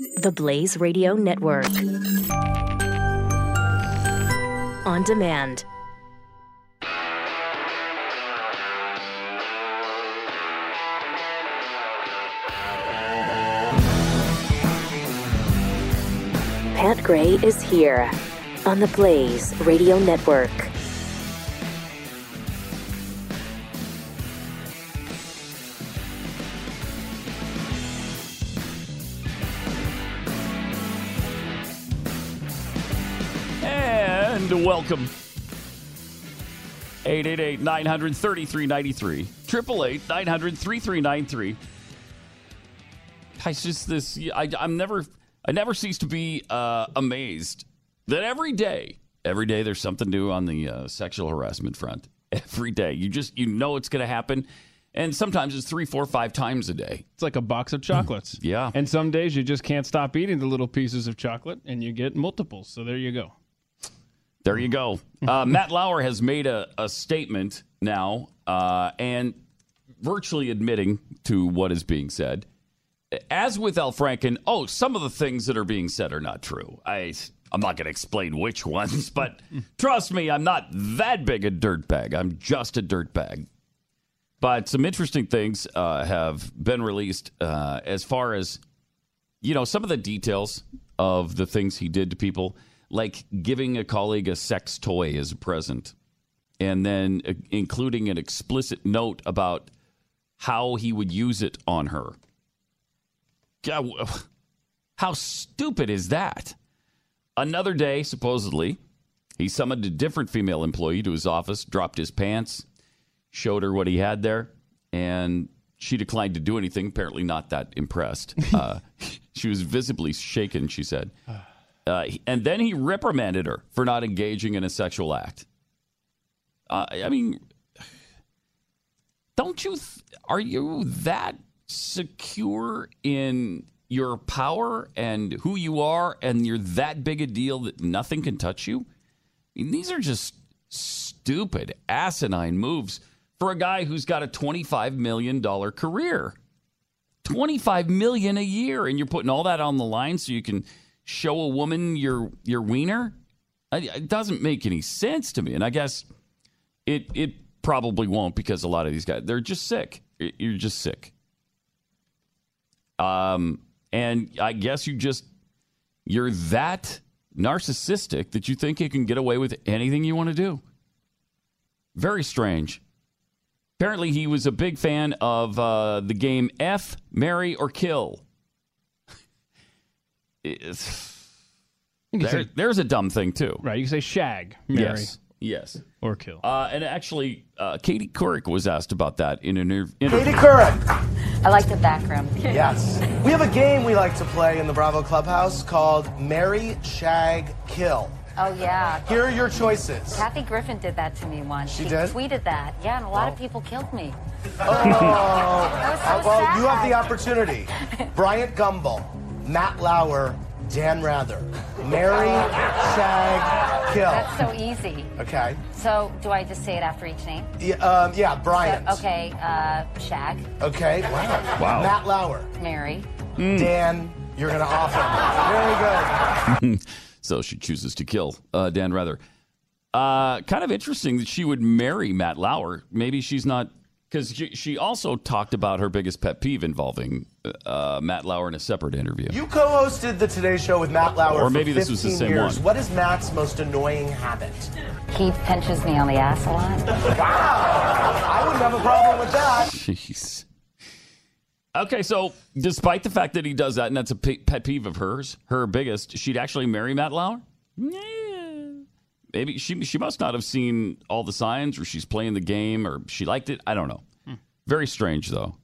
The Blaze Radio Network. On demand. Pat Gray is here on the Blaze Radio Network. Welcome. 888 900 3393. 888 900 3393. It's just this. I, I'm never. I never cease to be uh, amazed that every day, every day there's something new on the uh, sexual harassment front. Every day, you just you know it's going to happen, and sometimes it's three, four, five times a day. It's like a box of chocolates. Yeah. And some days you just can't stop eating the little pieces of chocolate and you get multiples. So there you go. There you go. Uh, Matt Lauer has made a, a statement now uh, and virtually admitting to what is being said. As with Al Franken, oh, some of the things that are being said are not true. I, I'm not going to explain which ones, but trust me, I'm not that big a dirtbag. I'm just a dirtbag. But some interesting things uh, have been released uh, as far as, you know, some of the details of the things he did to people, like giving a colleague a sex toy as a present, and then uh, including an explicit note about how he would use it on her. God, how stupid is that? Another day, supposedly, he summoned a different female employee to his office, dropped his pants, showed her what he had there, and she declined to do anything, apparently not that impressed. Uh, she was visibly shaken, she said. Uh, and then he reprimanded her for not engaging in a sexual act. Uh, I mean, don't you, th- are you that secure in your power and who you are, and you're that big a deal that nothing can touch you? I mean, these are just stupid, asinine moves for a guy who's got a $25 million career. 25 million a year and you're putting all that on the line so you can show a woman your your wiener? It doesn't make any sense to me. And i guess it it probably won't because a lot of these guys they're just sick. You're just sick. Um and i guess you just you're that narcissistic that you think you can get away with anything you want to do. Very strange. Apparently, he was a big fan of uh, the game F, Marry, or Kill. It's- there- say- there's a dumb thing, too. Right. You can say shag, marry, Yes. Yes. or kill. Uh, and actually, uh, Katie Couric was asked about that in an inter- interview. Katie Couric. I like the background. Yes. We have a game we like to play in the Bravo Clubhouse called Marry, Shag, Kill. Oh yeah. Here are your choices. Kathy Griffin did that to me once. She She, did? tweeted that. Yeah, and a lot of people killed me. Oh, That was so Uh, well, you have the opportunity. Bryant Gumbel, Matt Lauer, Dan Rather. Marry, Shag, Kill. That's so easy. Okay. So do I just say it after each name? Yeah, um, yeah So, okay, uh, Shag, Okay. Wow. Wow. Matt Lauer. Marry. Dan, you're going to offer. Very good. So she chooses to kill uh, Dan Rather. Uh, kind of interesting that she would marry Matt Lauer. Maybe she's not because she, she also talked about her biggest pet peeve involving uh, Matt Lauer in a separate interview. You co-hosted the Today Show with Matt Lauer Or maybe 15 this was the same years. one. What is Matt's most annoying habit? He pinches me on the ass a lot. Wow. I wouldn't have a problem with that. Jeez. Okay, so despite the fact that he does that, and that's a pe- pet peeve of hers, her biggest, she'd actually marry Matt Lauer. Yeah. Maybe she she must not have seen all the signs, or she's playing the game, or she liked it. I don't know. Very strange though,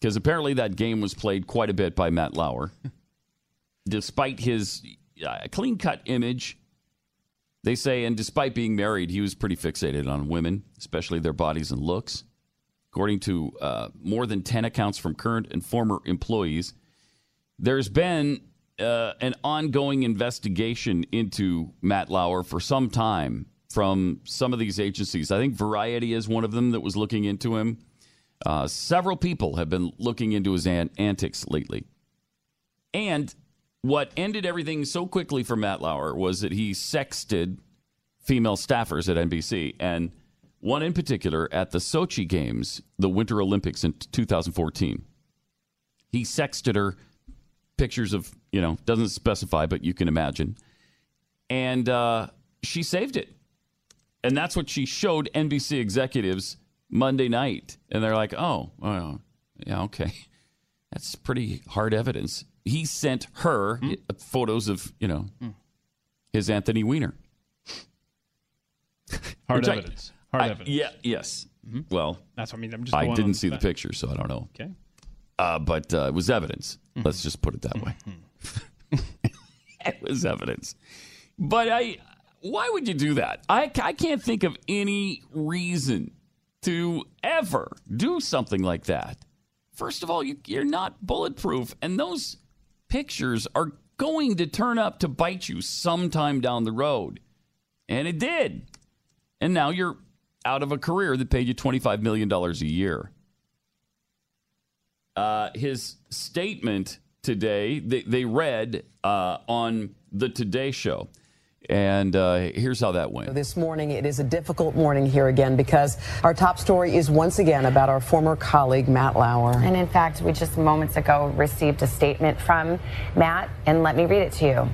because apparently that game was played quite a bit by Matt Lauer, despite his uh, clean cut image. They say, and despite being married, he was pretty fixated on women, especially their bodies and looks. According to uh, more than 10 accounts from current and former employees, there's been uh, an ongoing investigation into Matt Lauer for some time from some of these agencies. I think Variety is one of them that was looking into him. Uh, several people have been looking into his an- antics lately. And what ended everything so quickly for Matt Lauer was that he sexted female staffers at NBC, and one in particular at the Sochi Games, the Winter Olympics in 2014. He sexted her pictures of, you know, doesn't specify, but you can imagine. And uh, she saved it. And that's what she showed NBC executives Monday night. And they're like, oh, yeah, okay. That's pretty hard evidence. He sent her photos of, you know, his Anthony Weiner. Hard I- evidence. Hard I- evidence. Yeah, yes. Well, That's what I mean. I'm just. I didn't see the fact. picture, so I don't know. Okay. Uh, but uh, it was evidence. Let's just put it that way. it was evidence. But I, why would you do that? I, I can't think of any reason to ever do something like that. First of all, you, you're not bulletproof, and those pictures are going to turn up to bite you sometime down the road. And it did. And now you're out of a career that paid you $25 million a year uh, his statement today, they, they read uh, on the Today Show. And uh, here's how that went. This morning, it is a difficult morning here again because our top story is once again about our former colleague, Matt Lauer. And in fact, we just moments ago received a statement from Matt, and let me read it to you.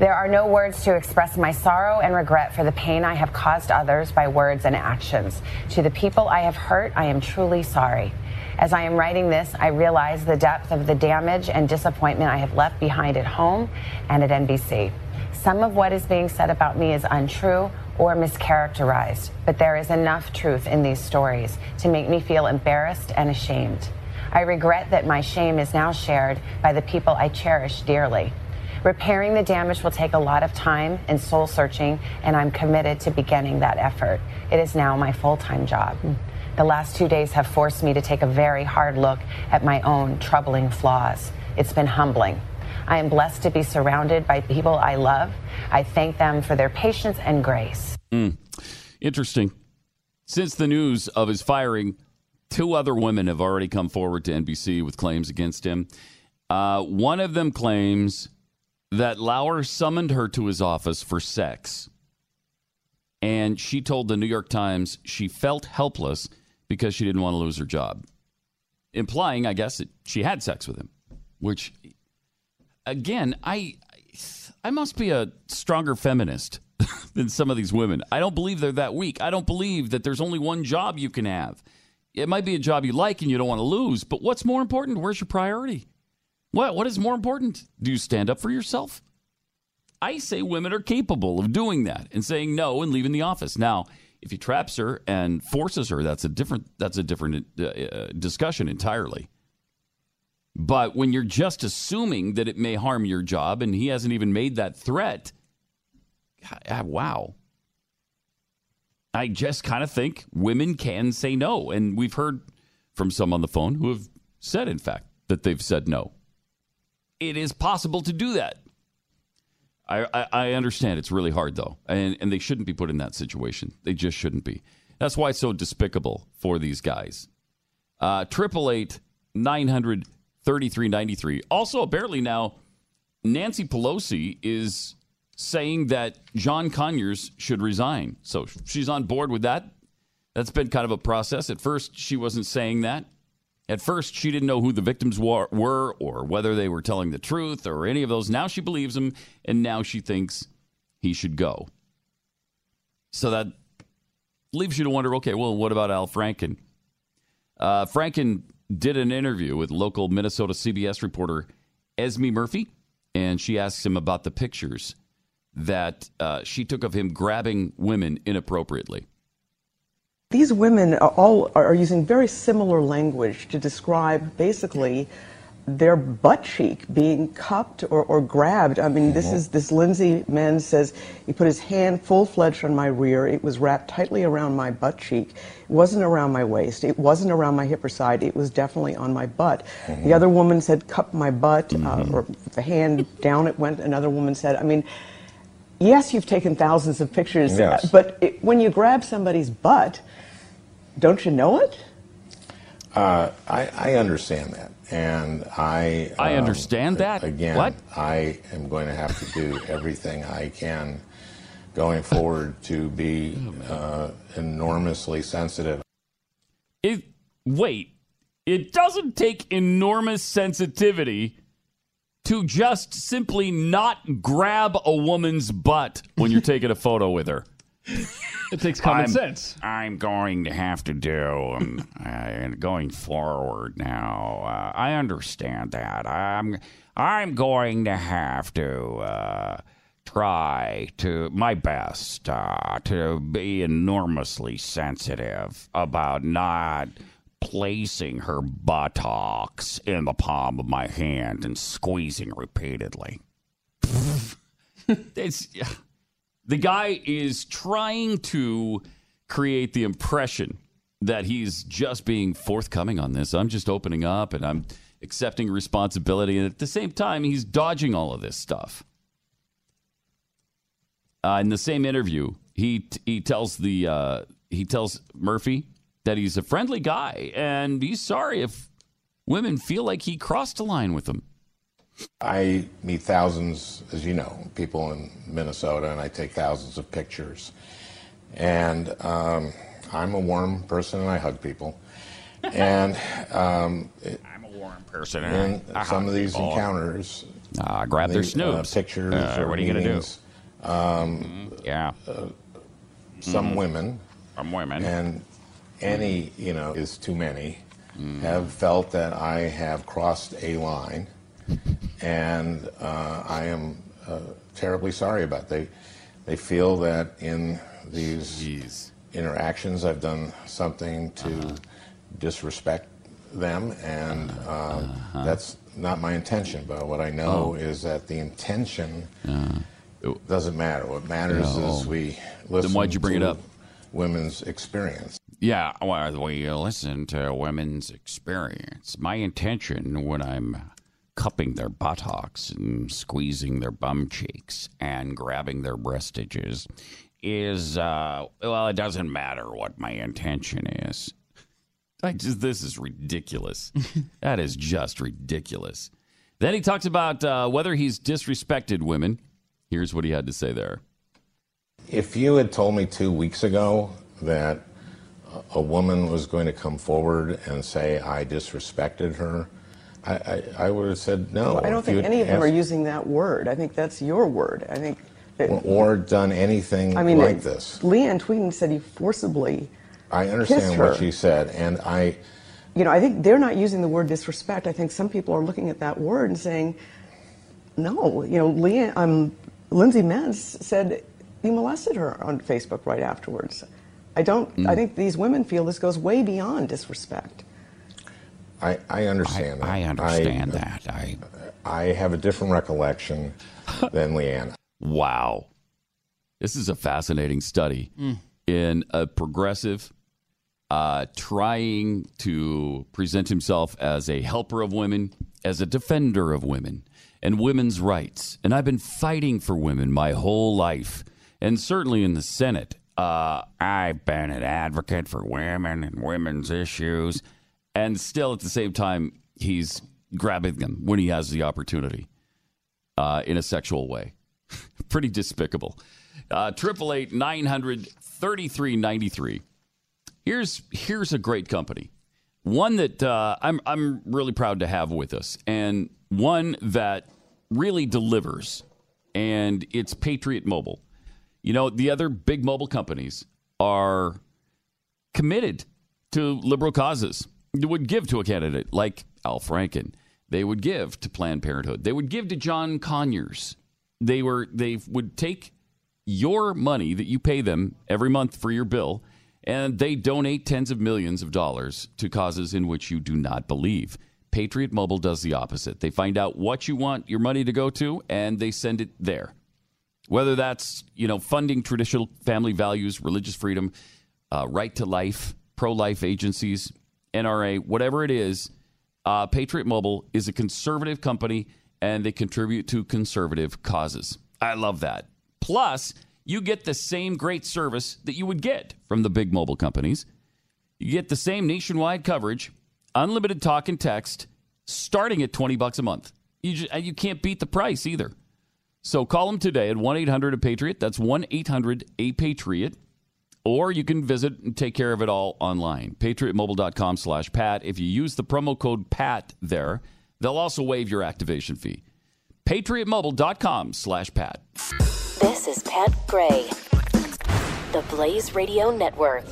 There are no words to express my sorrow and regret for the pain I have caused others by words and actions. To the people I have hurt, I am truly sorry. As I am writing this, I realize the depth of the damage and disappointment I have left behind at home and at NBC. Some of what is being said about me is untrue or mischaracterized, but there is enough truth in these stories to make me feel embarrassed and ashamed. I regret that my shame is now shared by the people I cherish dearly. Repairing the damage will take a lot of time and soul searching, and I'm committed to beginning that effort. It is now my full time job. The last two days have forced me to take a very hard look at my own troubling flaws. It's been humbling. I am blessed to be surrounded by people I love. I thank them for their patience and grace. Interesting. Since the news of his firing, two other women have already come forward to NBC with claims against him. Uh, one of them claims that Lauer summoned her to his office for sex. And she told the New York Times she felt helpless because she didn't want to lose her job, implying, I guess, that she had sex with him, which, again, I, I must be a stronger feminist than some of these women. I don't believe they're that weak. I don't believe that there's only one job you can have. It might be a job you like and you don't want to lose, but what's more important? Where's your priority? What what is more important? Do you stand up for yourself? I say women are capable of doing that and saying no and leaving the office. Now, if he traps her and forces her, that's a different that's a different uh, uh, discussion entirely. But when you're just assuming that it may harm your job and he hasn't even made that threat, ah, wow. I just kind of think women can say no. And we've heard from some on the phone who have said, in fact, that they've said no. It is possible to do that. I, I, I understand it's really hard, though. And, and they shouldn't be put in that situation. They just shouldn't be. That's why it's so despicable for these guys. Uh, Triple eight nine hundred thirty three ninety three. Also, apparently now, Nancy Pelosi is saying that John Conyers should resign. So she's on board with that. That's been kind of a process. At first, she wasn't saying that. At first, she didn't know who the victims were or whether they were telling the truth or any of those. Now she believes him, and now she thinks he should go. So that leaves you to wonder okay, well, what about Al Franken? Uh, Franken did an interview with local Minnesota CBS reporter Esme Murphy, and she asks him about the pictures that uh, she took of him grabbing women inappropriately. These women are all are using very similar language to describe basically their butt cheek being cupped or, or grabbed. I mean, this is this Lindsay Menz says he put his hand full fledged on my rear. It was wrapped tightly around my butt cheek. It wasn't around my waist. It wasn't around my hip or side. It was definitely on my butt. The other woman said, "Cup my butt," uh, or the hand down it went. Another woman said, "I mean." Yes, you've taken thousands of pictures, Yes. but it, when you grab somebody's butt, don't you know it? Uh, I, I understand that, and I. I um, understand that? Again, What? I am going to have to do everything I can going forward to be uh, enormously sensitive. It, wait, it doesn't take enormous sensitivity to just simply not grab a woman's butt when you're taking a photo with her. It takes common I'm- sense. I'm going to have to do, um, uh, going forward now. Uh, I understand that. I'm, I'm going to have to uh, try to my best uh, to be enormously sensitive about not placing her buttocks in the palm of my hand and squeezing repeatedly. it's the guy is trying to create the impression that he's just being forthcoming on this. I'm just opening up and I'm accepting responsibility. And at the same time, he's dodging all of this stuff. Uh, in the same interview, he he tells the uh, he tells Murphy that he's a friendly guy and he's sorry if women feel like he crossed a line with them. I meet thousands, as you know, people in Minnesota, and I take thousands of pictures. And um, I'm a warm person, and I hug people. And um, it- I'm a warm person. in some of these encounters, uh, grab their the, snoops. uh, pictures, Uh, or what are you gonna do? meetings, um, Yeah, some women I'm women. and any you know is too many Mm. have felt that I have crossed a line, and uh, I am uh, terribly sorry about. It. They they feel that in these Jeez. interactions I've done something to Uh-huh. disrespect them, and um, Uh-huh. that's not my intention. But what I Oh. know is that the intention doesn't matter. What matters is we listen. why'd you bring it to up? Women's experience. Yeah, well, we listen to women's experience. My intention when I'm cupping their buttocks and squeezing their bum cheeks and grabbing their breastages is, uh, well, it doesn't matter what my intention is. I just, this is ridiculous. that is just ridiculous. Then he talks about uh, whether he's disrespected women. Here's what he had to say there. If you had told me two weeks ago that a woman was going to come forward and say I disrespected her, I, I, I would have said no. I don't think any of them are using that word. I think that's your word. I think that, or done anything I mean, like it- this. Leeann Tweeden said he forcibly, I understand what she said, and I, you know, I think they're not using the word disrespect. I think some people are looking at that word and saying, no, you know, Leeann, um, Lindsay Menz said you molested her on Facebook right afterwards. I don't, Hmm. I think these women feel this goes way beyond disrespect. I, I understand that. I understand that. I I have a different recollection than Leeann. Wow. This is a fascinating study in a progressive uh, trying to present himself as a helper of women, as a defender of women and women's rights. And I've been fighting for women my whole life. And certainly in the Senate, uh, I've been an advocate for women and women's issues. And still at the same time, he's grabbing them when he has the opportunity uh, in a sexual way. Pretty despicable. Uh, Triple eight nine hundred thirty three ninety three. Here's here's a great company, one that uh, I'm I'm really proud to have with us, and one that really delivers, and it's Patriot Mobile. You know, the other big mobile companies are committed to liberal causes. Would give to a candidate like Al Franken. They would give to Planned Parenthood. They would give to John Conyers. They were they would take your money that you pay them every month for your bill, and they donate tens of millions of dollars to causes in which you do not believe. Patriot Mobile does the opposite. They find out what you want your money to go to, and they send it there whether that's you know funding traditional family values, religious freedom, uh, right to life, pro-life agencies, NRA, whatever it is. Uh, Patriot Mobile is a conservative company, and they contribute to conservative causes. I love that. Plus, you get the same great service that you would get from the big mobile companies. You get the same nationwide coverage unlimited talk and text, starting at 20 bucks a month. You, just, you can't beat the price either. So call them today at 1 800 A Patriot. That's 1 800 A Patriot. Or you can visit and take care of it all online. PatriotMobile.com slash Pat. If you use the promo code PAT there, they'll also waive your activation fee. PatriotMobile.com slash Pat. This is Pat Gray, the Blaze Radio Network.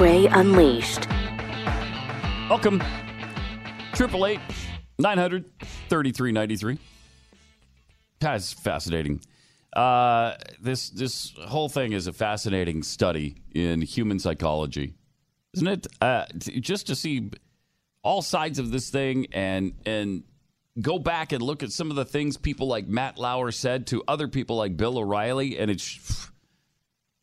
Gray Unleashed. Welcome. Triple ninety three. That's fascinating. Uh, this this whole thing is a fascinating study in human psychology, isn't it? Uh, just to see all sides of this thing and and go back and look at some of the things people like Matt Lauer said to other people like Bill O'Reilly, and it's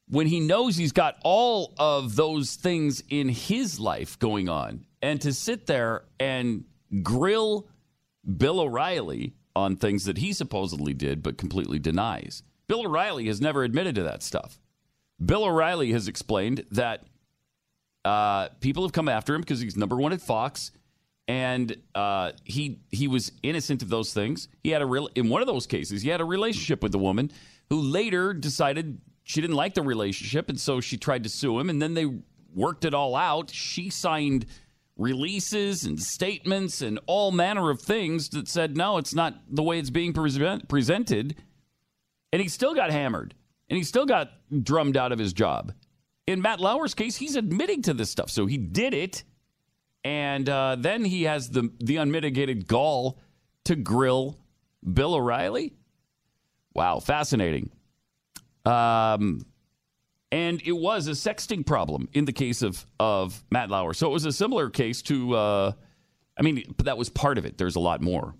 when he knows he's got all of those things in his life going on, and to sit there and grill Bill O'Reilly on things that he supposedly did but completely denies. Bill O'Reilly has never admitted to that stuff. Bill O'Reilly has explained that uh, people have come after him because he's number one at Fox, and uh, he he was innocent of those things. He had a real in one of those cases. He had a relationship with a woman who later decided she didn't like the relationship, and so she tried to sue him. And then they worked it all out. She signed releases and statements and all manner of things that said no, it's not the way it's being present- presented. And he still got hammered, and he still got drummed out of his job. In Matt Lauer's case, he's admitting to this stuff, so he did it, and uh, then he has the the unmitigated gall to grill Bill O'Reilly. Wow, fascinating. Um, and it was a sexting problem in the case of of Matt Lauer. So it was a similar case to, uh, I mean, that was part of it. There's a lot more,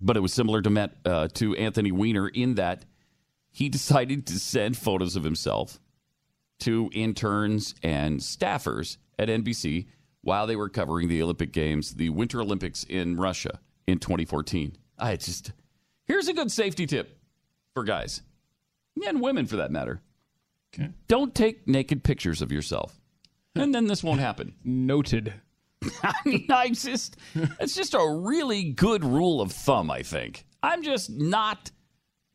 but it was similar to Matt uh, to Anthony Weiner in that he decided to send photos of himself to interns and staffers at NBC while they were covering the Olympic Games, the Winter Olympics in Russia in 2014. I just here's a good safety tip for guys and women for that matter. Okay. Don't take naked pictures of yourself, and then this won't happen. Noted. I mean, I just it's just a really good rule of thumb. I think I'm just not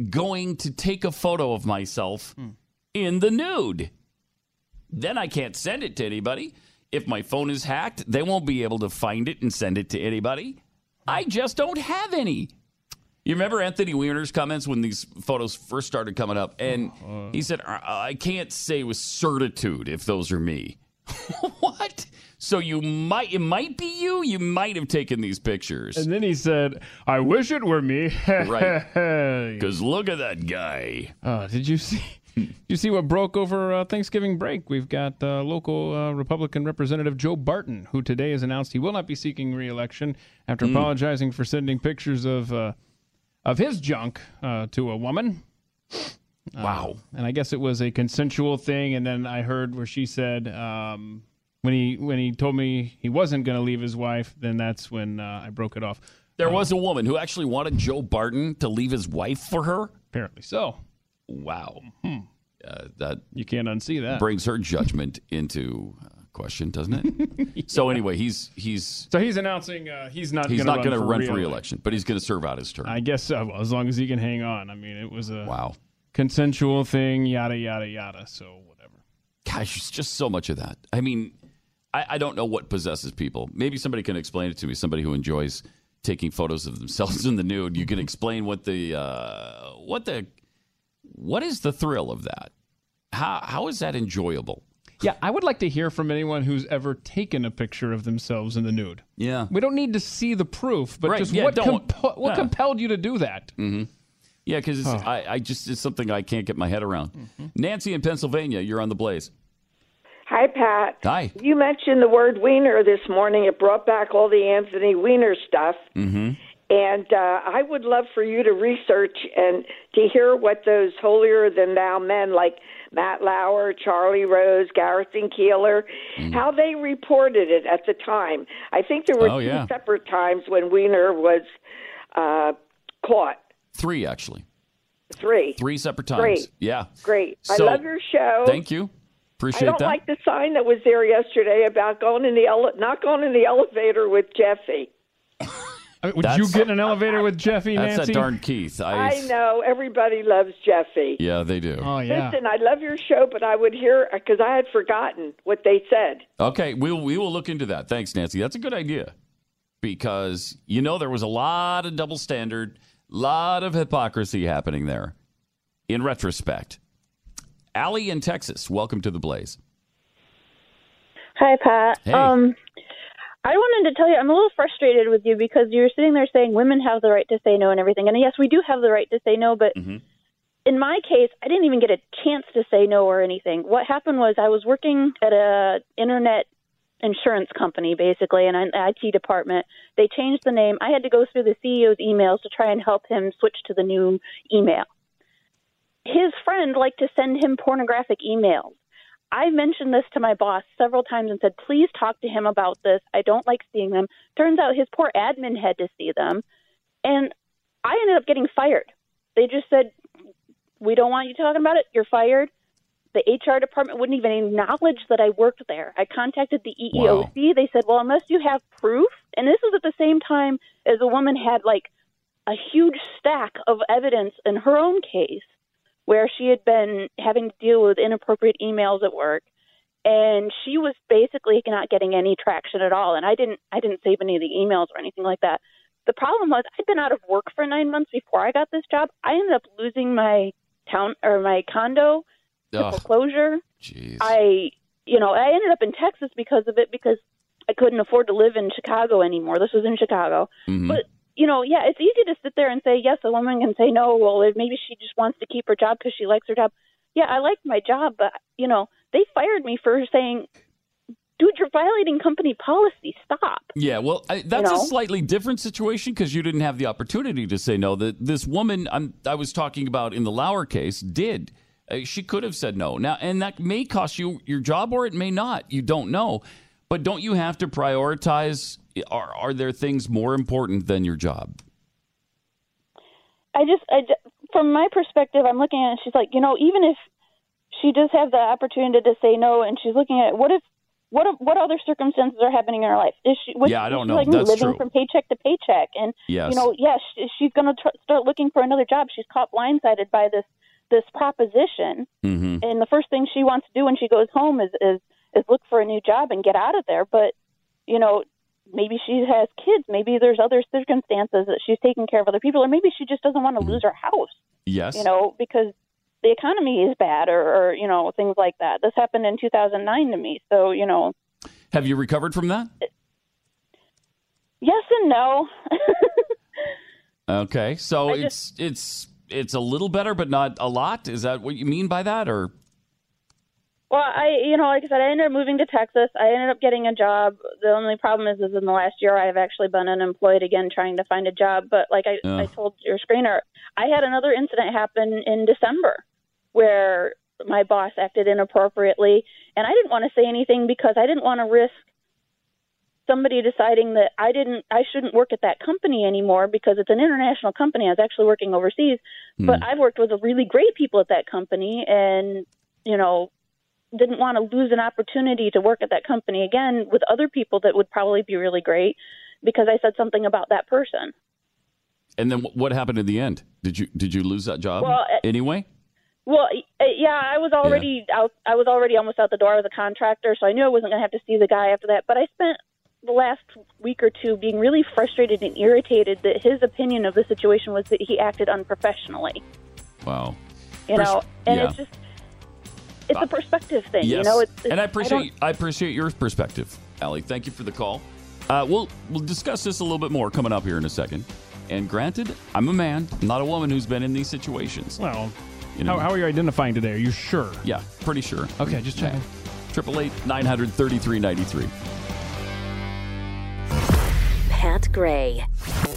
going to take a photo of myself hmm. in the nude. Then I can't send it to anybody. If my phone is hacked, they won't be able to find it and send it to anybody. I just don't have any. You remember Anthony Weiner's comments when these photos first started coming up? And he said, I can't say with certitude if those are me. what? So you might, it might be you. You might have taken these pictures. And then he said, I wish it were me. Right. Because look at that guy. Uh, did you see? You see what broke over uh, Thanksgiving break? We've got uh, local uh, Republican Representative Joe Barton, who today has announced he will not be seeking re-election after apologizing for sending pictures of uh, of his junk uh, to a woman. Wow. And I guess it was a consensual thing. And then I heard where she said um, when he when he told me he wasn't going to leave his wife, then that's when uh, I broke it off. There was a woman who actually wanted Joe Barton to leave his wife for her. Apparently so. Wow. Uh, that You can't unsee that. brings her judgment into uh, question, doesn't it? So anyway, he's he's So he's announcing uh, he's not he's gonna not going to run for re-election. re-election, but he's going to serve out his term. I guess so, well, as long as he can hang on. I mean, it was a wow. consensual thing, yada yada yada. So whatever. Gosh, it's just so much of that. I mean, I, I don't know what possesses people. Maybe somebody can explain it to me. Somebody who enjoys taking photos of themselves in the nude. You can explain what the uh, what the what is the thrill of that? How how is that enjoyable? Yeah, I would like to hear from anyone who's ever taken a picture of themselves in the nude. Yeah. We don't need to see the proof, but Right, just yeah, what don't- compo- what yeah. compelled you to do that? Yeah, because I, I just it's something I can't get my head around. Nancy in Pennsylvania, you're on the blaze. Hi, Pat. Hi. You mentioned the word wiener this morning. It brought back all the Anthony Weiner stuff. Mm-hmm. And uh, I would love for you to research and to hear what those holier than thou men like Matt Lauer, Charlie Rose, Garrison Keillor, Mm. how they reported it at the time. I think there were Oh, two yeah. separate times when Wiener was uh, caught. Three, actually. Three. Three separate times. Great. Yeah. Great. So- I love your show. Thank you. Appreciate that. I don't that. like the sign that was there yesterday about going in the ele- not going in the elevator with Jeffy. I mean, would That's- you get in an elevator with Jeffy, That's Nancy? that darn Keith. I know everybody loves Jeffy. Yeah, they do. Oh yeah. Listen, I love your show, but I would hear because I had forgotten what they said. Okay, we'll we will look into that. Thanks, Nancy. That's a good idea because you know there was a lot of double standard, lot of hypocrisy happening there. In retrospect, Allie in Texas, welcome to the Blaze. Hi, Pat. Hey. Um, I wanted to tell you, I'm a little frustrated with you because you're sitting there saying women have the right to say no and everything. And yes, we do have the right to say no, but Mm-hmm. in my case, I didn't even get a chance to say no or anything. What happened was I was working at a internet insurance company, basically, in an IT department. They changed the name. I had to go through the CEO's emails to try and help him switch to the new email. His friend liked to send him pornographic emails. I mentioned this to my boss several times and said, please talk to him about this. I don't like seeing them. Turns out his poor admin had to see them. And I ended up getting fired. They just said, we don't want you talking about it. You're fired. The HR department wouldn't even acknowledge that I worked there. I contacted the EEOC. They said, well, unless you have proof, and this was at the same time as a woman had like a huge stack of evidence in her own case where she had been having to deal with inappropriate emails at work and she was basically not getting any traction at all and i didn't i didn't save any of the emails or anything like that the problem was i'd been out of work for nine months before i got this job i ended up losing my town or my condo to Ugh. foreclosure Jeez. i you know i ended up in texas because of it because i couldn't afford to live in chicago anymore this was in chicago Mhm. but you know, yeah, it's easy to sit there and say yes. A woman can say no. Well, maybe she just wants to keep her job because she likes her job. Yeah, I like my job, but you know, they fired me for saying, "Dude, you're violating company policy. Stop." Yeah, well, I, that's know? a slightly different situation because you didn't have the opportunity to say no. That this woman I'm, I was talking about in the Lauer case did. Uh, she could have said no. Now, and that may cost you your job, or it may not. You don't know. But don't you have to prioritize? Are are there things more important than your job? I just, I, from my perspective, I'm looking at it. She's like, you know, even if she does have the opportunity to say no, and she's looking at what if, what if, what other circumstances are happening in her life? Is she? Was, Yeah, I don't know. Like That's living true. from paycheck to paycheck, and Yes. you know, yes, she, she's going to tr- start looking for another job. She's caught blindsided by this this proposition, Mm-hmm. and the first thing she wants to do when she goes home is is is look for a new job and get out of there. But you know, maybe she has kids. Maybe there's other circumstances that she's taking care of other people, or maybe she just doesn't want to mm-hmm. lose her house. Yes. You know, because the economy is bad, or, or you know, things like that. This happened in 2009 to me, so you know, Have you recovered from that? yes and no. Okay, so I it's it's it's a little better, but not a lot. Is that what you mean by that, or Well, I, you know, like I said, I ended up moving to Texas. I ended up getting a job. The only problem is, is in the last year, I've actually been unemployed again, trying to find a job. But like I. I told your screener, I had another incident happen in December where my boss acted inappropriately, and I didn't want to say anything because I didn't want to risk somebody deciding that I didn't, I shouldn't work at that company anymore because it's an international company. I was actually working overseas, hmm. but I've worked with a really great people at that company, and you know, didn't want to lose an opportunity to work at that company again with other people that would probably be really great because I said something about that person. and then what happened in the end? Did you did you lose that job Well, anyway? Well, uh, yeah, I was already out. I was already almost out the door. I was a contractor, so I knew I wasn't going to have to see the guy after that. But I spent the last week or two being really frustrated and irritated that his opinion of the situation was that he acted unprofessionally. Wow. You know, and yeah. it's just it's a perspective thing. Yes, You know, it's, it's and I don't- appreciate I, appreciate your perspective, Allie. Thank you for the call. Uh, we'll we'll discuss this a little bit more coming up here in a second. And granted, I'm a man, I'm not a woman who's been in these situations. Well, You know. how, how are you identifying today? Are you sure? Yeah, pretty sure. Okay, just checking. Triple eight nine hundred thirty three ninety three. Pat Gray.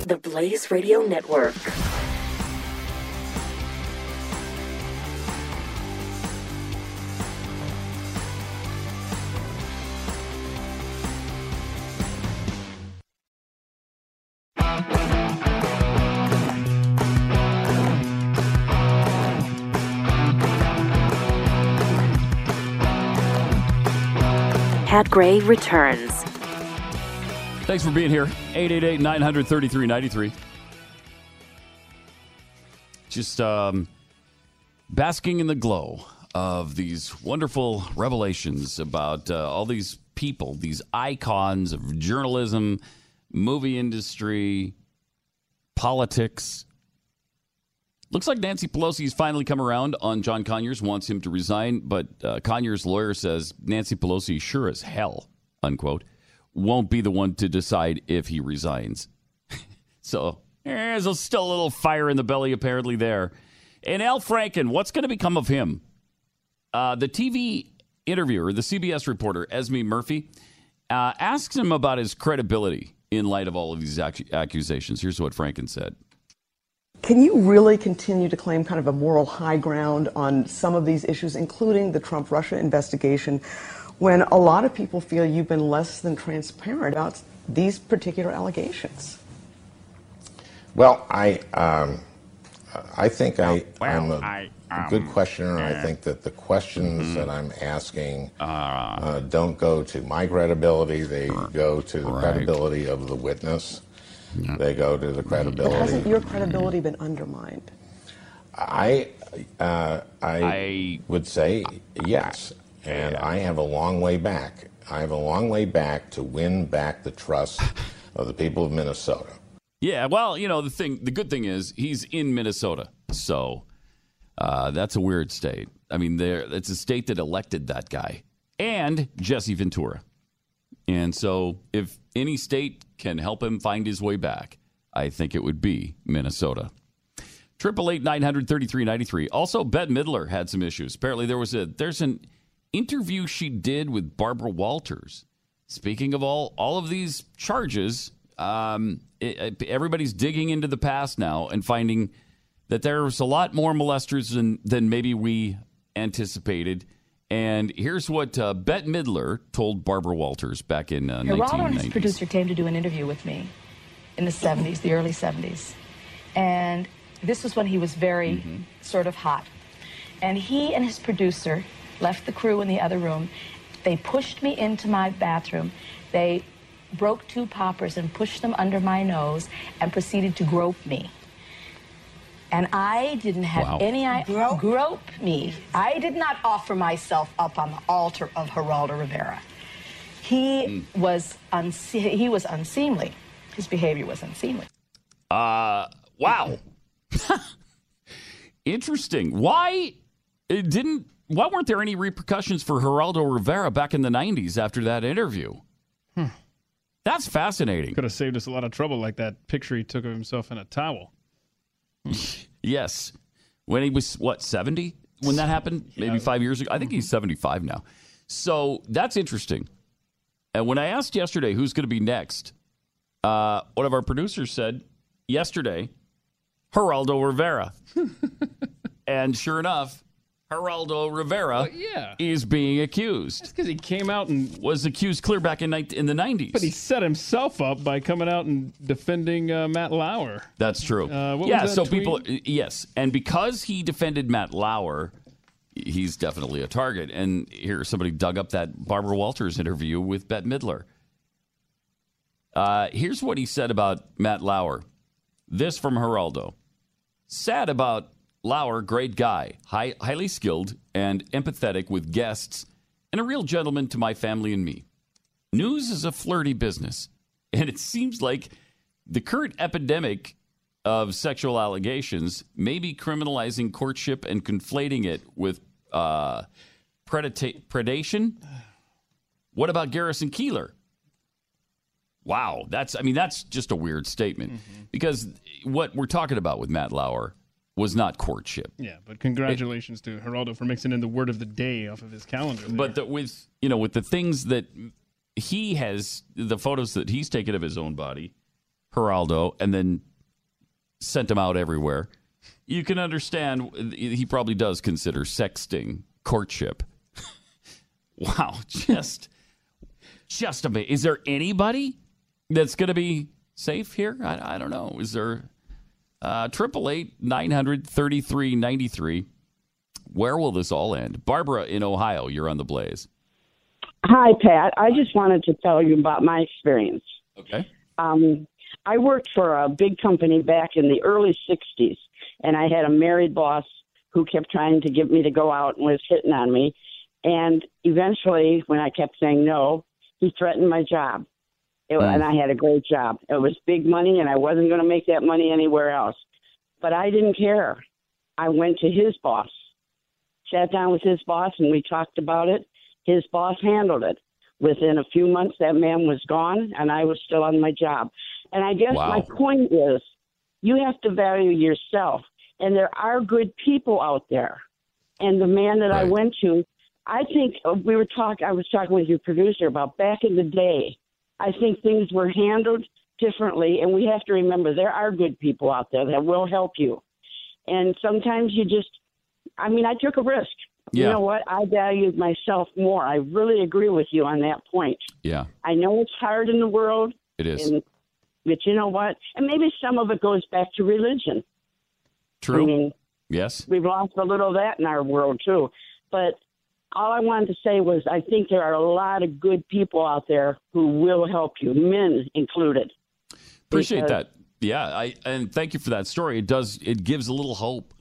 The Blaze Radio Network. Pat Gray returns. Thanks for being here. 888 933 93. Just um, basking in the glow of these wonderful revelations about uh, all these people, these icons of journalism, movie industry, politics. Looks like Nancy Pelosi's finally come around on John Conyers, wants him to resign, but uh, Conyers' lawyer says Nancy Pelosi sure as hell, unquote, won't be the one to decide if he resigns. so eh, there's still a little fire in the belly apparently there. And Al Franken, what's going to become of him? Uh, the TV interviewer, the CBS reporter, Esme Murphy, uh, asks him about his credibility in light of all of these ac- accusations. Here's what Franken said. Can you really continue to claim kind of a moral high ground on some of these issues, including the Trump Russia investigation, when a lot of people feel you've been less than transparent about these particular allegations? Well, I um, I think I, well, I'm a I, good um, questioner. I think that the questions Mhm. that I'm asking uh, don't go to my credibility. They go to the Right. credibility of the witness. They go to the But credibility. hasn't your credibility been undermined? I, uh, I, would say yes, and I have a long way back. I have a long way back to win back the trust of the people of Minnesota. Yeah, well, you know the thing. The good thing is he's in Minnesota, so uh, that's a weird state. I mean, there it's a state that elected that guy and Jesse Ventura, and so if any state can help him find his way back, I think it would be Minnesota. Triple eight nine hundred thirty three ninety three. Also, Bette Midler had some issues. Apparently, there was a there's an interview she did with Barbara Walters. Speaking of all all of these charges, um, it, everybody's digging into the past now and finding that there's a lot more molesters than than maybe we anticipated. And here's what uh, Bette Midler told Barbara Walters back in uh, Geraldo and his producer came to do an interview with me in the 70s, the early 70s. And this was when he was very Mm-hmm. sort of hot. And he and his producer left the crew in the other room. They pushed me into my bathroom. They broke two poppers and pushed them under my nose and proceeded to grope me. And I didn't have Wow. any idea. Grope? me. I did not offer myself up on the altar of Geraldo Rivera. He was unse- he was unseemly. His behavior was unseemly. Uh, wow. Interesting. Why it didn't? Why weren't there any repercussions for Geraldo Rivera back in the '90s after that interview? Hmm. That's fascinating. Could have saved us a lot of trouble, like that picture he took of himself in a towel. Yes, when he was what 70 when that happened, maybe five years ago. I think he's 75 now. So that's interesting. And when I asked yesterday who's going to be next, uh, one of our producers said yesterday, Geraldo Rivera. and sure enough, Geraldo Rivera yeah. is being accused. That's because he came out and was accused clear back in, in the 90s. But he set himself up by coming out and defending uh, Matt Lauer. That's true. Uh, yeah, that so people, yes, and because he defended Matt Lauer, he's definitely a target. And here, somebody dug up that Barbara Walters interview with Bette Midler. Uh, here's what he said about Matt Lauer. This from Geraldo. Sad about Lauer, great guy, high, highly skilled and empathetic with guests, and a real gentleman to my family and me. News is a flirty business, and it seems like the current epidemic of sexual allegations may be criminalizing courtship and conflating it with uh, predata- predation. What about Garrison Keillor? Wow, that's I mean that's just a weird statement because what we're talking about with Matt Lauer was not courtship. Yeah, but congratulations to Geraldo for mixing in the word of the day off of his calendar. there. But the, with you know with the things that he has, the photos that he's taken of his own body, Geraldo and then sent him out everywhere. You can understand he probably does consider sexting courtship. wow, just just a bit. Is there anybody that's going to be safe here? I, I don't know. Is there triple eight nine hundred thirty three ninety three? Where will this all end? Barbara in Ohio, you're on the blaze. Hi, Pat. I just wanted to tell you about my experience. Okay. Um, I worked for a big company back in the early 60s, and I had a married boss who kept trying to get me to go out and was hitting on me. And eventually, when I kept saying no, he threatened my job. It, Hmm. And I had a great job. It was big money, and I wasn't going to make that money anywhere else. But I didn't care. I went to his boss, sat down with his boss, and we talked about it. His boss handled it. Within a few months, that man was gone, and I was still on my job. And I guess Wow. my point is you have to value yourself. And there are good people out there. And the man that I went to, I think uh, we were talking, I was talking with your producer about back in the day. I think things were handled differently. And we have to remember there are good people out there that will help you. And sometimes you just, I mean, I took a risk. Yeah. You know what? I valued myself more. I really agree with you on that point. Yeah, I know it's hard in the world. it is. And, but you know what? And maybe some of it goes back to religion. True. I mean, yes. we've lost a little of that in our world too. But all I wanted to say was I think there are a lot of good people out there who will help you, men included. Appreciate that. Yeah, I and thank you for that story. It does it gives a little hope,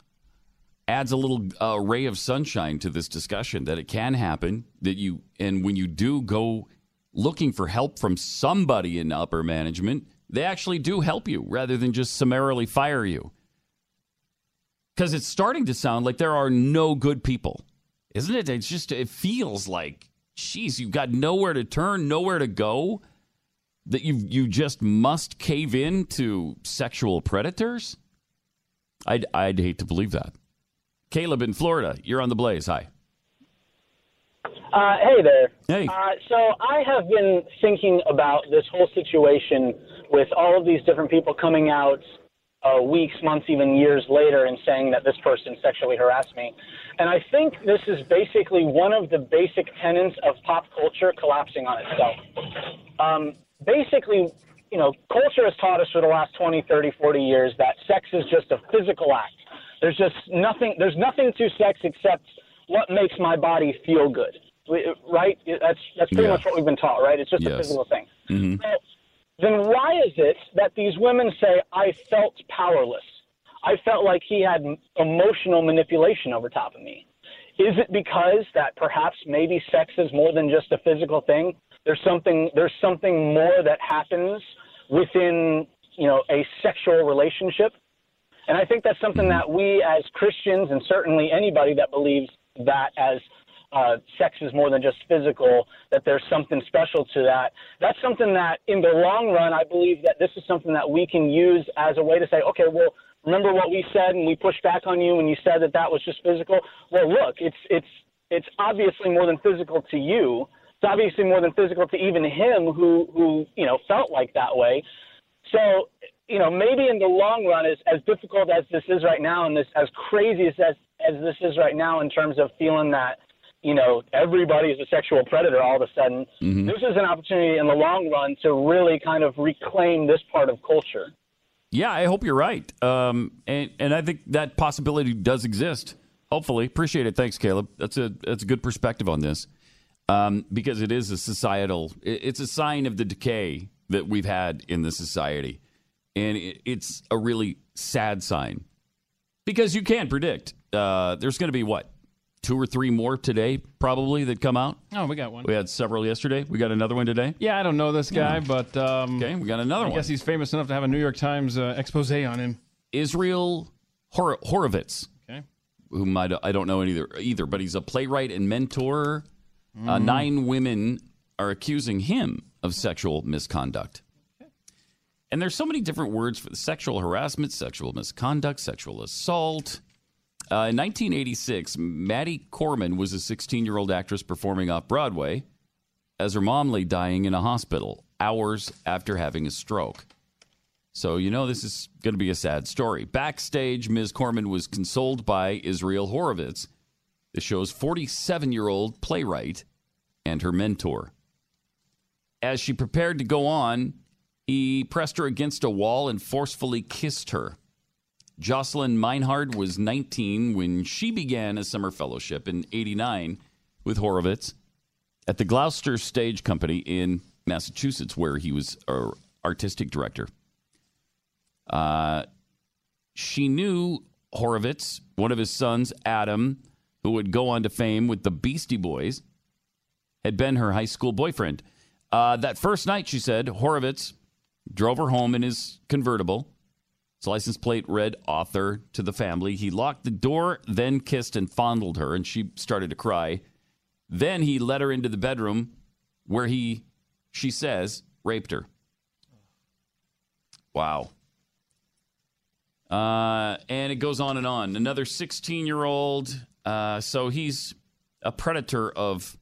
adds a little uh, ray of sunshine to this discussion that it can happen. That you and when you do go looking for help from somebody in upper management, they actually do help you rather than just summarily fire you. Because it's starting to sound like there are no good people, isn't it? It's just it feels like, geez, you've got nowhere to turn, nowhere to go that you you just must cave in to sexual predators? I'd I'd hate to believe that. Caleb in Florida, you're on the blaze. Hi. Uh, hey there. Hey. Uh, so I have been thinking about this whole situation with all of these different people coming out uh, weeks, months, even years later and saying that this person sexually harassed me. And I think this is basically one of the basic tenets of pop culture collapsing on itself. Um, basically, you know, culture has taught us for the last 20, 30, 40 years that sex is just a physical act. There's just nothing, there's nothing to sex except what makes my body feel good. Right? That's, that's pretty Yeah. much what we've been taught, right? It's just a physical thing. Mm-hmm. Well, then why is it that these women say, I felt powerless? I felt like he had emotional manipulation over top of me. Is it because that perhaps maybe sex is more than just a physical thing? There's something there's something more that happens within, you know, a sexual relationship. And I think that's something mm-hmm. that we as Christians and certainly anybody that believes that as uh, sex is more than just physical, that there's something special to that. That's something that in the long run, I believe that this is something that we can use as a way to say, okay, well, remember what we said and we pushed back on you when you said that that was just physical? Well, look, it's, it's, it's obviously more than physical to you. It's obviously more than physical to even him who, who, you know, felt like that way. So, you know, maybe in the long run, as, as difficult as this is right now, and this as crazy as, as as this is right now, in terms of feeling that, you know, everybody is a sexual predator all of a sudden, Mm-hmm. this is an opportunity in the long run to really kind of reclaim this part of culture. Yeah, I hope you're right. Um, and and I think that possibility does exist. Hopefully, appreciate it. Thanks, Caleb. That's a that's a good perspective on this um, because it is a societal. it- It's a sign of the decay that we've had in the society, and it, it's a really sad sign because you can't predict. Uh, there's going to be what two or three more today, probably that come out. Oh, we got one. We had several yesterday. We got another one today. Yeah, I don't know this guy, but um, okay, we got another I one. I guess he's famous enough to have a New York Times uh, expose on him. Israel Hor- Horovitz. Okay. Whom I, don't- I don't know either, either, but he's a playwright and mentor. Uh, Mhm. nine women are accusing him of sexual misconduct. And there's so many different words for sexual harassment, sexual misconduct, sexual assault. Uh, in 1986, Maddie Corman was a 16 year old actress performing off Broadway as her mom lay dying in a hospital hours after having a stroke. So, you know, this is going to be a sad story. Backstage, Ms. Corman was consoled by Israel Horovitz, the show's 47 year old playwright and her mentor. As she prepared to go on, he pressed her against a wall and forcefully kissed her. Jocelyn Meinhard was 19 when she began a summer fellowship in 89 with Horovitz at the Gloucester Stage Company in Massachusetts, where he was our artistic director. Uh, she knew Horovitz, one of his sons, Adam, who would go on to fame with the Beastie Boys, had been her high school boyfriend. Uh, that first night, she said, Horovitz drove her home in his convertible. His license plate read author to the family. He locked the door, then kissed and fondled her, and she started to cry. Then he led her into the bedroom where he, she says, raped her. Wow. Uh, and it goes on and on. Another 16 year old. Uh, so he's a predator of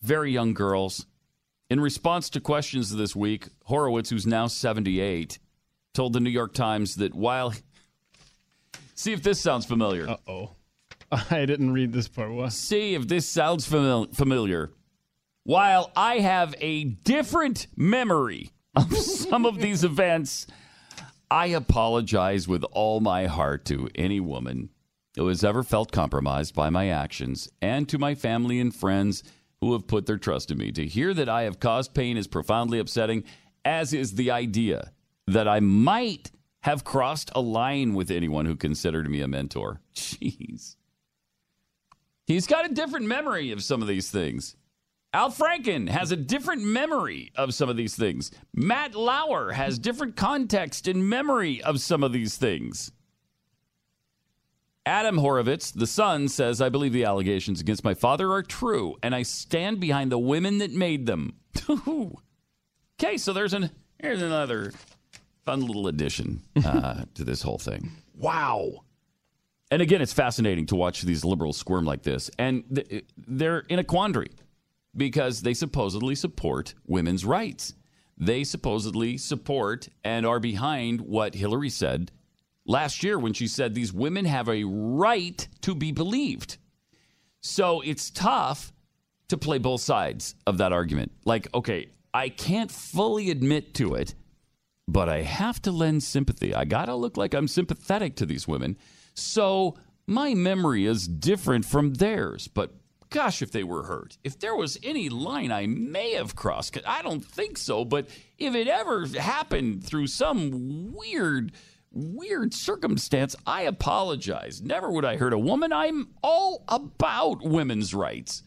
very young girls. In response to questions this week, Horovitz, who's now 78, told the New York Times that while. See if this sounds familiar. Uh oh. I didn't read this part. What? See if this sounds famil- familiar. While I have a different memory of some of these events, I apologize with all my heart to any woman who has ever felt compromised by my actions and to my family and friends who have put their trust in me. To hear that I have caused pain is profoundly upsetting, as is the idea that I might have crossed a line with anyone who considered me a mentor. Jeez. He's got a different memory of some of these things. Al Franken has a different memory of some of these things. Matt Lauer has different context and memory of some of these things. Adam Horovitz, the son, says, I believe the allegations against my father are true, and I stand behind the women that made them. okay, so there's an here's another fun little addition uh, to this whole thing. Wow. And again, it's fascinating to watch these liberals squirm like this. And th- they're in a quandary because they supposedly support women's rights. They supposedly support and are behind what Hillary said last year when she said these women have a right to be believed. So it's tough to play both sides of that argument. Like, okay, I can't fully admit to it, but I have to lend sympathy. I got to look like I'm sympathetic to these women. So my memory is different from theirs, but gosh, if they were hurt. If there was any line I may have crossed, I don't think so, but if it ever happened through some weird, weird circumstance, I apologize. Never would I hurt a woman. I'm all about women's rights.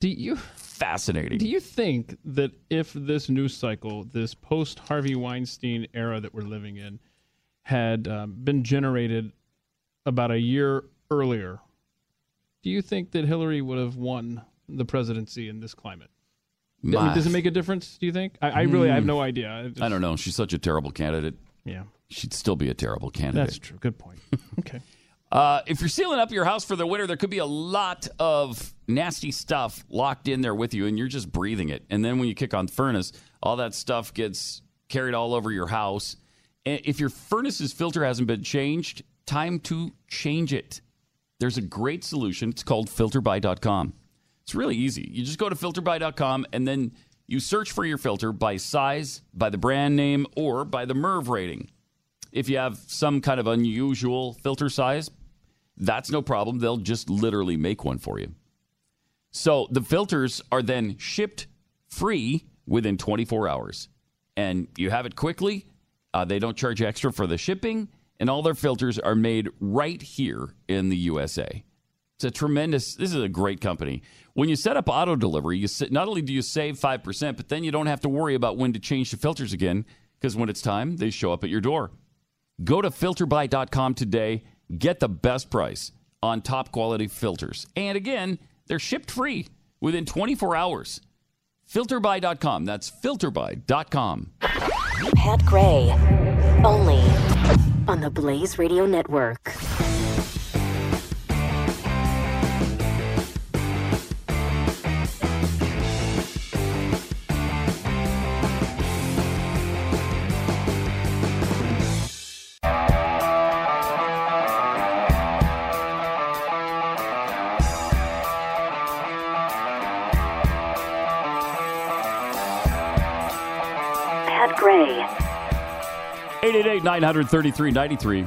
Do you fascinating? Do you think that if this news cycle, this post Harvey Weinstein era that we're living in, had um, been generated about a year earlier, do you think that Hillary would have won the presidency in this climate? I mean, does it make a difference? Do you think? I, I really I have no idea. I, just- I don't know. She's such a terrible candidate. Yeah. She'd still be a terrible candidate. That's true. Good point. Okay. Uh, if you're sealing up your house for the winter, there could be a lot of nasty stuff locked in there with you, and you're just breathing it. And then when you kick on the furnace, all that stuff gets carried all over your house. And if your furnace's filter hasn't been changed, time to change it. There's a great solution. It's called filterbuy.com. It's really easy. You just go to filterbuy.com and then you search for your filter by size, by the brand name, or by the MERV rating. If you have some kind of unusual filter size, that's no problem. They'll just literally make one for you. So the filters are then shipped free within 24 hours. And you have it quickly. Uh, they don't charge extra for the shipping. And all their filters are made right here in the USA. It's a tremendous, this is a great company. When you set up auto delivery, you sa- not only do you save 5%, but then you don't have to worry about when to change the filters again because when it's time, they show up at your door. Go to filterbuy.com today. Get the best price on top quality filters. And again, they're shipped free within 24 hours. Filterbuy.com. That's filterbuy.com. Pat Gray, only on the Blaze Radio Network. 888 933 93.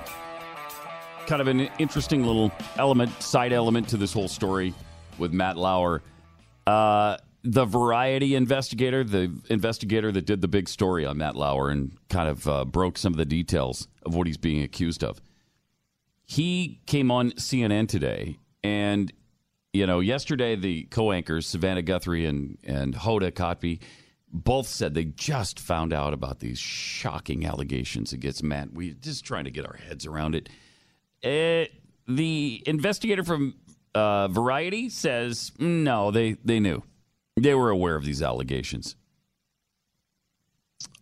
Kind of an interesting little element, side element to this whole story with Matt Lauer. Uh, the Variety investigator, the investigator that did the big story on Matt Lauer and kind of uh, broke some of the details of what he's being accused of. He came on CNN today, and you know, yesterday the co-anchors Savannah Guthrie and and Hoda Kotb both said they just found out about these shocking allegations against Matt. We're just trying to get our heads around it. Uh, the investigator from uh, Variety says no, they they knew, they were aware of these allegations.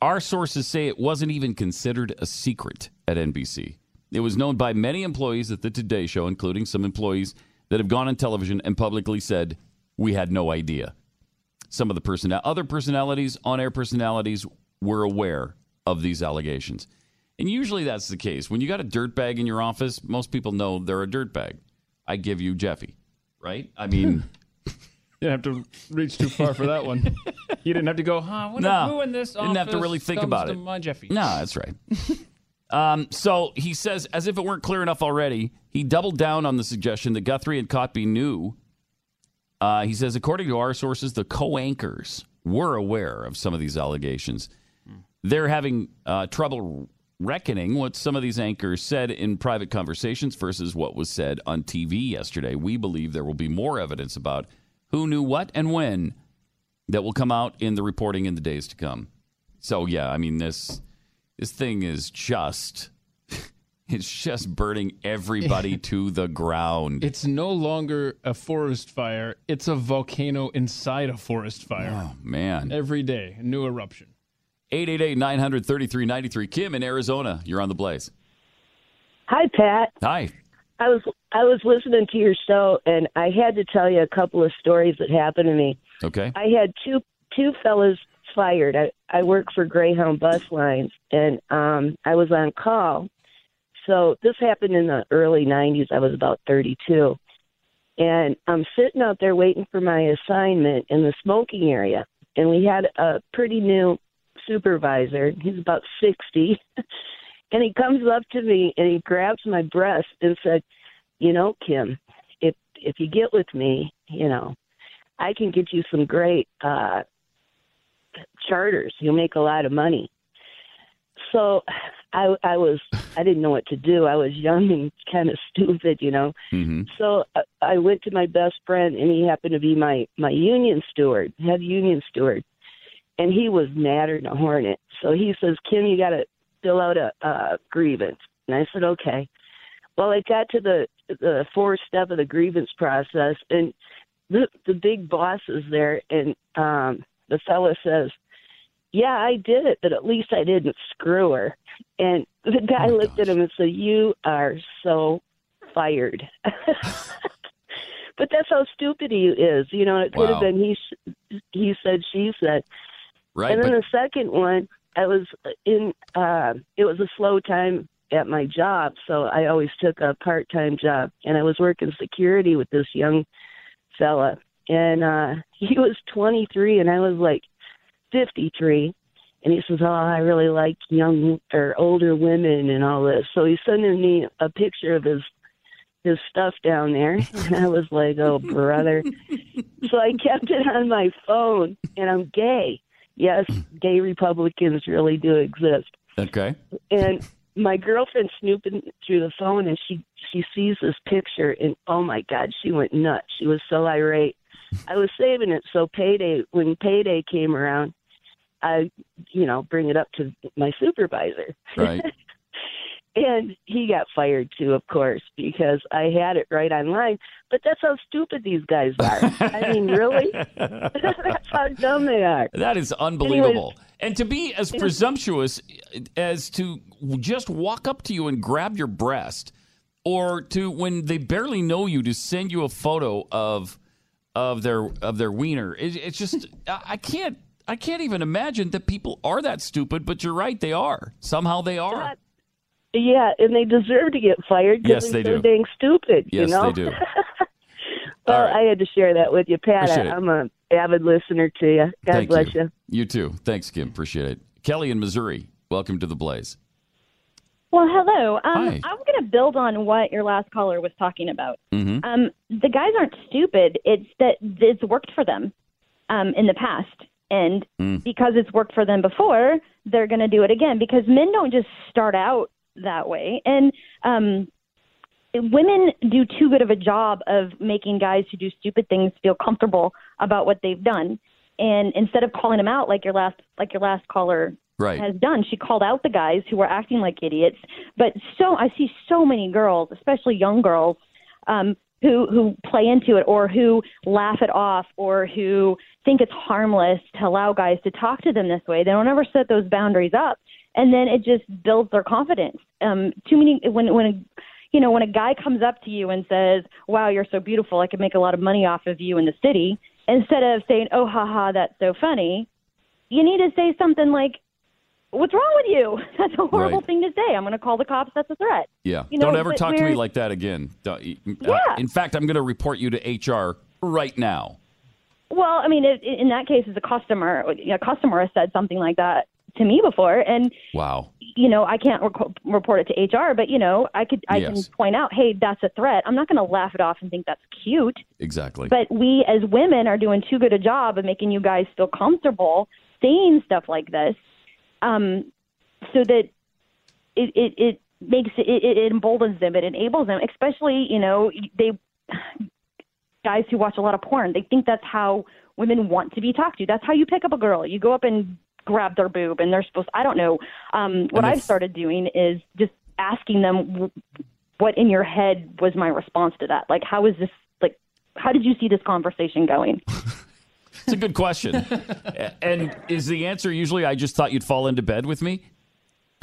Our sources say it wasn't even considered a secret at NBC. It was known by many employees at the Today Show, including some employees that have gone on television and publicly said we had no idea. Some of the person, other personalities, on-air personalities, were aware of these allegations. And usually that's the case. When you got a dirtbag in your office, most people know they're a dirtbag. I give you Jeffy, right? I mean, You didn't have to reach too far for that one. You didn't have to go, huh? What No. who in this Didn't have to really think about it. My Jeffy. No, that's right. um, so he says, as if it weren't clear enough already, he doubled down on the suggestion that Guthrie and Kotb knew. Uh, he says, according to our sources, the co-anchors were aware of some of these allegations. They're having uh, trouble reckoning what some of these anchors said in private conversations versus what was said on TV yesterday. We believe there will be more evidence about who knew what and when that will come out in the reporting in the days to come. So yeah, I mean this this thing is just it's just burning everybody to the ground. It's no longer a forest fire. It's a volcano inside a forest fire. Oh man. Every day, a new eruption. 888-933-93 Kim in Arizona, you're on the blaze. Hi, Pat. Hi. I was I was listening to your show, and I had to tell you a couple of stories that happened to me. Okay. I had two two fellas fired. I I work for Greyhound Bus Lines, and um I was on call. So this happened in the early '90s. I was about 32, and I'm sitting out there waiting for my assignment in the smoking area, and we had a pretty new supervisor. He's about 60. And he comes up to me and he grabs my breast and said, "You know, Kim, if if you get with me, you know, I can get you some great uh charters. You'll make a lot of money." So I I was I didn't know what to do. I was young and kind of stupid, you know. Mm-hmm. So I, I went to my best friend and he happened to be my my union steward, head union steward. And he was madder than a hornet. So he says, "Kim, you got to fill out a, a grievance. And I said, okay. Well, I got to the the fourth step of the grievance process, and the the big boss is there, and um, the fella says, "Yeah, I did it, but at least I didn't screw her." And the guy looked at him and said, "You are so fired." but that's how stupid he is. You know, it could have been he he said, she said. Right, And then but- the second one, I was in. Uh, it was a slow time at my job, so I always took a part-time job, and I was working security with this young fella, and uh, he was 23, and I was like 53. And he says, "Oh, I really like young or older women and all this." So he's sending me a picture of his his stuff down there, and I was like, "Oh, brother." so I kept it on my phone, and I'm gay. Yes, gay Republicans really do exist. Okay. And my girlfriend snooping through the phone, and she she sees this picture, and oh my God, she went nuts. She was so irate. I was saving it so payday when payday came around, I you know bring it up to my supervisor. Right. And he got fired too, of course, because I had it right online. But that's how stupid these guys are. I mean, really? that's how dumb they are. That is unbelievable. and to be as presumptuous as to just walk up to you and grab your breast, or to when they barely know you to send you a photo of of their of their wiener. It, it's just I can't I can't even imagine that people are that stupid. But you're right, they are. Somehow they are. Yeah, and they deserve to get fired because Yes, they they're do. dang stupid. Yes, you know? they do. well, I had to share that with you, Pat. Appreciate. I'm an avid listener to you. God Thank bless you. you. You too. Thanks, Kim. Appreciate it. Kelly in Missouri, welcome to the Blaze. Well, hello. Um, Hi. I'm going to build on what your last caller was talking about. Mm-hmm. Um, the guys aren't stupid. It's that it's worked for them um, in the past. And Mm. because it's worked for them before, they're going to do it again because men don't just start out that way. And um, women do too good of a job of making guys who do stupid things feel comfortable about what they've done. And instead of calling them out like your last like your last caller Right. has done. She called out the guys who were acting like idiots. But so I see so many girls, especially young girls, um, who who play into it or who laugh it off or who think it's harmless to allow guys to talk to them this way. They don't ever set those boundaries up, and then it just builds their confidence. Um, too many when when a you know when a guy comes up to you and says, "Wow, you're so beautiful. I could make a lot of money off of you in the city," instead of saying, "Oh, haha, that's so funny," you need to say something like, "What's wrong with you? That's a horrible Right. thing to say. I'm going to call the cops. That's a threat." Yeah. You know, Don't ever talk to me like that again. Uh, Yeah. in fact, I'm going to report you to HR right now. Well, I mean, it, in that case, as a customer, a customer has said something like that to me before, and Wow. you know, I can't rec- report it to HR, but you know, I could, I Yes. can point out, hey, that's a threat. I'm not going to laugh it off and think that's cute. Exactly. But we as women are doing too good a job of making you guys feel comfortable saying stuff like this, um, so that it it, it makes it, it emboldens them, it enables them, especially you know they guys who watch a lot of porn. They think that's how women want to be talked to. That's how you pick up a girl. You go up and grab their boob, and they're supposed. I don't know. Um, what I've started doing is just asking them what in your head was my response to that. Like, how is this? Like, how did you see this conversation going? It's a good question. And is the answer usually I just thought you'd fall into bed with me?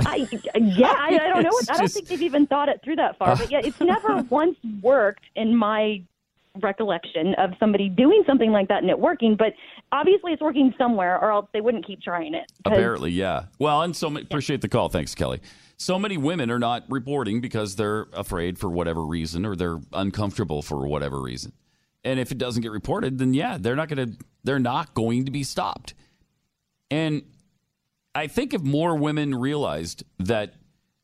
I, yeah, I, I don't know. I don't just- think they've even thought it through that far. but yeah, it's never once worked in my recollection of somebody doing something like that and it working. But obviously, it's working somewhere, or else they wouldn't keep trying it. Apparently, yeah. Well, and so appreciate the call. Thanks, Kelly. So many women are not reporting because they're afraid for whatever reason or they're uncomfortable for whatever reason. And if it doesn't get reported, then yeah, they're not going to they're not going to be stopped. And I think if more women realized that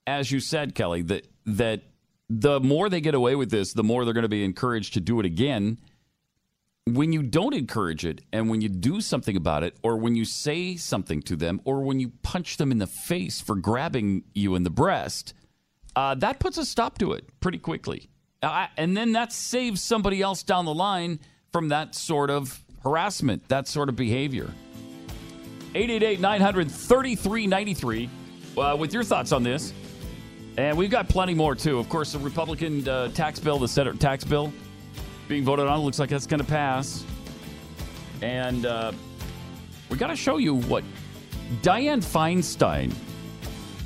as you said, Kelly, that that the more they get away with this, the more they're going to be encouraged to do it again when you don't encourage it and when you do something about it or when you say something to them or when you punch them in the face for grabbing you in the breast uh, that puts a stop to it pretty quickly uh, and then that saves somebody else down the line from that sort of harassment that sort of behavior 888-900-3393 uh, with your thoughts on this and we've got plenty more too of course the republican uh, tax bill the senate tax bill being voted on. Looks like that's going to pass. And uh, we got to show you what Dianne Feinstein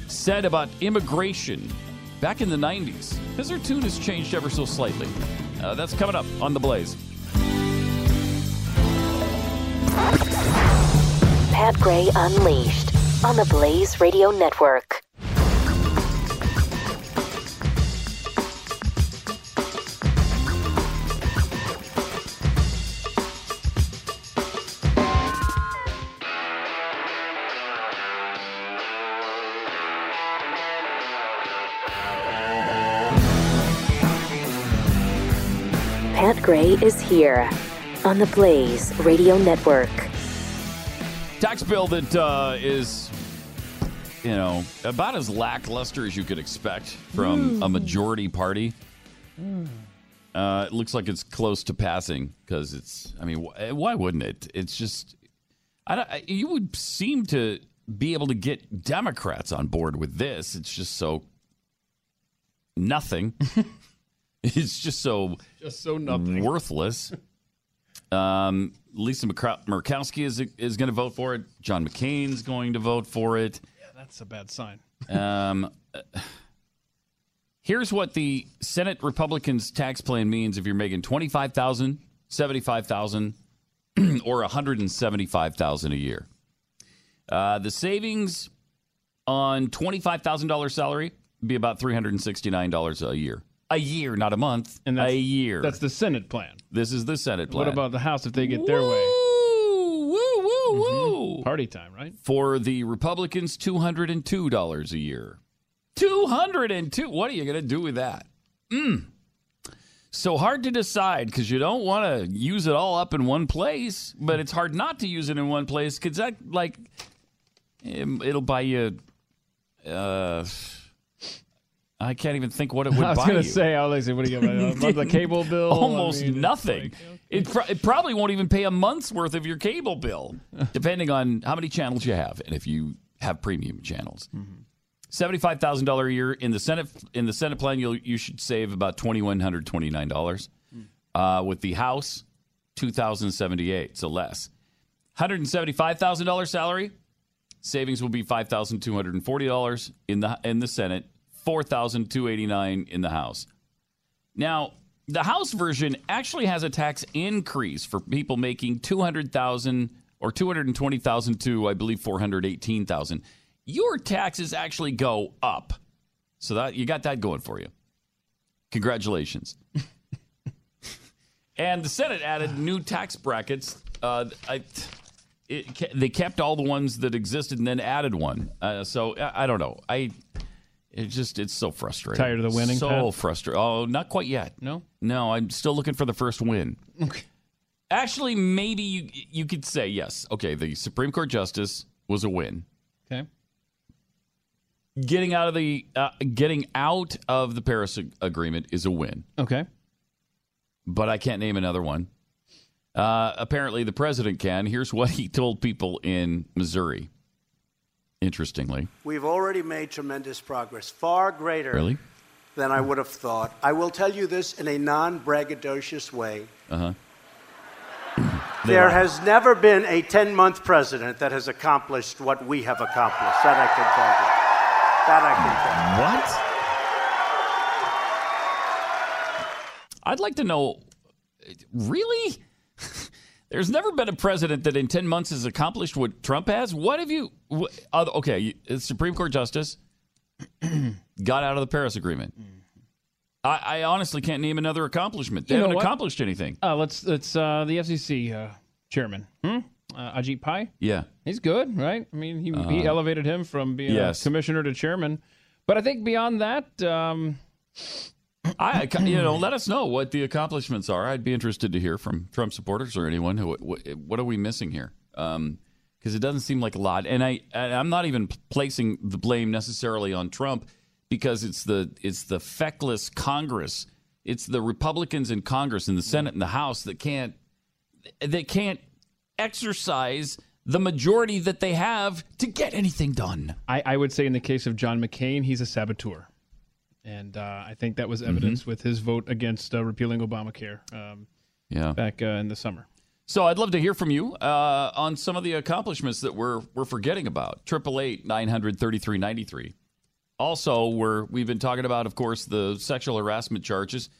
said about immigration back in the 90s. Because her tune has changed ever so slightly. Uh, that's coming up on The Blaze. Pat Gray Unleashed on the Blaze Radio Network. Gray is here on the Blaze Radio Network. Tax bill that uh, is, you know, about as lackluster as you could expect from a majority party. Uh, it looks like it's close to passing because it's. I mean, wh- why wouldn't it? It's just. I don't, I- you would seem to be able to get Democrats on board with this. It's just so nothing. it's just so Just so nothing. worthless. Um, Lisa Murkow- Murkowski is is going to vote for it. John McCain's going to vote for it. Yeah, that's a bad sign. Um, here's what the Senate Republicans' tax plan means if you're making 25000 75000 or 175000 a year. Uh, the savings on $25,000 salary be about $369 a year. A year, not a month. And that's, a year. That's the Senate plan. This is the Senate plan. What about the House if they get their way? Woo, woo, woo, woo. Party time, right? For the Republicans, $202 a year. 202 What are you going to do with that? Mm. So hard to decide because you don't want to use it all up in one place, but it's hard not to use it in one place because that, like, it'll buy you. Uh, I can't even think what it would I was gonna you. say, I was like, what do you get? Monthly cable bill? I Almost mean, it's nothing. it, pro- it probably won't even pay a month's worth of your cable bill, depending on how many channels you have and if you have premium channels. Seventy-five thousand dollar a year in the Senate in the Senate plan. You you should save about twenty one hundred twenty nine dollars. Uh, with the House, two thousand seventy eight, so less. Hundred and seventy five thousand dollars salary. Savings will be five thousand two hundred and forty dollars in the in the Senate, four thousand two eighty nine in the House. Now, the House version actually has a tax increase for people making two hundred thousand or two hundred and twenty thousand to I believe four hundred eighteen thousand. Your taxes actually go up, so that you got that going for you. Congratulations. and the Senate added new tax brackets. Uh, I, it, they kept all the ones that existed and then added one. Uh, so I, I don't know. I it just it's so frustrating. Tired of the winning, So Pat? frustrating. Oh, not quite yet. No? no. I'm still looking for the first win. Okay. Actually, maybe you you could say yes. Okay, the Supreme Court justice was a win. Okay. Getting out of the uh, getting out of the Paris Ag- Agreement is a win. Okay. But I can't name another one. Uh, apparently, the president can. Here's what he told people in Missouri. Interestingly, We've already made tremendous progress, far greater really, than I would have thought. I will tell you this in a non braggadocious way. uh huh. There has never been a 10 month president that has accomplished what we have accomplished. That I can tell you. That I can tell you. What? I'd like to know. Really? There's never been a president that in 10 months has accomplished what Trump has. What have you. What, uh, okay, Supreme Court Justice got out of the Paris Agreement. I, I honestly can't name another accomplishment. They you haven't accomplished anything. Uh, let's let's uh, the FCC uh, chairman, hmm? uh, Ajit Pai. Yeah. He's good, right? I mean, he, he Uh, elevated him from being yes. a commissioner to chairman. But I think beyond that, um, I, you know, let us know what the accomplishments are. I'd be interested to hear from Trump supporters or anyone who. What, what are we missing here? Um, because it doesn't seem like a lot. And I, I'm not even placing the blame necessarily on Trump because it's the it's the feckless Congress. It's the Republicans in Congress, in the Senate, and the House that can't they can't exercise the majority that they have to get anything done. I, I would say in the case of John McCain, he's a saboteur. And uh, I think that was evidence with his vote against uh, repealing Obamacare um, Yeah. back uh, in the summer. So I'd love to hear from you uh, on some of the accomplishments that we're we're forgetting about. Triple eight nine hundred thirty three ninety three. Also, we're we've been talking about, of course, the sexual harassment charges.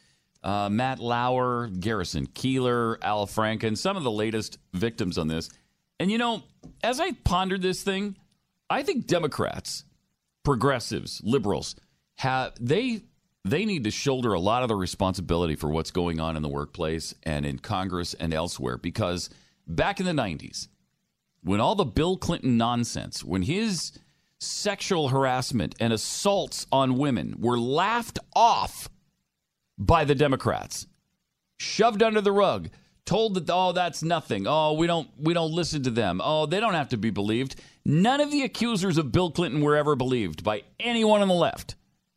Uh, Matt Lauer, Garrison Keillor, Al Franken, some of the latest victims on this. And you know, as I pondered this thing, I think Democrats, progressives, liberals have they they need to shoulder a lot of the responsibility for what's going on in the workplace and in Congress and elsewhere because back in the 90s when all the Bill Clinton nonsense when his sexual harassment and assaults on women were laughed off by the Democrats shoved under the rug told that oh that's nothing oh we don't we don't listen to them oh they don't have to be believed. None of the accusers of bill clinton were ever believed by anyone on the left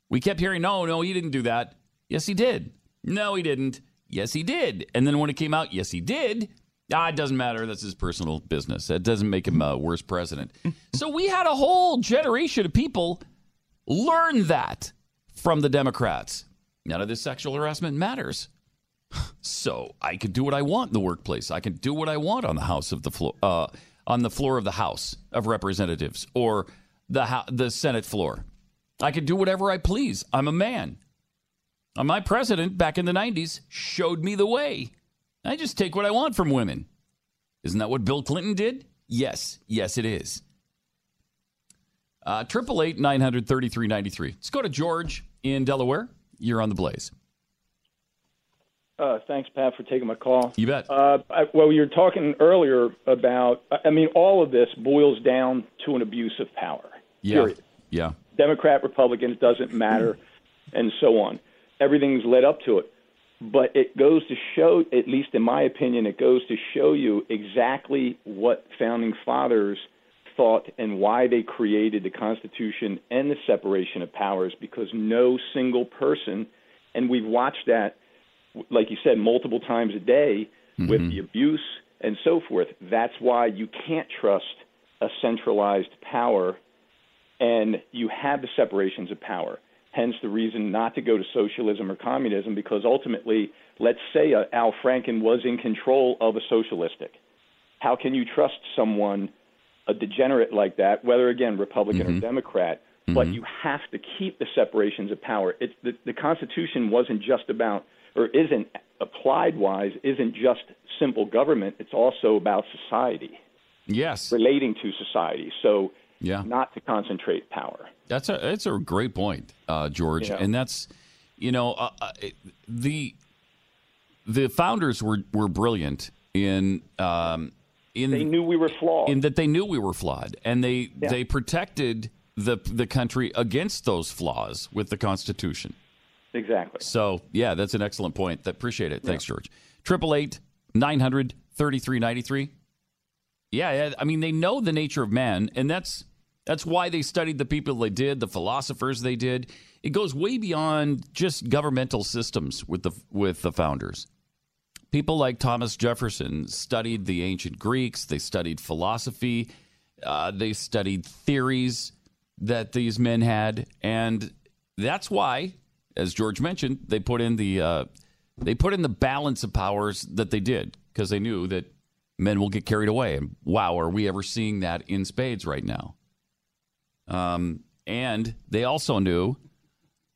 we kept hearing no no he didn't do that. Yes he did. No he didn't. Yes he did. And then when it came out yes he did. Ah it doesn't matter. That's his personal business. That doesn't make him a worse president. So we had a whole generation of people learn that from the democrats. None of this sexual harassment matters. So I can do what I want in the workplace. I can do what I want on the house of the floor, uh, on the floor of the House of Representatives or the ho- the Senate floor. I can do whatever I please. I'm a man. My president back in the '90s showed me the way. I just take what I want from women. Isn't that what Bill Clinton did? Yes, yes, it is. Uh, Triple eight nine hundred thirty three ninety three. Let's go to George in Delaware. You're on the Blaze. Uh, thanks, Pat, for taking my call. You bet. Uh, I, well, you were talking earlier about, I- I mean, all of this boils down to an abuse of power. Yeah. Period. Yeah. Democrat, Republicans, doesn't matter, and so on. Everything's led up to it. But it goes to show, at least in my opinion, it goes to show you exactly what founding fathers thought and why they created the Constitution and the separation of powers because no single person, and we've watched that, like you said, multiple times a day with mm-hmm. the abuse and so forth. That's why you can't trust a centralized power and you have the separations of power. Hence the reason not to go to socialism or communism because ultimately, let's say uh, Al Franken was in control of a socialistic. How can you trust someone, a degenerate like that, whether again Republican or Democrat? But you have to keep the separations of power. It's the, the Constitution wasn't just about, or isn't applied wise, isn't just simple government. It's also about society, Yes. relating to society. So Yeah. not to concentrate power. That's a that's a great point, uh, George, Yeah. and that's you know uh, uh, the the founders were were brilliant in um, in They knew we were flawed. in that they knew we were flawed, and they Yeah. they protected the the country against those flaws with the Constitution. Exactly. So yeah, that's an excellent point. That appreciate it. Thanks, George. Triple eight nine hundred thirty three ninety three. Yeah, yeah, I mean they know the nature of man, and that's that's why they studied the people they did, the philosophers they did. It goes way beyond just governmental systems with the with the founders. People like Thomas Jefferson studied the ancient Greeks. They studied philosophy. Uh, they studied theories that these men had, and that's why, as George mentioned, they put in the uh, they put in the balance of powers that they did because they knew that men will get carried away. And wow, are we ever seeing that in spades right now? Um, and they also knew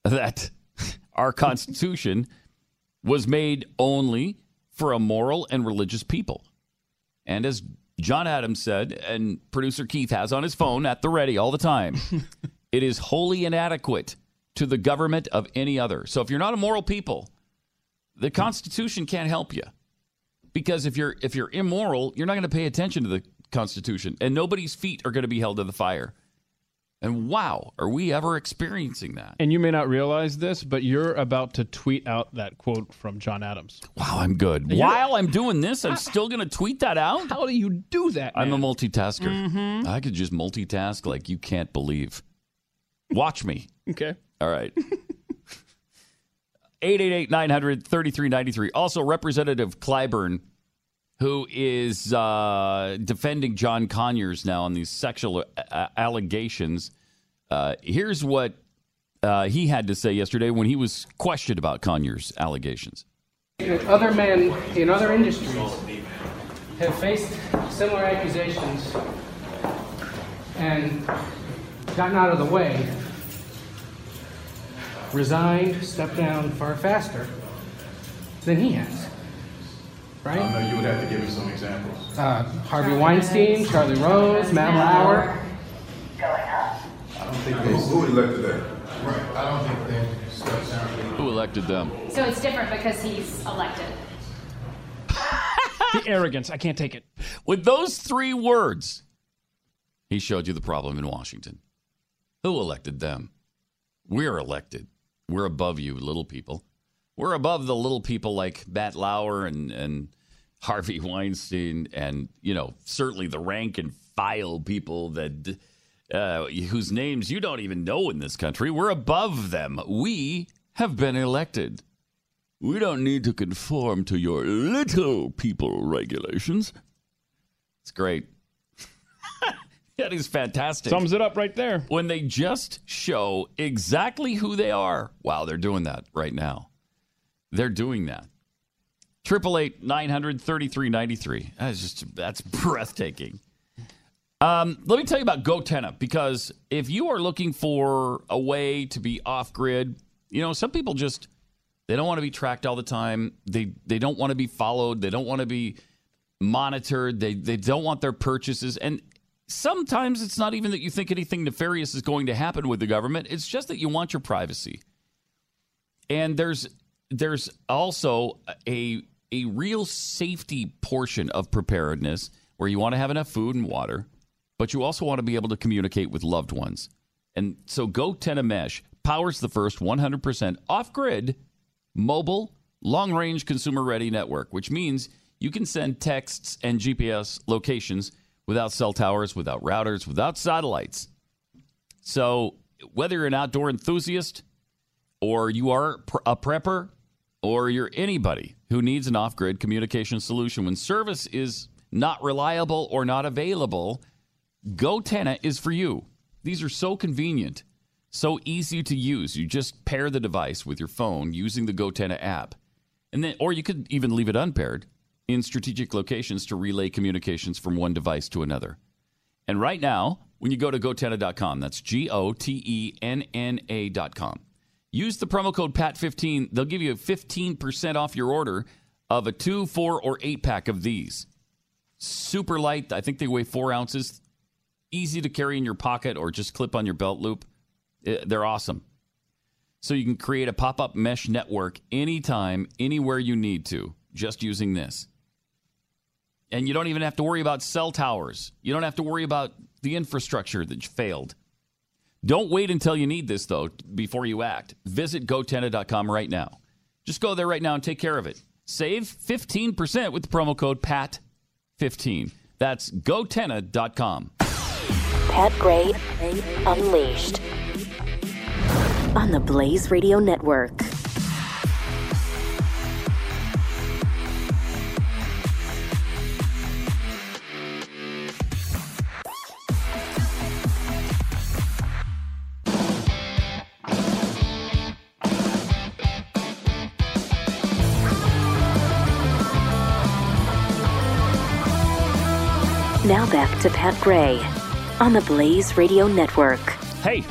that our Constitution was made only for a moral and religious people. And as John Adams said, and producer Keith has on his phone at the ready all the time, it is wholly inadequate to the government of any other. So if you're not a moral people, the Constitution can't help you. Because if you're if you're immoral, you're not going to pay attention to the Constitution, and nobody's feet are going to be held to the fire. And wow, are we ever experiencing that? And you may not realize this, but you're about to tweet out that quote from John Adams. Wow, I'm good. You're- While I'm doing this, I'm still going to tweet that out. How do you do that? I'm a man? multitasker. Mhm. I could just multitask like you can't believe. Watch me. Okay. All right. 888 900 3393. Also, Representative Clyburn, who is uh, defending John Conyers now on these sexual uh, allegations. Uh, here's what uh, he had to say yesterday when he was questioned about Conyers' allegations. Other men in other industries have faced similar accusations and gotten out of the way, resigned, stepped down far faster than he has. Right? I know you would have to give me some examples. Uh, Harvey Weinstein, Charlie Rose, Matt Lauer. Going up. I don't think who, who elected that? Right. I don't think they stepped down. Who elected them? So it's different because he's elected. the arrogance. I can't take it. With those three words, he showed you the problem in Washington. Who elected them? We're elected. We're above you, little people. We're above the little people like Matt Lauer and, and Harvey Weinstein, and you know certainly the rank and file people that uh, whose names you don't even know in this country. We're above them. We have been elected. We don't need to conform to your little people regulations. It's great. that is fantastic. Sums it up right there. When they just show exactly who they are. Wow, they're doing that right now. They're doing that. Triple eight nine hundred thirty three ninety three. That's just that's breathtaking. Um, let me tell you about GoTenna because if you are looking for a way to be off grid, you know some people just they don't want to be tracked all the time. They they don't want to be followed. They don't want to be monitored. They they don't want their purchases and sometimes it's not even that you think anything nefarious is going to happen with the government. It's just that you want your privacy. And there's there's also a a real safety portion of preparedness where you want to have enough food and water, but you also want to be able to communicate with loved ones. And so GoTenna Mesh powers the first 100% off-grid mobile long-range consumer-ready network, which means you can send texts and GPS locations without cell towers, without routers, without satellites. So, whether you're an outdoor enthusiast or you are a prepper or you're anybody who needs an off grid communication solution when service is not reliable or not available, GoTenna is for you. These are so convenient, so easy to use. You just pair the device with your phone using the GoTenna app. And then or you could even leave it unpaired in strategic locations to relay communications from one device to another. And right now, when you go to gotenna.com, that's G O T E N N A.com. Use the promo code PAT15. They'll give you 15% off your order of a two, four, or eight pack of these. Super light. I think they weigh four ounces. Easy to carry in your pocket or just clip on your belt loop. They're awesome. So you can create a pop up mesh network anytime, anywhere you need to, just using this. And you don't even have to worry about cell towers. You don't have to worry about the infrastructure that failed. Don't wait until you need this, though, before you act. Visit gotenna.com right now. Just go there right now and take care of it. Save 15% with the promo code PAT15. That's gotenna.com. Pat Gray Unleashed on the Blaze Radio Network. Back to Pat Gray on the Blaze Radio Network. Hey,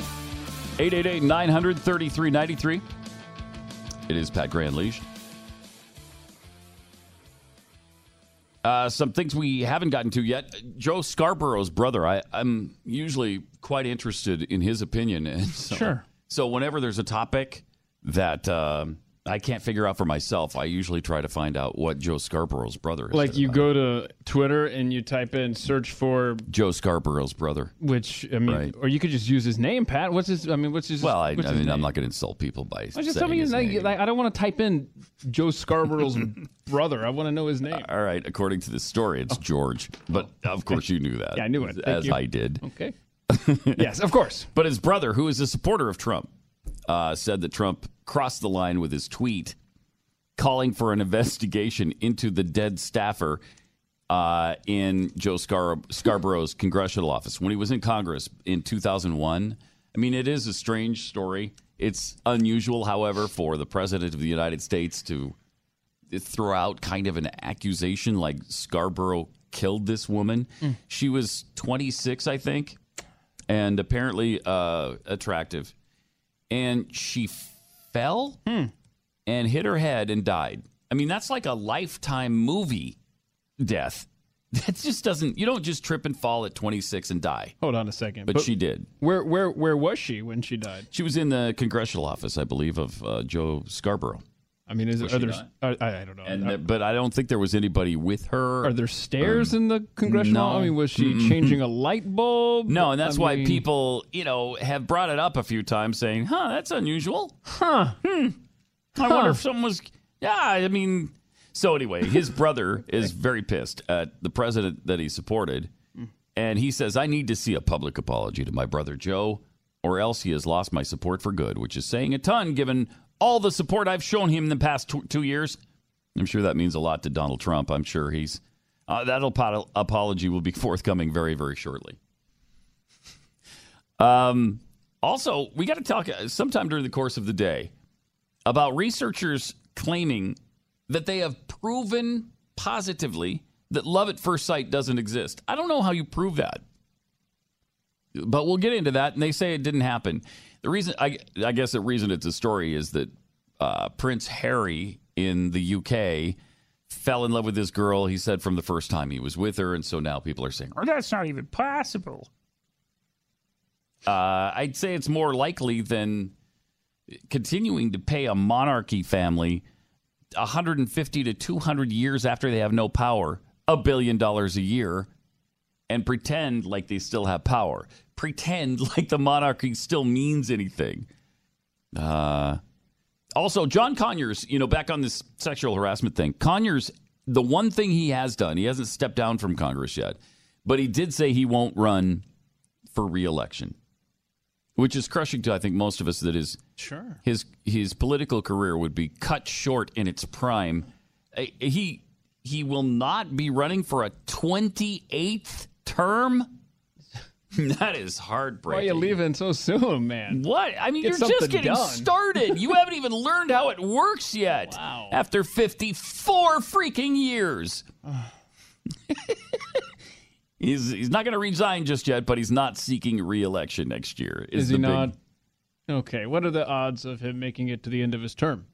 888 900 3393. It is Pat Gray Unleashed. Uh, some things we haven't gotten to yet. Joe Scarborough's brother. I, I'm usually quite interested in his opinion. And so, Sure. So whenever there's a topic that um, I can't figure out for myself, I usually try to find out what Joe Scarborough's brother is. Like you go to Twitter and you type in search for Joe Scarborough's brother. which I mean, Right. or you could just use his name, Pat. What's his? I mean, what's his? Well, I, what's I his mean, I'm name? not going to insult people by Well, just tell me saying his his name. Like, I don't want to type in Joe Scarborough's brother. I want to know his name. Uh, all right, according to this story, it's oh. George. But of course, you knew that. Yeah, I knew it. Thank as you. I did. Okay. yes, of course. But his brother, who is a supporter of Trump, uh, said that Trump crossed the line with his tweet calling for an investigation into the dead staffer uh, in Joe Scar- Scarborough's congressional office when he was in Congress in 2001. I mean, it is a strange story. It's unusual, however, for the president of the United States to throw out kind of an accusation like Scarborough killed this woman. Mm. She was 26, I think, and apparently uh, attractive. And she fell and hit her head and died. I mean, that's like a lifetime movie death. That just doesn't, you don't just trip and fall at 26 and die. Hold on a second. But, she did. Where where where was she when she died? She was in the congressional office, I believe, of uh, Joe Scarborough. I mean, is Was it, are there? I, I don't know. And, uh, but I don't think there was anybody with her. Are there stairs in the congressional? no. I mean, was she Mm-mm. changing a light bulb? No, and that's I why mean- people, you know, have brought it up a few times, saying, "Huh, that's unusual." Huh? Hmm. I Huh. wonder if someone was. Yeah, I mean. So anyway, his brother is very pissed at the president that he supported, and he says, "I need to see a public apology to my brother Joe, or else he has lost my support for good," which is saying a ton, given all the support I've shown him in the past tw- two years. I'm sure that means a lot to Donald Trump. I'm sure he's uh, that apo- apology will be forthcoming very, very shortly. Um, also, we got to talk uh, sometime during the course of the day about researchers claiming that they have proven positively that love at first sight doesn't exist. I don't know how you prove that, but we'll get into that. And they say it didn't happen. The reason, I, I guess, the reason it's a story is that uh, Prince Harry in the UK fell in love with this girl. He said from the first time he was with her, and so now people are saying, "Oh, that's not even possible." Uh, I'd say it's more likely than continuing to pay a monarchy family 150 to 200 years after they have no power, a billion dollars a year, and pretend like they still have power. Pretend like the monarchy still means anything. Uh, also, John Conyers, you know, back on this sexual harassment thing, Conyers, the one thing he has done, he hasn't stepped down from Congress yet, but he did say he won't run for reelection, which is crushing to, I think, most of us that is Sure. his his political career would be cut short in its prime. Uh, He he will not be running for a 28th term. That is heartbreaking. Why are you leaving so soon, man? What? I mean, Get you're just getting done. started. You haven't even learned how it works yet. Wow. After 54 freaking years. he's he's not going to resign just yet, but he's not seeking re-election next year. Is the he big- not? Okay. What are the odds of him making it to the end of his term?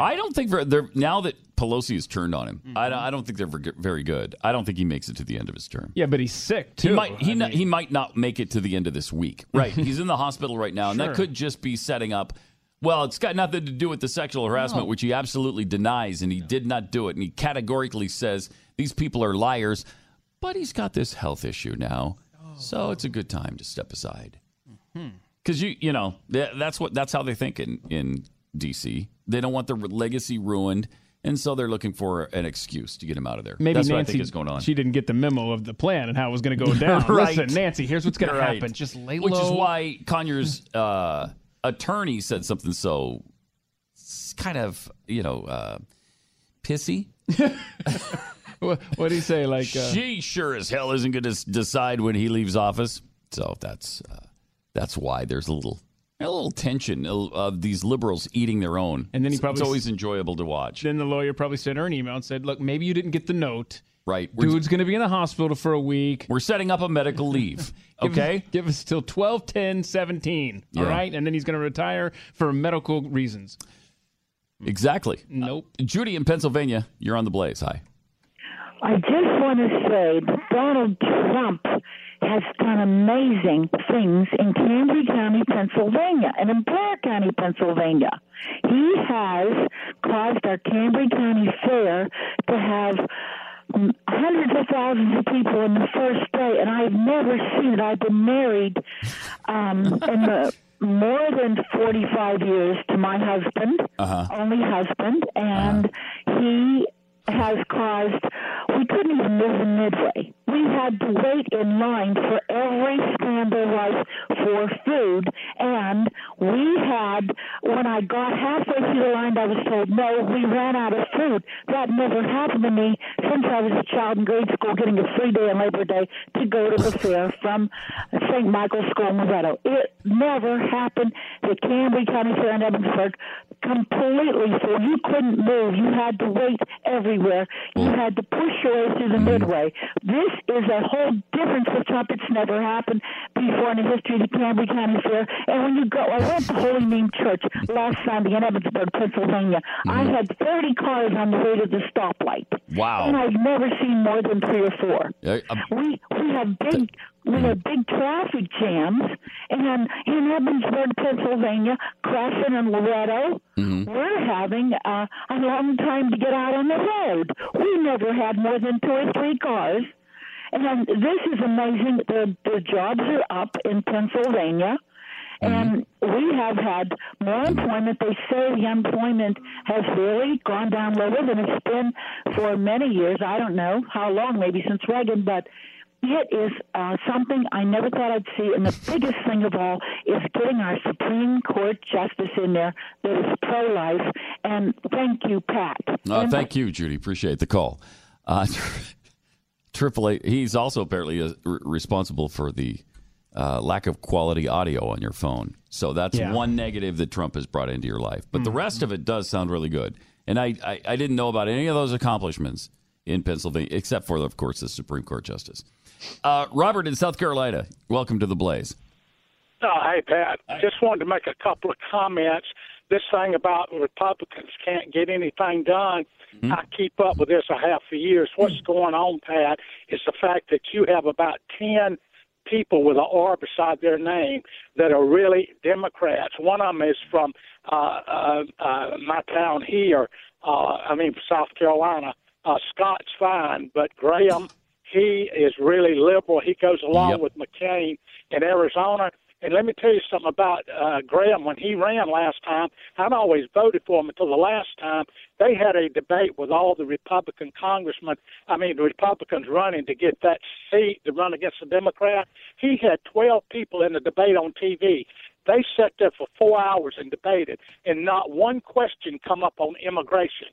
I don't think they're now that Pelosi has turned on him. Mm-hmm. I, don't, I don't think they're very good. I don't think he makes it to the end of his term. Yeah, but he's sick too. He might he, not, mean- he might not make it to the end of this week. Right. He's in the hospital right now, and Sure. that could just be setting up. Well, it's got nothing to do with the sexual harassment, No. which he absolutely denies, and he did not do it, and he categorically says these people are liars. But he's got this health issue now, so it's a good time to step aside. Hmm. Because you you know that's what that's how they think in in D.C. They don't want their legacy ruined, and so they're looking for an excuse to get him out of there. Maybe that's Nancy, what I think is going on. She didn't get the memo of the plan and how it was going to go down. Right. Listen, Nancy, here's what's going to happen. Just lay Which low. is why Conyers' uh, attorney said something so kind of, you know, uh, pissy. what do you say? Like, uh, she sure as hell isn't going to decide when he leaves office. So that's uh, that's why there's a little a little tension of of these liberals eating their own. And then he It's- probably it's always enjoyable to watch. Then the lawyer probably sent her an email and said, "Look, maybe you didn't get the note. Right, We're- Dude's going to be in the hospital for a week. We're setting up a medical leave. Give us- Okay, give us till 12, 10, 17. All Yeah. right, and then he's going to retire for medical reasons. exactly. Nope. Uh, Judy in Pennsylvania, you're on the blaze. Hi. I just want to say that Donald Trump has done amazing things in Cambria County, Pennsylvania, and in Blair County, Pennsylvania. He has caused our Cambria County Fair to have mm, hundreds of thousands of people in the first day, and I've never seen it. I've been married um, in the more than 45 years to my husband, Uh-huh. only husband, and he has caused we couldn't even live in Midway. We had to wait in line for every there was for food, and we had when I got halfway through the line, I was told, "No, we ran out of food." That never happened to me since I was a child in grade school, getting a free day on Labor Day to go to the fair from St. Michael's School in Loretto. It never happened. The Cambria County Fair in Ebensburg completely so You couldn't move. You had to wait everywhere. You had to push your way through the mm-hmm. midway. This is a whole difference with Trump. It's never happened before in the history of the Cambria County Fair. And when you go, I went to Holy Name Church last Sunday in Ebensburg, Pennsylvania. I mm-hmm. had 30 cars on the way to the stoplight. Wow. And I've never seen more than three or four. Uh, We we have big we mm-hmm. have big traffic jams, and in Ebensburg, Pennsylvania, Cresson and Loretto, we're having uh, a long time to get out on the road. We never had more than two or three cars. And this is amazing. The the jobs are up in Pennsylvania. And we have had more employment. They say the unemployment has really gone down lower than it's been for many years. I don't know how long, maybe since Reagan, but it is uh, something I never thought I'd see. And the biggest thing of all is getting our Supreme Court justice in there that is pro life. And thank you, Pat. Uh, thank you, Judy. Appreciate the call. Uh, Triple A. He's also apparently uh, r- responsible for the uh, lack of quality audio on your phone. So that's Yeah. one negative that Trump has brought into your life. But the rest of it does sound really good. And I, I, I didn't know about any of those accomplishments in Pennsylvania, except for, of course, the Supreme Court justice. Uh, Robert in South Carolina, welcome to the Blaze. Oh, hey, Pat. I just wanted to make a couple of comments. This thing about Republicans can't get anything done, I keep up with this a half a years. What's going on, Pat, is the fact that you have about 10 people with an R beside their name that are really Democrats. One of them is from uh, uh, uh, my town here, Uh, I mean, South Carolina. Uh, Scott's fine, but Graham, he is really liberal. He goes along Yep. with McCain in Arizona. And let me tell you something about uh, Graham. When he ran last time, I'd always voted for him until the last time. They had a debate with all the Republican congressmen, I mean, the Republicans running to get that seat to run against the Democrat. He had 12 people in the debate on TV. They sat there for four hours and debated, and not one question come up on immigration.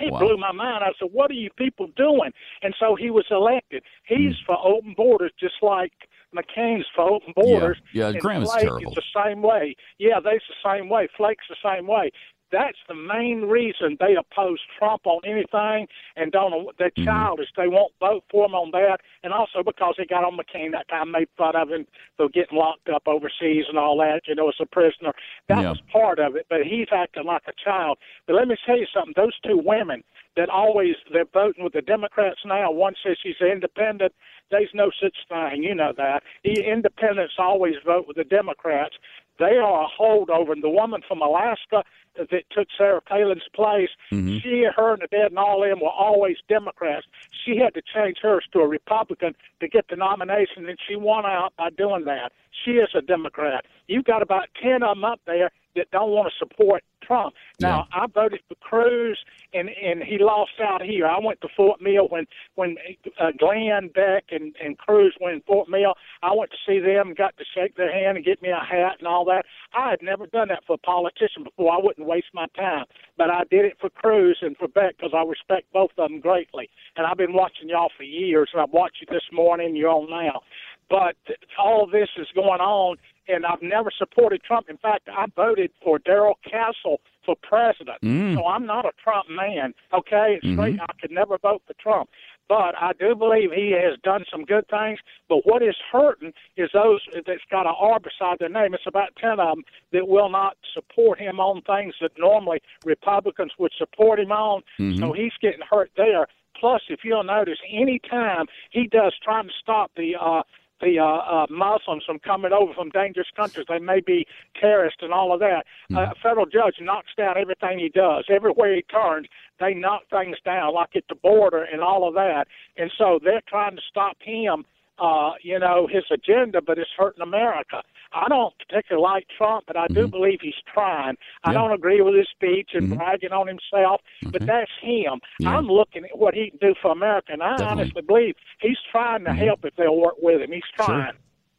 It Wow. blew my mind. I said, "What are you people doing?" And so he was elected. He's Hmm. for open borders, just like McCain's for open borders. Yeah, And Graham is terrible. the same way. Yeah, they's the same way. Flake's the same way. That's the main reason they oppose Trump on anything and don't. They're Mm-hmm. childish. They won't vote for him on that, and also because he got on McCain that time, made fun of him for getting locked up overseas and all that. You know, as a prisoner. That Yeah. was part of it. But he's acting like a child. But let me tell you something. Those two women that always they're voting with the Democrats now. One says she's independent. There's no such thing. You know that. The independents always vote with the Democrats. They are a holdover. And the woman from Alaska that took Sarah Palin's place, Mm-hmm. she, her, and the dad and all of them were always Democrats. She had to change hers to a Republican to get the nomination, and she won out by doing that. She is a Democrat. You've got about 10 of them up there that don't want to support Trump. Now, I voted for Cruz, and and he lost out here. I went to Fort Mill when when uh, Glenn Beck and and Cruz went in Fort Mill. I went to see them, got to shake their hand and get me a hat and all that. I had never done that for a politician before. I wouldn't waste my time, but I did it for Cruz and for Beck because I respect both of them greatly. And I've been watching y'all for years, and I've watched you this morning. You're on now. But all this is going on, and I've never supported Trump. In fact, I voted for Darrell Castle for president. Mm. So I'm not a Trump man. Okay, it's Mhm. straight. I could never vote for Trump. But I do believe he has done some good things. But what is hurting is those that's got an R beside their name. It's about 10 of them that will not support him on things that normally Republicans would support him on. Mhm. So he's getting hurt there. Plus, if you'll notice, any time he does trying to stop the uh, the uh, uh, Muslims from coming over from dangerous countries, they may be terrorists and all of that. Uh, a federal judge knocks down everything he does. Everywhere he turns, they knock things down, like at the border and all of that. And so they're trying to stop him, uh, you know, his agenda, but it's hurting America. I don't particularly like Trump, but I do believe he's trying. I Yeah. don't agree with his speech and bragging on himself, but that's him. Yeah. I'm looking at what he can do for America, and I Definitely. honestly believe he's trying to help if they'll work with him. He's trying.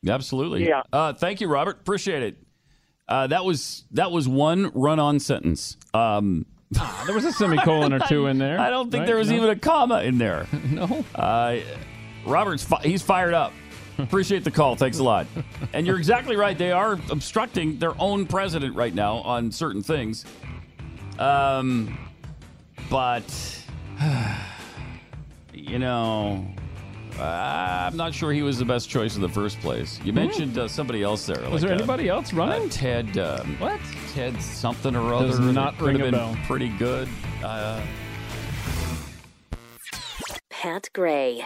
Absolutely. Yeah. Uh, thank you, Robert. Appreciate it. Uh, that was that was one run-on sentence. Um, There was a semicolon or two in there. I don't think right? there was No? even a comma in there. no. Uh, Robert's fi- he's fired up. Appreciate the call. Thanks a lot. And you're exactly right. They are obstructing their own president right now on certain things. Um, but you know, I'm not sure he was the best choice in the first place. You mentioned uh, somebody else there. Was there uh, anybody else running? uh, Ted. Um, what? Ted something or other. Does not that would ring have a been bell. pretty good. Uh, Pat Gray.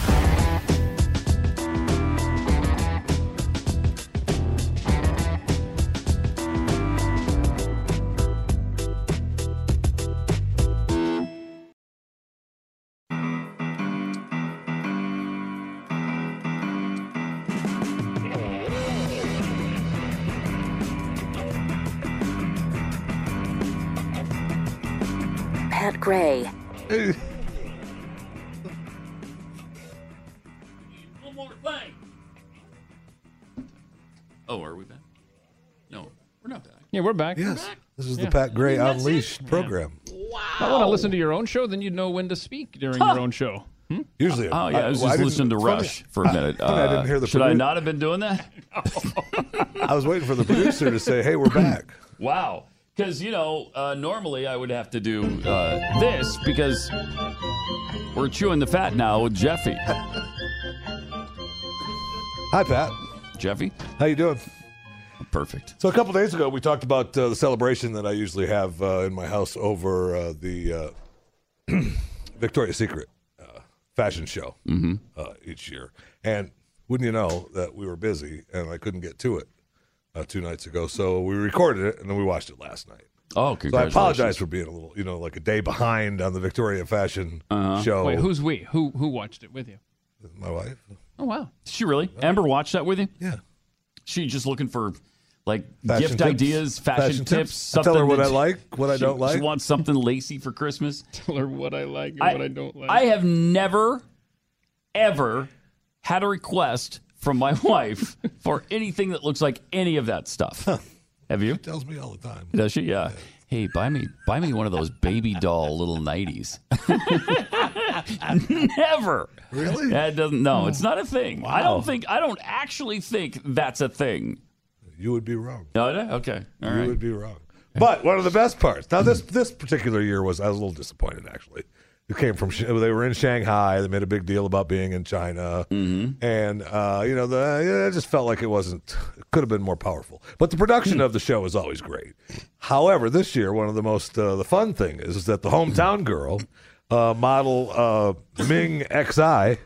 Not back. Yeah, we're back. Yes. This is Yeah. the Pat Gray Unleashed program. Wow. I want to listen to your own show, then you'd know when to speak during your own show. Hmm? Usually, Oh yeah, I was well, just didn't- listening to funny- Rush for a minute. funny I didn't hear the should I not have been doing that? I was waiting for the producer to say, "Hey, we're back." Wow. Because, you know, uh, normally I would have to do uh, this because we're chewing the fat now with Jeffy. Hi, Pat. Jeffy? How you doing? Perfect. So a couple days ago, we talked about uh, the celebration that I usually have uh, in my house over uh, the uh, Victoria's Secret uh, fashion show Mhm. uh, each year. And wouldn't you know that we were busy and I couldn't get to it. uh, two nights ago. So we recorded it and then we watched it last night. Oh, congratulations! So I apologize for being a little, you know, like a day behind on the Victoria Fashion Uh-huh. show. Wait, who's we? Who who watched it with you? my wife? Oh wow. Did she really? Amber watched that with you? Yeah. She just looking for like Fashion gift tips? ideas, fashion, Fashion tips. tips? I tell her what that I like, what I she- don't like. She wants something lacy for Christmas. Tell her what I like and I, what I don't like. I have never, ever had a request from my wife for anything that looks like any of that stuff. Have you? tells me all the time. Does she? Yeah. Hey, buy me, buy me one of those baby doll little nighties. Never. Really? That doesn't. No, it's oh. not a thing. I don't think. I don't actually think that's a thing. You would be wrong. No, no? okay. All you right. would be wrong. But one of the best parts. Now this this particular year was I was a little disappointed actually. It came from they were in Shanghai. They made a big deal about being in China, Mm-hmm. and uh, you know the it just felt like it wasn't. It could have been more powerful. But the production of the show is always great. However, this year one of the most uh, the fun thing is, is that the hometown girl, uh, model uh, Ming Xi.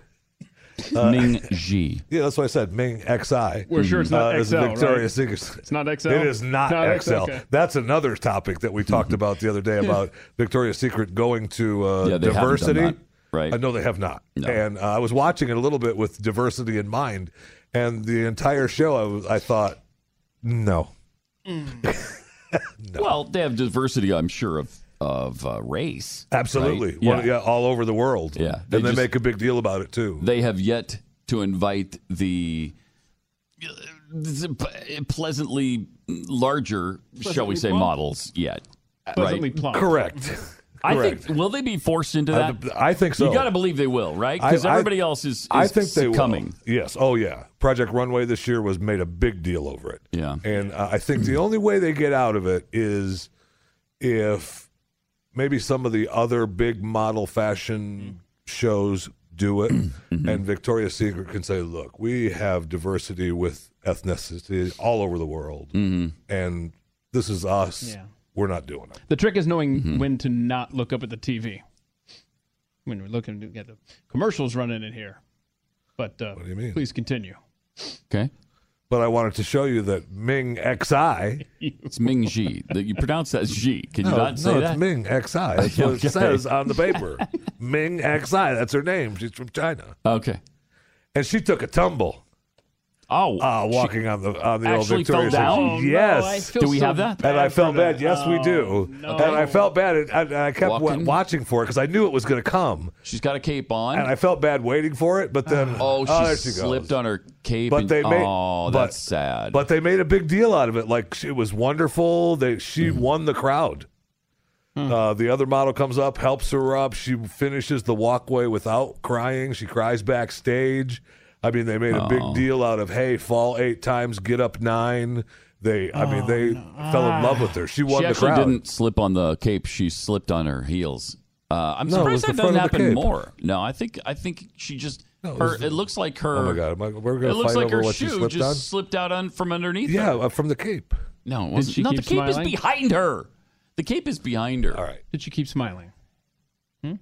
Uh, Ming Ji. Yeah, that's what I said. Ming XI. We're sure it's not uh, is a XL, Victoria's right? Secret. It's not XL? It is not, Not XL. XL, okay. That's another topic that we talked about the other day about Victoria's Secret going to uh, Yeah, they haven't done diversity. that, right. I know they have not. And uh, I was watching it a little bit with diversity in mind, and the entire show, I, was, I thought, no. Well, they have diversity, I'm sure, of of uh, race. Absolutely. right? Well, yeah, all over the world. Yeah, and they just- make a big deal about it, too. They have yet to invite the uh, pleasantly larger, shall we say, plump? models yet. Pleasantly right? plump. Correct. I Correct. think will they be forced into that? I think so. You got to believe they will, right? I- Because I- everybody else is, is I think they succumbing. will. Yes. Oh yeah. Project Runway this year was made a big deal over it. Yeah. And uh, I think the only way they get out of it is if maybe some of the other big model fashion shows do it, Mm-hmm. and Victoria's Secret can say, "Look, we have diversity with ethnicity all over the world, Mm-hmm. and this is us. Yeah. We're not doing it." The trick is knowing Mm-hmm. when to not look up at the TV. When we're looking to get the commercials running in here. But uh, what do you mean? Please continue. Okay. But I wanted to show you that Ming Xi. It's Ming Ji. That you pronounce that Ji. Can you no, not say no, that? No, it's Ming Xi. That's what Okay. it says on the paper. Ming Xi. That's her name. She's from China. Okay. And she took a tumble. Oh, uh, walking on the on the old actually Victoria's fell down? Secret. Oh, no, yes. I feel Do we so have that? And I felt bad. that. Yes, we do. no. And I felt bad. And I, and I kept wa- watching for it because I knew it was going to come. She's got a cape on. And I felt bad waiting for it. But then, Oh, she, there she goes. slipped on her cape. But and- they made. oh, but- that's sad. But they made a big deal out of it. Like it was wonderful. They she Hmm. won the crowd. Uh, the other model comes up, helps her up. She finishes the walkway without crying. She cries backstage. I mean, they made a big Oh. deal out of hey, fall eight times, get up nine. They, I mean, they fell in love with her. She won she the actually crowd. didn't slip on the cape. She slipped on her heels. Uh, I'm No, it was surprised the that doesn't of the happen cape. more. No, I think I think she just No, it her. was It, the- looks like her. Oh my God, am I- we're gonna it looks fight like over her what she shoe slipped just on? slipped out on from underneath. Yeah, her. uh, from the cape. No, it wasn't. she no, the keep cape smiling? is behind her. The cape is behind her. All right. Did she keep smiling? Hmm?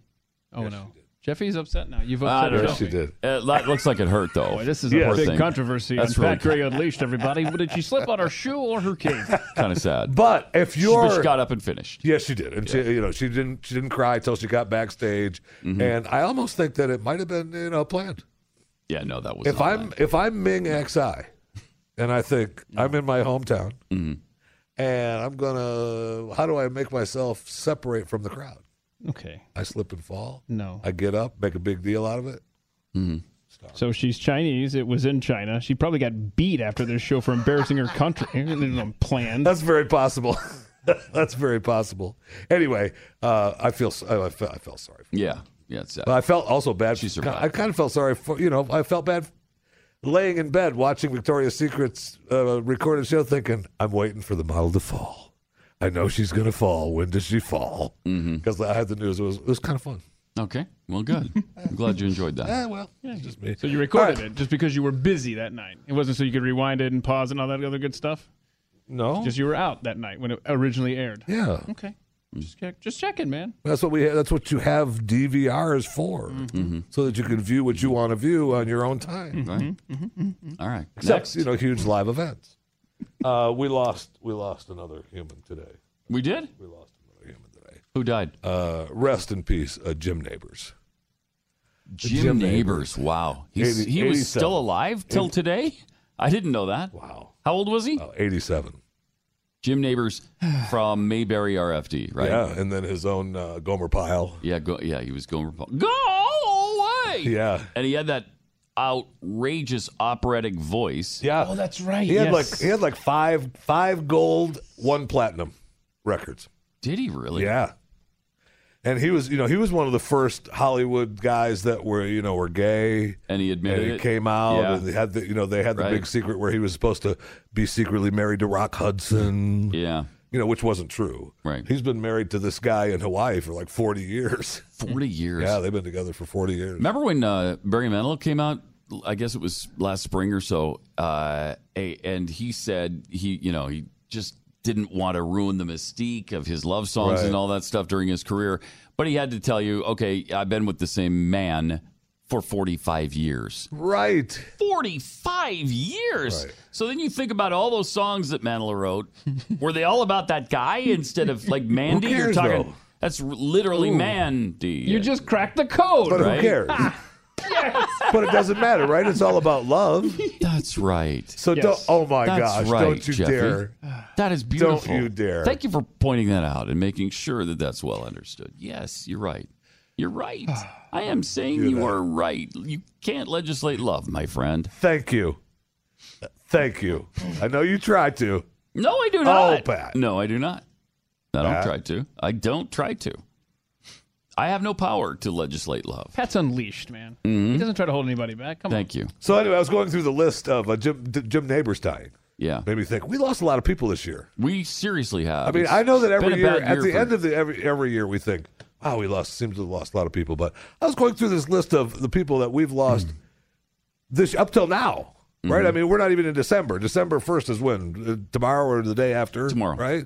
Oh no. Jeffy's upset now. You've I upset don't Jeffy. know. It that looks like it hurt though. Boy, this is Poor a big thing. controversy That's on really Pat Gray Unleashed, everybody. Did she slip on her shoe or her cape? kind of sad. But if She- you're, but she got up and finished. Yes, she did, and she, you know, she didn't, she didn't cry till she got backstage. Mm-hmm. And I almost think that it might have been, you know, planned. Yeah, no, that was. if not I'm planned. if I'm Ming Xi, and I think I'm in my hometown, Mm-hmm. and I'm gonna, how do I make myself separate from the crowd? Okay. I slip and fall. No. I get up, make a big deal out of it. Mm-hmm. So she's Chinese. It was in China. She probably got beat after this show for embarrassing her country. Planned. That's very possible. That's very possible. Anyway, uh, I feel s- I felt, I felt sorry. For yeah, yeah, it's sad. But I felt also bad. She survived. I kind of felt sorry for you know. I felt bad laying in bed watching Victoria's Secret's uh, recorded show, thinking I'm waiting for the model to fall. I know she's going to fall. When does she fall? Mm-hmm. Because I had the news. It was it was kind of fun. Okay, well, good. I'm glad you enjoyed that. Eh, well, it's just me. So you recorded it just because you were busy that night. It wasn't so you could rewind it and pause and all that other good stuff. No, Just you were out that night when it originally aired. Yeah, Okay. Just check, just checking, man. that's what we. That's what you have DVRs for, Mm-hmm. so that you can view what you want to view on your own time. Mm-hmm. Right. All right. Except Next. you know huge live events. Uh, we lost. We lost another human today. We did. We lost another human today. Who died? Uh, rest in peace, uh, Jim Nabors. Jim, Jim Nabors. Wow. He's, 80 he was still alive till Eighty- today? I didn't know that. Wow. How old was he? Uh, Eighty-seven. Jim Nabors from Mayberry RFD, right? Yeah, and then his own uh, Gomer Pyle. Yeah, go, yeah, he was Gomer Pyle. Go away! Yeah. And he had that outrageous operatic voice. Yeah. Oh, that's right. He had yes. like he had like five five gold, one platinum records. Did he really? Yeah. And he was, you know, he was one of the first Hollywood guys that were, you know, were gay. And he admitted and he it? came out, Yeah. and they had the, you know, they had the Right. big secret where he was supposed to be secretly married to Rock Hudson. Yeah. You know, which wasn't true. Right. He's been married to this guy in Hawaii for like forty years. 40 years. Yeah, they've been together for forty years. Remember when uh, Barry Manilow came out? I guess it was last spring or so. Uh, a, and he said he, you know, he just didn't want to ruin the mystique of his love songs Right. and all that stuff during his career. But he had to tell you, okay, I've been with the same man for 45 years. Right. 45 years. Right. So then you think about all those songs that Manilow wrote. Were they all about that guy instead of like Mandy? You're cares, talking. though? That's literally Ooh. Mandy. You just cracked the code. But Right. who cares? Ah, but it doesn't matter, right? It's all about love. That's right. So Yes. don't. Oh my That's gosh! right, don't you Jeffy. dare! That is beautiful. Don't you dare. Thank you for pointing that out and making sure that that's well understood. Yes, you're right. You're right. Ah, I am saying You're you that. are right. You can't legislate love, my friend. Thank you. Thank you. I know you tried to. No, I do not. Oh, Pat. No, I do not. I don't Pat? try to. I don't try to. I have no power to legislate love. Pat's unleashed, man. He doesn't try to hold anybody back. Come Mm-hmm. Thank you. So anyway, I was going through the list of uh, Jim D- Jim Nabors dying. Yeah. Made me think we lost a lot of people this year. We seriously have. I mean, It's I know that every a year at the for- end of the every every year we think, wow, we lost seems to have lost a lot of people. But I was going through this list of the people that we've lost Hmm. this up till now. Right? Mm-hmm. I mean, we're not even in December. December first is when Uh, tomorrow or the day after. Tomorrow. right?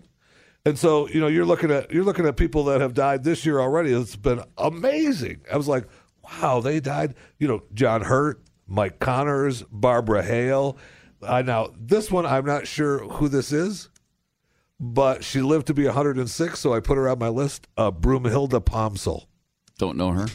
And so you know you're looking at you're looking at people that have died this year already. It's been amazing. I was like, wow, they died. You know, John Hurt, Mike Connors, Barbara Hale. I now this one I'm not sure who this is, but she lived to be 106, so I put her on my list. Uh, Broomhilda Pomsel. Don't know her.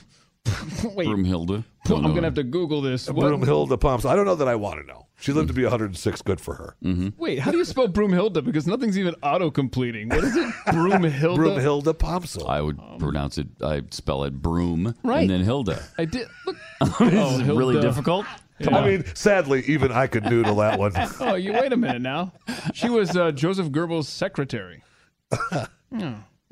Wait, Broomhilda. I'm Don't know gonna have to Google this. What- Broomhilda Pomsel. I don't know that I want to know. She lived to be 106. Good for her. Mm-hmm. Wait, how do you spell Broomhilda? Because nothing's even auto completing. What is it? Broomhilda. Broomhilda Pomsel. I would pronounce it. I spell it broom Right. and then Hilda. I did. Look. This Oh, is really Hilda. difficult. Come I on. mean, sadly, even I could noodle that one. Oh, you wait a minute now. She was uh, Joseph Goebbels' secretary. Oh,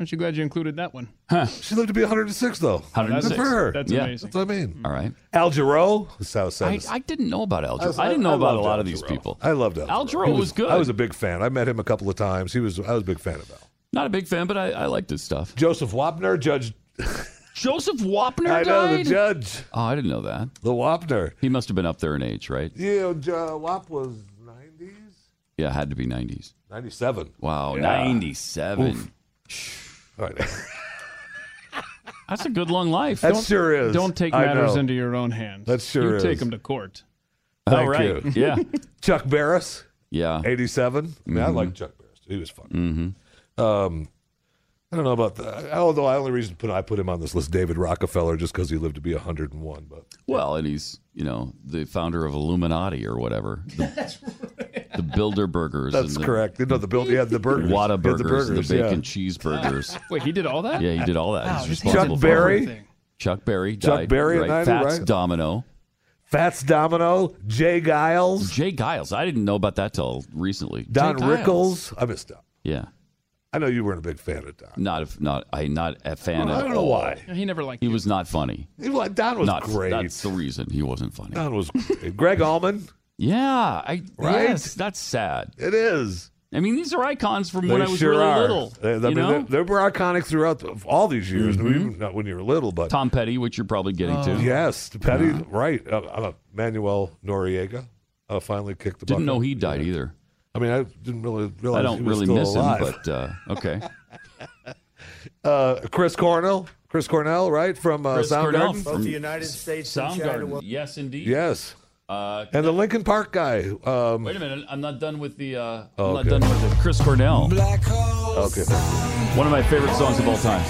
aren't you glad you included that one? Huh. She lived to be 106, though. 106. Good for her. That's Yeah. amazing. That's what I mean. All right. Al Jarreau. That's how I. I didn't know about Al I Jarreau. I didn't know I about a lot Al of these Jarreau. people. I loved Al. Al Jarreau. Jarreau He was good. I was a big fan. I met him a couple of times. He was. I was a big fan of Al. Not a big fan, but I, I liked his stuff. Joseph Wapner, Judge. Joseph Wapner I know the judge, Oh, I didn't know that. the Wapner. He must have been up there in age, right? Yeah, uh, Wap was 90s, Yeah, had to be 90s. 97. Wow, Yeah. 97. All right. That's a good long life. That Don't- sure is. Don't take I matters know. into your own hands. That sure you is. take them to court. Thank right. you. Yeah. Chuck Barris, Yeah. 87. I mean, I like Chuck Barris. He was fun. Um, I don't know about that. Although I only reason put I put him on this list, David Rockefeller, just because he lived to be 101. But Well, and he's, you know, the founder of Illuminati or whatever. The, the Bilderbergers. that's and the correct. You know the build. He had the burgers. He had the burgers. the bacon yeah. cheeseburgers. Wait, he did all that? Yeah, he did all that. Wow, He's responsible Chuck for Berry? everything. Chuck Berry Chuck died. Berry at right? 90, Fats right? Domino. Fats Domino, J. Geils, J. Geils. I didn't know about that till recently. Don J. Geils. Rickles. I missed Don. Yeah. I know you weren't a big fan of Don. Not a, not I not a fan I don't know all. why. He never liked He you. was not funny. He Don was not great. That's the reason he wasn't funny. Don was great. Gregg Allman. Yeah, I Right? yes, that's sad. It is. I mean, these are icons from when I was sure really are. little. They, I you mean, know? Mm-hmm. they, they were iconic throughout the, all these years. Even not when you were little, but Tom Petty, which you're probably getting Oh. to. yes, Petty. Right. Uh, uh, Manuel Noriega uh, finally kicked the. Didn't bucket. know he died either. I mean, I didn't really realize. I don't was really still miss alive. him, but uh, okay. uh, Chris Cornell. Chris Cornell, right from uh, Chris Cornell Soundgarden. from the United States and China Soundgarden. Yes, indeed. Yes. Uh, And the Linkin Park guy. Um, wait a minute. I'm not done with the. Uh, I'm Oh, not done with the Chris Cornell. Okay. One of my favorite songs of all time.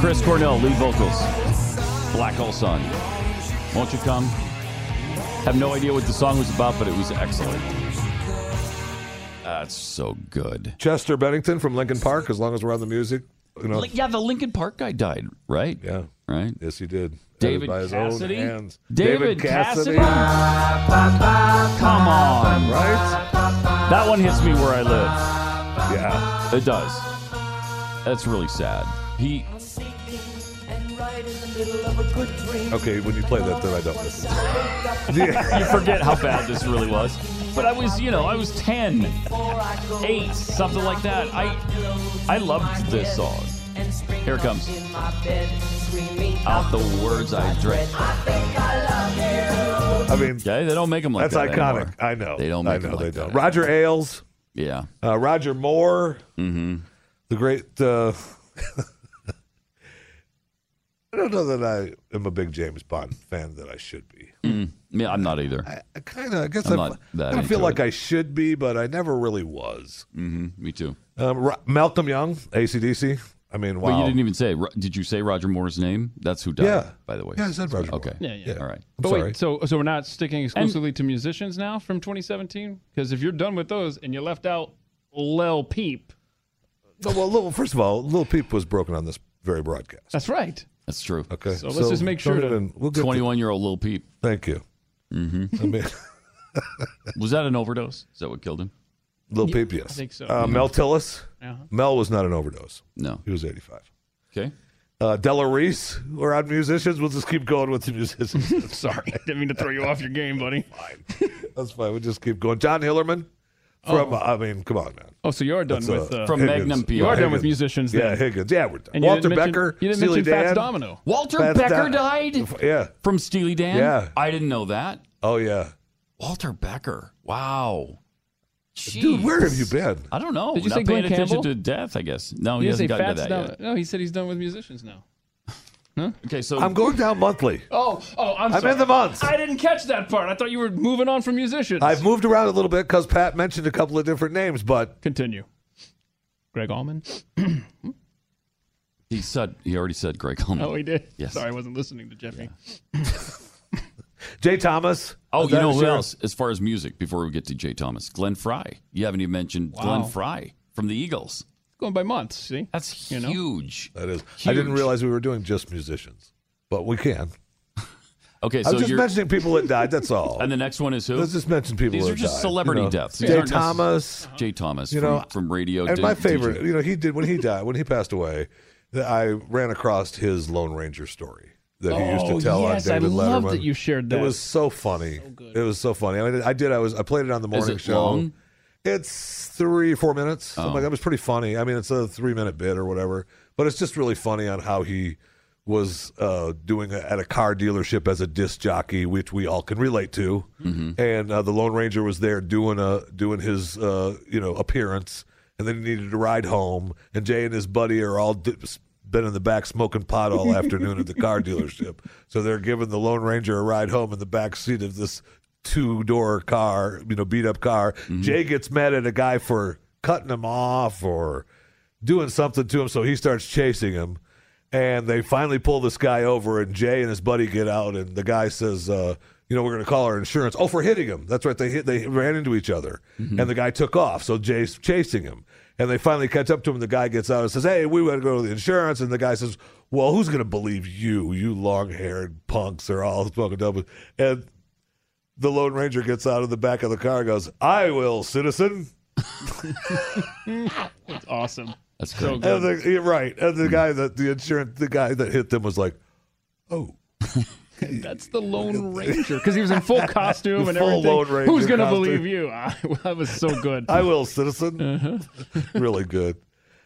Chris Cornell, lead vocals. Black Hole Sun. Won't you come? Have no idea what the song was about, but it was excellent. That's so good. Chester Bennington from Linkin Park. As long as we're on the music, you know. Yeah, the Linkin Park guy died, right? Yeah. Right? Yes, he did. David by his Cassidy? own hands. David Cassidy. Come on. Right? That one hits me where I live. Yeah. It does. That's really sad. He Okay, when you play that, then I don't listen. you forget how bad this really was. But I was, you know, I was 10, 8, something like that. I I loved this song. Here it comes. Out the words I dread. I mean, okay, they don't make them like that. That's that iconic. anymore. I know. They don't I make know them they like don't. that. Roger Ailes. Yeah. Uh, Roger Moore. Mm-hmm. The great. Uh, I don't know that I am a big James Bond fan that I should be. Mm. Yeah, I'm not either. I, I kind of. I guess I'm I, not that I feel into like it. I should be, but I never really was. Mm-hmm. Me too. Um, Ro- Malcolm Young, ACDC. I mean, wow. But you didn't even say. Did you say Roger Moore's name? That's who died. Yeah. By the way. Yeah, I said Roger Okay. Yeah, yeah. All right. But sorry. wait, so so we're not sticking exclusively to musicians now from 2017? Because if you're done with those and you left out Lil Peep, No, well, Lil, first of all, Lil Peep was broken on this very broadcast. that's right. That's true. Okay, So let's just make sure don't to- even- we'll get to- 21 year old Lil Peep. Thank you. Mm-hmm. I mean, Was that an overdose? Is that what killed him? Lil Yeah, Peep, I yes. think so. Uh, Mel Tillis. Uh-huh. Mel was not an overdose. No. He was 85. Okay. Uh, Della Reese. We're on musicians. We'll just keep going with the musicians. Sorry, I didn't mean to throw you off your game, buddy. Fine. That's fine. We'll just keep going. John Hillerman. From, Oh. I mean, come on, man. Oh, so you're done That's, with uh, uh, From Higgins. Magnum PI. You are done with Higgins. musicians. Yeah, then. Higgins. Yeah, we're done. And Walter didn't Becker. you didn't Steely mention Fats Domino. Walter Fats Becker Di- died Yeah. from Steely Dan? Yeah. I didn't know that. Oh, yeah. Walter Becker. Wow. Dude, where have you been? I don't know. Did you Not say paying Glenn attention Campbell? to death, I guess. No, You he hasn't gotten to that Domino. yet. No, he said he's done with musicians now. Okay, so I'm going down monthly. Oh, oh, I'm, I'm sorry. in the months. I didn't catch that part. I thought you were moving on from musicians. I've moved around a little bit because Pat mentioned a couple of different names, but Continue. Gregg Allman. he said he already said Gregg Allman. Oh, he did. Yes. Sorry, I wasn't listening to Jeffy. Jay Thomas. Oh, you know who sure? else? As far as music, before we get to Jay Thomas, Glenn Frey. You haven't even mentioned Wow. Glenn Frey from the Eagles. Going by months, see? That's You know? huge. That is. I didn't realize we were doing just musicians, but we can. Okay, I so was just you're mentioning people that died. That's all. and the next one is who? Let's just mention people. These that are just died, celebrity you know. deaths. These Jay aren't necess- Thomas. Uh-huh. Jay Thomas. You from, know, from radio. And to- my to- favorite, you know, he did when he died, when he passed away. I ran across his Lone Ranger story that he used Oh, to tell yes, on I David love Letterman. that you shared that. It was so funny. it was so funny. I mean, I did. I was. I played it on the Is morning it show. long? It's three, four minutes. Oh. like that. Was pretty funny. I mean, it's a three minute bit or whatever, but it's just really funny on how he was uh, doing it at a car dealership as a disc jockey, which we all can relate to. Mm-hmm. And uh, the Lone Ranger was there doing a doing his uh, you know appearance, and then he needed to ride home. And Jay and his buddy are all. Di- been in the back smoking pot all afternoon at the car dealership. So they're giving the Lone Ranger a ride home in the back seat of this two door car, you know, beat up car. Jay gets mad at a guy for cutting him off or doing something to him, so he starts chasing him. And they finally pull this guy over, and Jay and his buddy get out, and the guy says, uh, "You know, we're going to call our insurance." Oh, for hitting him. That's right. They hit. They ran into each other, and the guy took off. So Jay's chasing him, and they finally catch up to him. And the guy gets out and says, "Hey, we got to go to the insurance." And the guy says, "Well, who's going to believe you? You long-haired punks are all smoking dope." And the Lone Ranger gets out of the back of the car, and goes, "I will, citizen." That's awesome. That's So great. And good. the, yeah, right. And the guy that the insurance, the guy that hit them was like, "Oh." That's the Lone Ranger because he was in full costume and Full everything. Lone Ranger Who's gonna costume. believe you? That was so good. I will, citizen. Uh-huh. really good.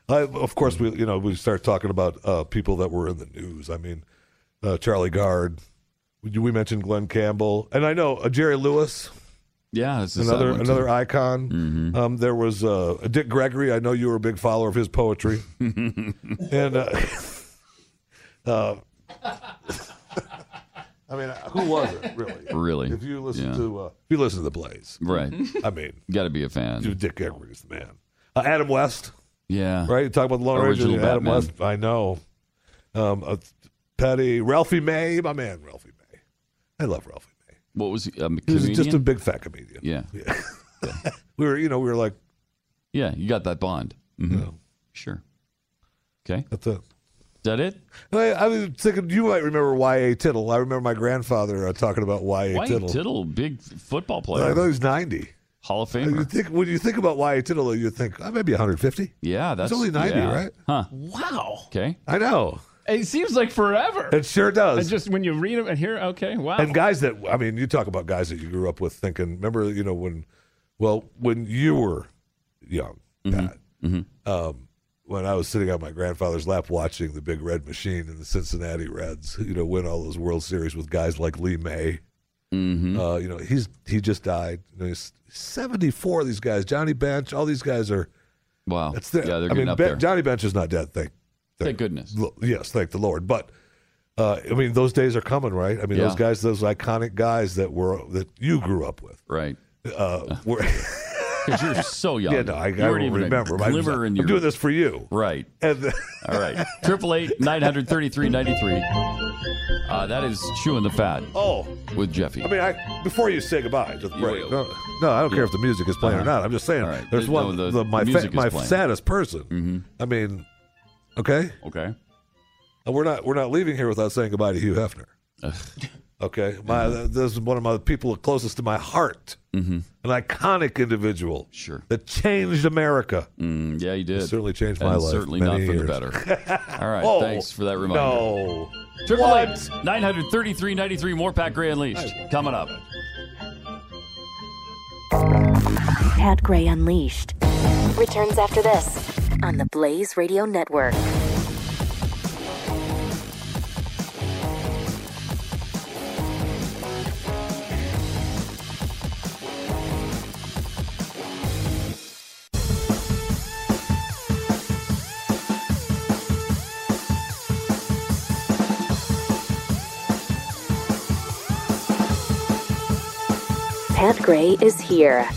I, of course, we you know we start talking about uh, people that were in the news. I mean, uh, Charlie Gard. We, we mentioned Glen Campbell, and I know uh, Jerry Lewis, Yeah, it's a another too. another icon. Mm-hmm. Um, there was uh, Dick Gregory. I know you were a big follower of his poetry, and uh, uh, I mean, who was it really? Really? If you listen Yeah. to uh, if you listen to the Blaze, Right. I mean, Got to be a fan. dude, Dick Gregory's the man. Uh, Adam West, Yeah. right? You talk about the Lone Ranger. Adam Batman. West. I know. Um, uh, Petty, Ralphie May, my man, Ralphie May. I love Ralphie. May. What was he? Um, He was just a big fat comedian. Yeah. we were, you know, we were like, Yeah, you got that bond. hmm Sure. Okay. That's it. Is that it? I, I was thinking you might remember Y.A. Tittle. I remember my grandfather uh, talking about Y.A. Why Tittle. Tittle, big football player. I player. know he's 90. Hall of Famer. You think, when you think about Y.A. Tittle, you think, oh, maybe 150. Yeah, that's He's only 90, yeah. right? Huh. Wow. Okay. I know. It seems like forever. It sure does. And just when you read them and hear, okay, wow. And guys that I mean, you talk about guys that you grew up with thinking. Remember, you know, when, well, when you were young, Pat. Um, when I was sitting on my grandfather's lap watching the Big Red Machine and the Cincinnati Reds, you know, win all those World Series with guys like Lee May. Mm-hmm. Uh, you know, he's he just died. You know, he's seventy four. These guys, Johnny Bench, all these guys are. Wow. That's the, Yeah, they're I mean, up Ben- there. Johnny Bench is not dead. Thank, Thank goodness. L- Yes, thank the Lord. But uh, I mean, those days are coming, right? I mean, those guys, those iconic guys that were that you grew up with, Right. uh, were. Because you're so young. yeah, no, I, I don't even remember. I'm, I'm doing this for you, Right. and All right. Triple eight nine hundred thirty three ninety three. Uh, that is chewing the fat. Oh, with Jeffy. I mean, I before you say goodbye to the break. No, no, I don't care if the music is playing or Uh-huh. not. I'm just saying, right. there's The- one, the- the, my the fa- my playing. saddest person. Mm-hmm. I mean, okay, okay, Uh, we're not we're not leaving here without saying goodbye to Hugh Hefner. Okay, my this is one of my people closest to my heart. Mm-hmm. An iconic individual, sure, that changed America. Mm, yeah, he did. certainly changed And my life. Certainly many not for years. the better. All right. Oh, thanks for that reminder. No. Triple eight nine hundred thirty three ninety three. More Pat Gray Unleashed coming up. Pat Gray Unleashed returns after this on the Blaze Radio Network. Pat Gray is here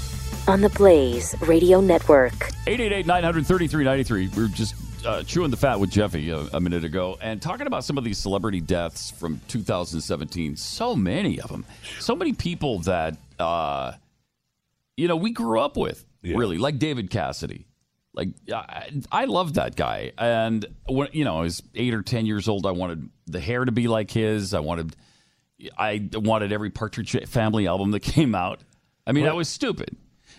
on the Blaze Radio Network. 888 933 93. We were just uh, chewing the fat with Jeffy a, a minute ago and talking about some of these celebrity deaths from 2017. So many of them. So many people that, uh, you know, we grew up with, really, like David Cassidy. Like, I, I loved that guy. And, when, you know, I was eight or 10 years old. I wanted the hair to be like his. I wanted. I wanted every Partridge Family album that came out. I mean, I was stupid,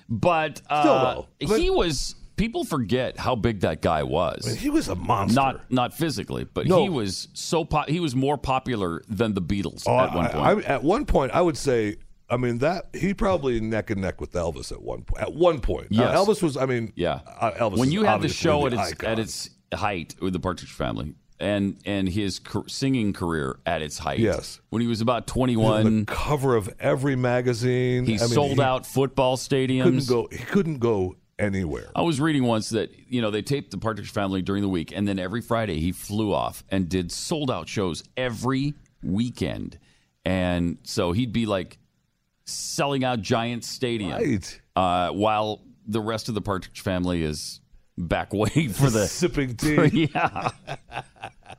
but uh, Still, he was. People forget how big that guy was. I mean, he was a monster. Not not physically, but No. he was so po- he was more popular than the Beatles Oh, at one point. I, at one point, I would say, I mean that he probably neck and neck with Elvis at one point. At one point, Yes. Elvis was. I mean, yeah, uh, Elvis. when you had the show at its icon. at its height with the Partridge Family and and his singing career at its height. Yes. when he was about twenty the cover of every magazine. he I mean, sold he out football stadiums. Couldn't go. He couldn't go anywhere. I was reading once that you know they taped the Partridge Family during the week, and then every Friday he flew off and did sold out shows every weekend, and so he'd be like selling out Giant Stadium, Right. uh, while the rest of the Partridge Family is back way for the sipping tea. yeah,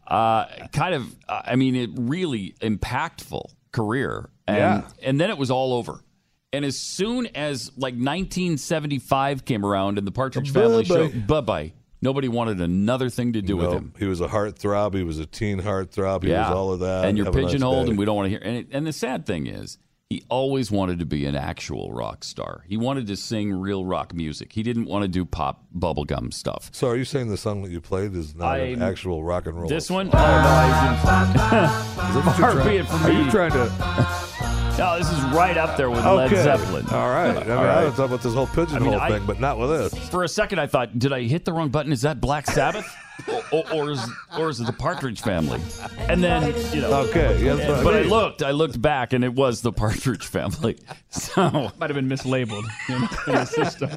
uh, kind of. uh, I mean, it really impactful career, and Yeah. and then it was all over. And as soon as like 1975 came around and the Partridge Family show, Bye-bye. bye bye, nobody wanted another thing to do with him. He was a heartthrob. He was a teen heartthrob. He yeah, was all of that. And you're a nice pigeonholed, and we don't want to hear. And, it, and the sad thing is, he always wanted to be an actual rock star. He wanted to sing real rock music. He didn't want to do pop bubblegum stuff. So, are you saying the song that you played is not an I'm- actual rock and roll? This one? Oh, no, I didn't. Is that you're Far be it from Are you trying to? No, this is right up there with Okay. Led Zeppelin. All right. I mean, All I right. don't talk about this whole pigeonhole I- thing, but not with this. For a second, I thought, did I hit the wrong button? Is that Black Sabbath, or, or, or is or is it the Partridge Family? And then you know, Okay, yeah, that's what I but I looked, I looked back, and it was the Partridge Family. So Might have been mislabeled in, in the system.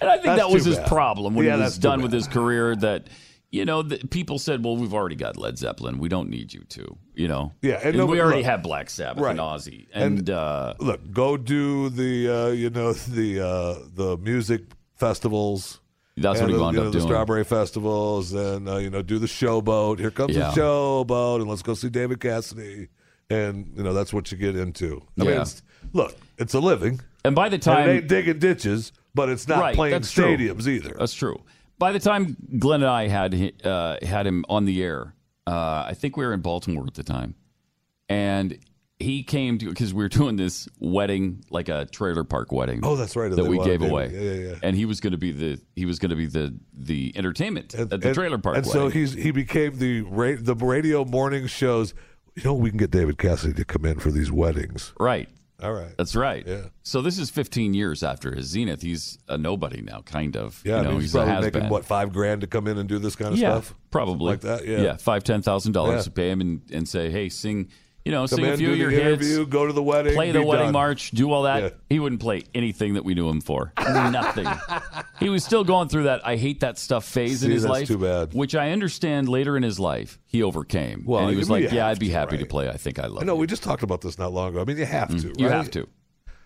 And I think That's that was too his bad. problem when Yeah, he that's was too done with his career. That you know, the, people said, "Well, we've already got Led Zeppelin. We don't need you to." You know, Yeah, and and, no- we already look- have Black Sabbath and Ozzy, and, uh, look, go do the uh, you know the uh, the music festivals. That's what he the, wound you know, up the doing. strawberry festivals, and uh, you know, do the showboat. Here comes Yeah. the showboat, and let's go see David Cassidy. And you know, that's what you get into. I mean, it's, look, it's a living, and by the time and it ain't digging ditches, but it's not Right, playing that's true. stadiums either. That's true. By the time Glenn and I had uh, had him on the air, uh, I think we were in Baltimore at the time, and he came to because we were doing this wedding, like a trailer park wedding. Oh, that's right, That we gave David. away. Yeah, yeah, yeah. And he was going to be the he was going to be the the entertainment at the trailer park. And wedding. so he's he became the ra- the radio morning shows. You know, we can get David Cassidy to come in for these weddings. Right. All right. That's right. Yeah. So this is 15 years after his zenith. He's a nobody now, kind of. Yeah, you I mean, he's he's probably making has-been. what five grand to come in and do this kind of yeah, stuff. Probably like that. Yeah, yeah, five ten thousand Yeah. dollars to pay him and, and say, hey, sing, you know, Come sing a few of your the hits, go to the wedding, play the wedding done. march, do all that. Yeah. He wouldn't play anything that we knew him for. Nothing. he was still going through that I hate that stuff phase in his that's life, too bad. which I understand later in his life he overcame. Well, and he was like, yeah, I'd be to, happy to right. play. I think I love. I know. We just talked about this not long ago. I mean, you have to. Mm, you have to.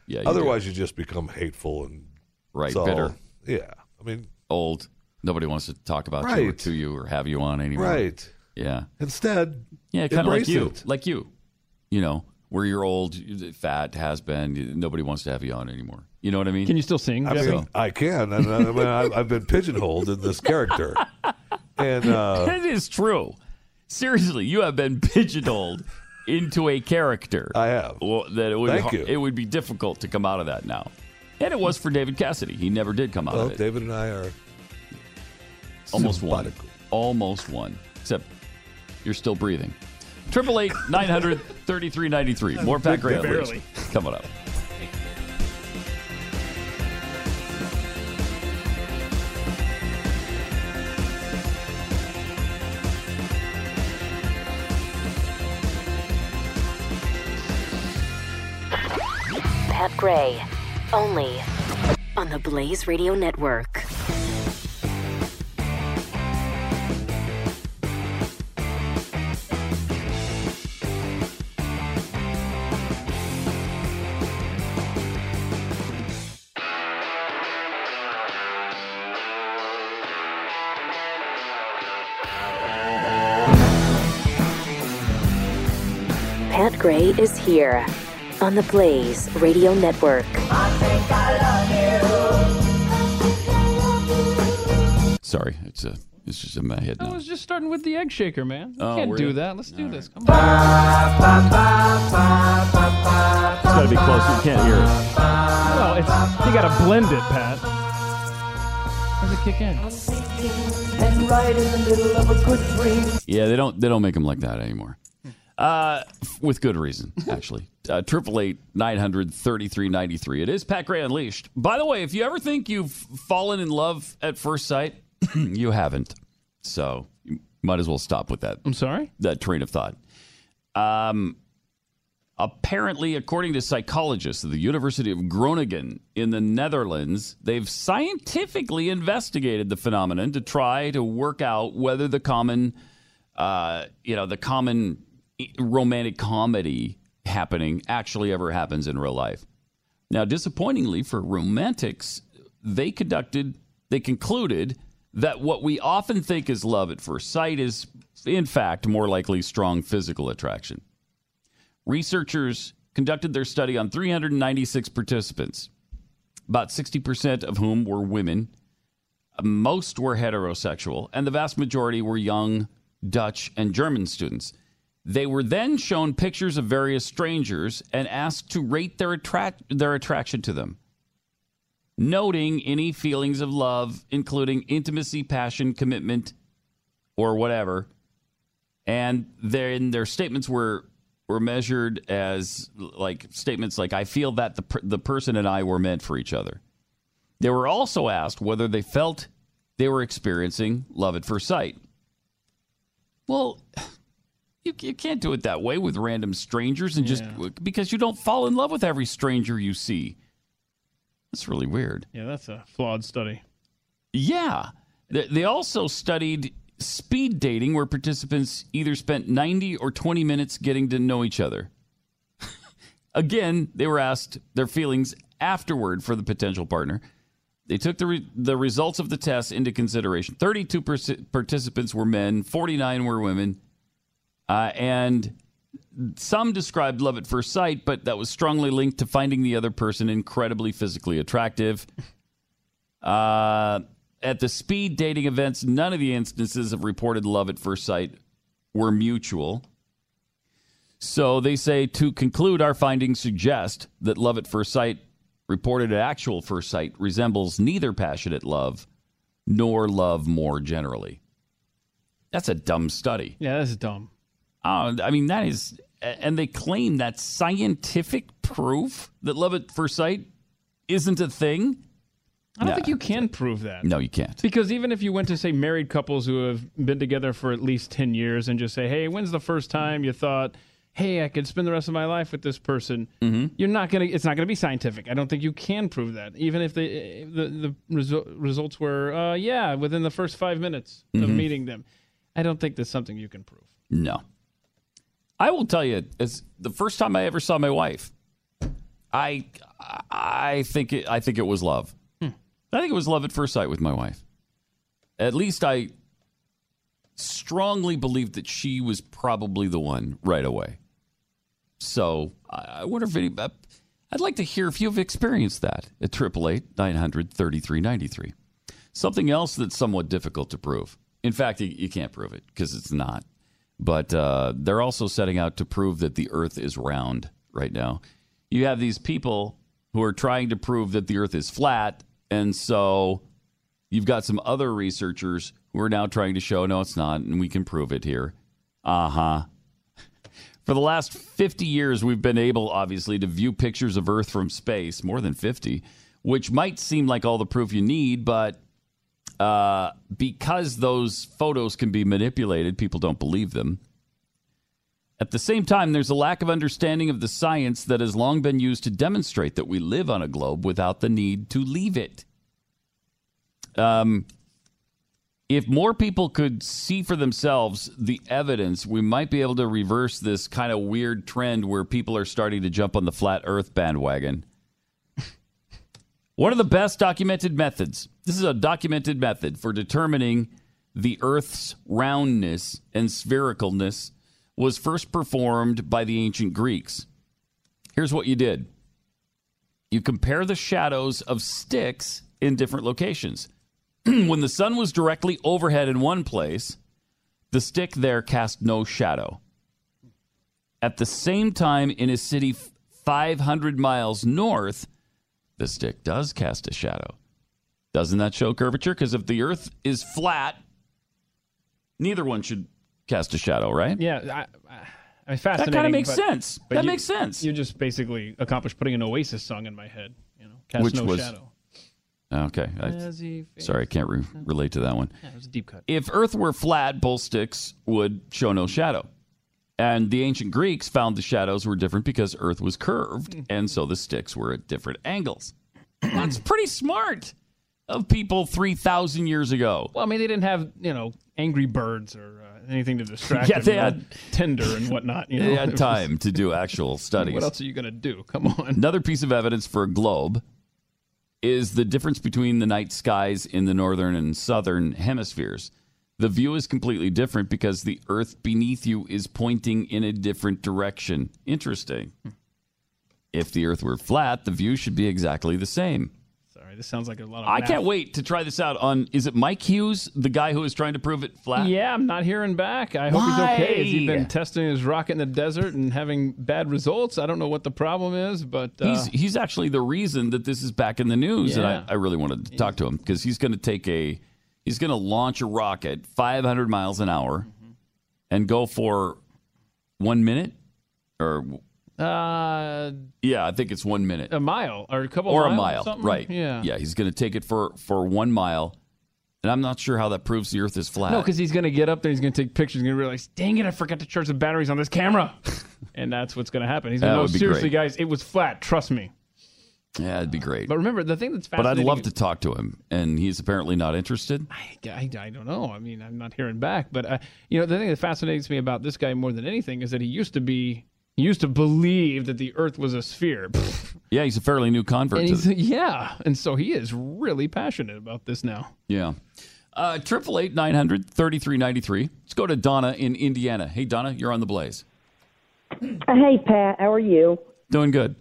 Yeah. you Otherwise, you just become hateful and Right, all- bitter. Yeah. I mean, old. Nobody wants to talk about you or to you or have you on anymore. Right. Yeah. Instead, yeah, kind of like you, it. like you. You know, where you're old, fat, has been. Nobody wants to have you on anymore. You know what I mean? Can you still sing? I mean, I can. And I, I mean, I, I've been pigeonholed in this character, and uh, it is true. Seriously, you have been pigeonholed into a character. I have. Well, that it would Thank be, you. it would be difficult to come out of that now. And it was for David Cassidy. He never did come out well, of it. David and I are Almost one. Almost one. Except you're still breathing. Triple eight nine hundred thirty three ninety three. More Pat Gray Barely. Coming up. Pat Gray, only on the Blaze Radio Network. Gray is here on the Blaze Radio Network. Sorry, it's a it's just in my head I was just starting with the egg shaker, man. You Oh, can't were do you? that. Let's do this. Come on. It's got to be closer. You can't hear it. Well, it's, you got to blend it, Pat. How's it kick in? Right in the middle of a good dream. Yeah, they don't they don't make them like that anymore. Uh, with good reason, actually. Uh, Triple eight nine hundred thirty three ninety three. It is Pat Gray Unleashed. By the way, if you ever think you've fallen in love at first sight, you haven't. So you might as well stop with that. I'm sorry. That train of thought. Um, apparently, according to psychologists at the University of Groningen in the Netherlands, they've scientifically investigated the phenomenon to try to work out whether the common, uh, you know, the common romantic comedy happening actually ever happens in real life. Now, disappointingly for romantics, they conducted, they concluded that what we often think is love at first sight is, in fact, more likely strong physical attraction. Researchers conducted their study on 396 participants, about 60% of whom were women. Most were heterosexual, and the vast majority were young Dutch and German students. They were then shown pictures of various strangers and asked to rate their, attract- their attraction to them, noting any feelings of love, including intimacy, passion, commitment, or whatever. And then their statements were were measured as like statements like I feel that the per- the person and I were meant for each other. They were also asked whether they felt they were experiencing love at first sight. Well, you, you can't do it that way with random strangers and just because you don't fall in love with every stranger you see. That's really weird. Yeah, that's a flawed study. Yeah. They they also studied speed dating, where participants either spent 90 or 20 minutes getting to know each other. Again, they were asked their feelings afterward for the potential partner. They took the, re- the results of the test into consideration. 32 perc- participants were men, 49 were women. Uh, and some described love at first sight, but that was strongly linked to finding the other person incredibly physically attractive. Uh, at the speed dating events, none of the instances of reported love at first sight were mutual. So they say to conclude, our findings suggest that love at first sight, reported at actual first sight, resembles neither passionate love nor love more generally. That's a dumb study. Yeah, that's dumb. Uh, I mean, that is, and they claim that scientific proof that love at first sight isn't a thing. I don't Nah. think you can prove that. No, you can't. Because even if you went to say married couples who have been together for at least 10 years and just say, "Hey, when's the first time you thought, "Hey, I could spend the rest of my life with this person?" Mm-hmm. You're not going to it's not going to be scientific. I don't think you can prove that. Even if the the the resu- results were uh, yeah, within the first 5 minutes of Mhm. meeting them. I don't think that's something you can prove. No. I will tell you, as the first time I ever saw my wife, I I think it I think it was love. Hmm. I think it was love at first sight with my wife. At least I strongly believed that she was probably the one right away. So I I wonder if any. Uh, I'd like to hear if you've experienced that at 888 900 3393. Something else that's somewhat difficult to prove. In fact, you can't prove it because it's not. But uh, they're also setting out to prove that the Earth is round right now. You have these people who are trying to prove that the Earth is flat. And so you've got some other researchers who are now trying to show, no, it's not. And we can prove it here. Uh huh. For the last 50 years, we've been able, obviously, to view pictures of Earth from space, more than 50, which might seem like all the proof you need, but uh, because those photos can be manipulated, people don't believe them. At the same time, there's a lack of understanding of the science that has long been used to demonstrate that we live on a globe without the need to leave it. Um, if more people could see for themselves the evidence, we might be able to reverse this kind of weird trend where people are starting to jump on the flat earth bandwagon. One of the best documented methods, this is a documented method for determining the Earth's roundness and sphericalness, was first performed by the ancient Greeks. Here's what you did you compare the shadows of sticks in different locations. when the sun was directly overhead in one place, the stick there cast no shadow. At the same time, in a city 500 miles north, the stick does cast a shadow. Doesn't that show curvature? Because if the earth is flat, neither one should cast a shadow, right? Yeah, I, I, I mean, fascinating. kinda makes but- sense. but That you- makes sense. You just basically accomplished putting an Oasis song in my head. You know, cast Which no was- shadow. Okay. I- sorry, I can't re- relate to that one. Yeah, it was a deep cut. If Earth were flat, both sticks would show no shadow. And the ancient Greeks found the shadows were different because Earth was curved, mm-hmm. and so the sticks were at different angles. That's pretty smart of people 3,000 years ago. Well, I mean, they didn't have you know angry birds or uh, anything to distract. Yeah, them, they had- Tinder and whatnot. You know? They had time to do actual studies. What else are you gonna do? Come on. Another piece of evidence for a globe is the difference between the night skies in the northern and southern hemispheres. The view is completely different because the earth beneath you is pointing in a different direction. Interesting. If the earth were flat, the view should be exactly the same. Sorry, this sounds like a lot of. I math. can't wait to try this out on is it Mike Hughes, the guy who is trying to prove it flat? Yeah, I'm not hearing back. I hope he's okay. Has he been testing his rocket in the desert and having bad results? I don't know what the problem is, but uh, He's he's actually the reason that this is back in the news, Yeah. and I, I really wanted to talk to him because he's going to take a he's going to launch a rocket 500 miles an hour Mm-hmm. and go for one minute or uh, yeah, I think it's one minute a mile or a couple or a mile, something? right? Yeah, yeah. He's going to take it for for one mile, and I'm not sure how that proves the Earth is flat. No, because he's going to get up there, he's going to take pictures, going to realize, dang it, I forgot to charge the batteries on this camera. and that's what's going to happen. He's going That to know, would be seriously, great. guys, it was flat. Trust me. Yeah, it'd be great. But remember, the thing that's But I'd fascinating. love to talk to him, and he's apparently not interested. I, I don't know. I mean, I'm not hearing back. But uh, you know, the thing that fascinates me about this guy more than anything is that he used to be, he used to believe that the Earth was a sphere. Yeah, he's a fairly new convert. and to yeah, and so he is really passionate about this now. Yeah. Uh, Triple eight nine hundred thirty three ninety three. Let's go to Donna in Indiana. Hey, Donna, you're on the blaze. Hey, Pat, how are you? Doing good.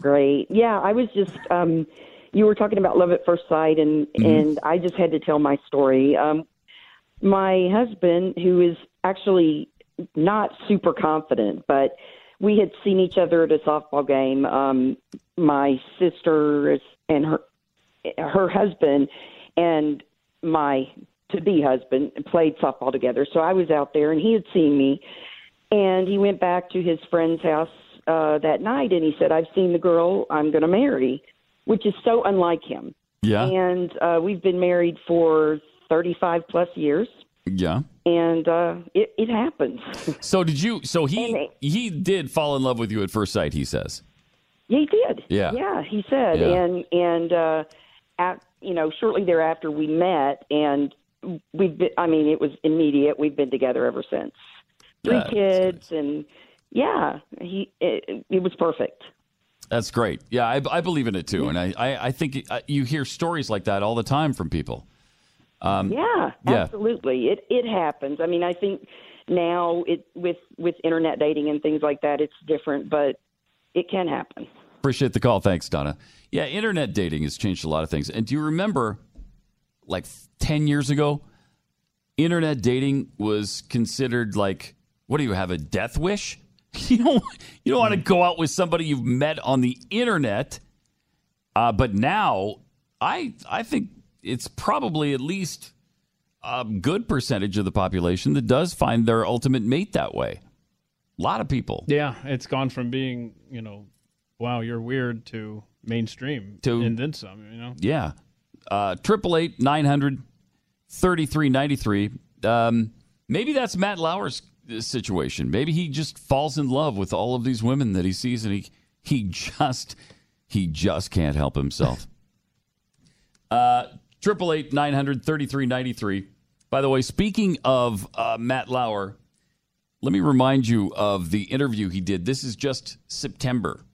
Great. Yeah, I was just um you were talking about love at first sight and and I just had to tell my story. Um my husband who is actually not super confident, but we had seen each other at a softball game. Um my sister and her her husband and my to be husband played softball together. So I was out there and he had seen me and he went back to his friend's house uh that night and he said, I've seen the girl I'm gonna marry which is so unlike him. Yeah. And uh we've been married for thirty five plus years Yeah. And uh it, it happens. So did you? So he he did fall in love with you at first sight. He says. he did. Yeah. Yeah, he said. Yeah. And and uh at you know, shortly thereafter we met and we've been I mean, it was immediate. We've been together ever since. Three Yeah, kids and yeah, he it, it was perfect. That's great. Yeah, I, I believe in it too, and I I, I think uh, you hear stories like that all the time from people. Um, Yeah, yeah. absolutely. It it happens. I mean, I think now it with with internet dating and things like that, it's different, but it can happen. Appreciate the call. Thanks, Donna. Yeah, internet dating has changed a lot of things. And do you remember, like 10 years ago, internet dating was considered like, what do you have, a death wish? You don't, you don't want to go out with somebody you've met on the internet. Uh, but now, I, I think it's probably at least a good percentage of the population that does find their ultimate mate that way. A lot of people. Yeah, it's gone from being, you know, wow, you're weird to mainstream to and then some, you know. Yeah. Uh, Triple eight nine hundred thirty three ninety three. Um, maybe that's Matt Lauer's uh, situation. Maybe he just falls in love with all of these women that he sees, and he he just he just can't help himself. Uh, Triple eight nine hundred thirty three ninety three. By the way, speaking of uh, Matt Lauer, let me remind you of the interview he did. This is just September.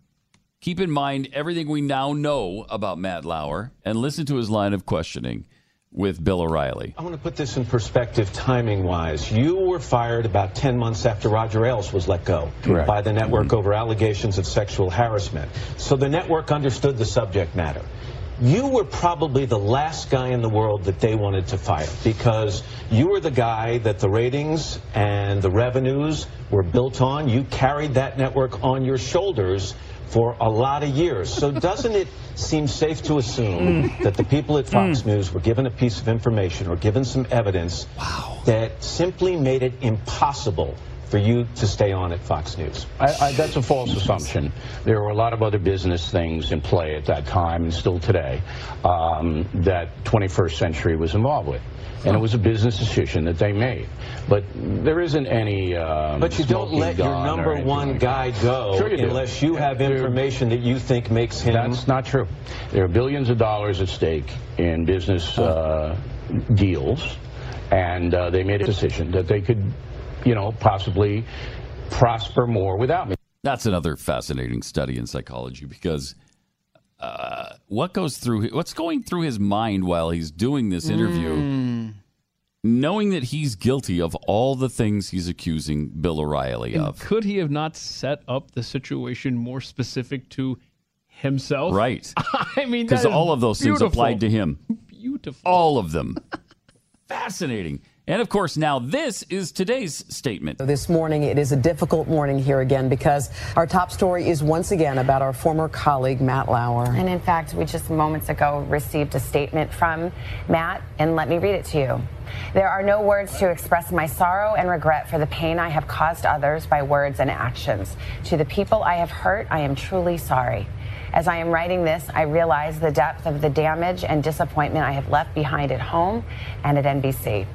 Keep in mind everything we now know about Matt Lauer and listen to his line of questioning with Bill O'Reilly. I want to put this in perspective timing wise. You were fired about 10 months after Roger Ailes was let go Correct. by the network over allegations of sexual harassment. So the network understood the subject matter. You were probably the last guy in the world that they wanted to fire because you were the guy that the ratings and the revenues were built on. You carried that network on your shoulders for a lot of years. So doesn't it seem safe to assume mm. that the people at Fox mm. News were given a piece of information or given some evidence that simply made it impossible for you to stay on at Fox News? I, I, that's a false assumption. There were a lot of other business things in play at that time and still today um, that 21st Century was involved with. And it was a business decision that they made. But there isn't any. Um, But you don't let your number one like guy go Sure you do. unless you have There- information that you think makes him. That's not true. There are billions of dollars at stake in business uh, deals, and uh, they made a decision that they could, you know, possibly prosper more without me. That's another fascinating study in psychology because uh, what goes through what's going through his mind while he's doing this interview, knowing that he's guilty of all the things he's accusing Bill O'Reilly And of. could he have not set up the situation more specific to himself? Right. I mean, Because all of those things beautiful. applied to him. Beautiful. All of them. Fascinating. And of course, now this is today's statement. This morning, it is a difficult morning here again because our top story is once again about our former colleague, Matt Lauer. And in fact, we just moments ago received a statement from Matt, and let me read it to you. There are no words to express my sorrow and regret for the pain I have caused others by words and actions. To the people I have hurt, I am truly sorry. As I am writing this, I realize the depth of the damage and disappointment I have left behind at home and at NBC.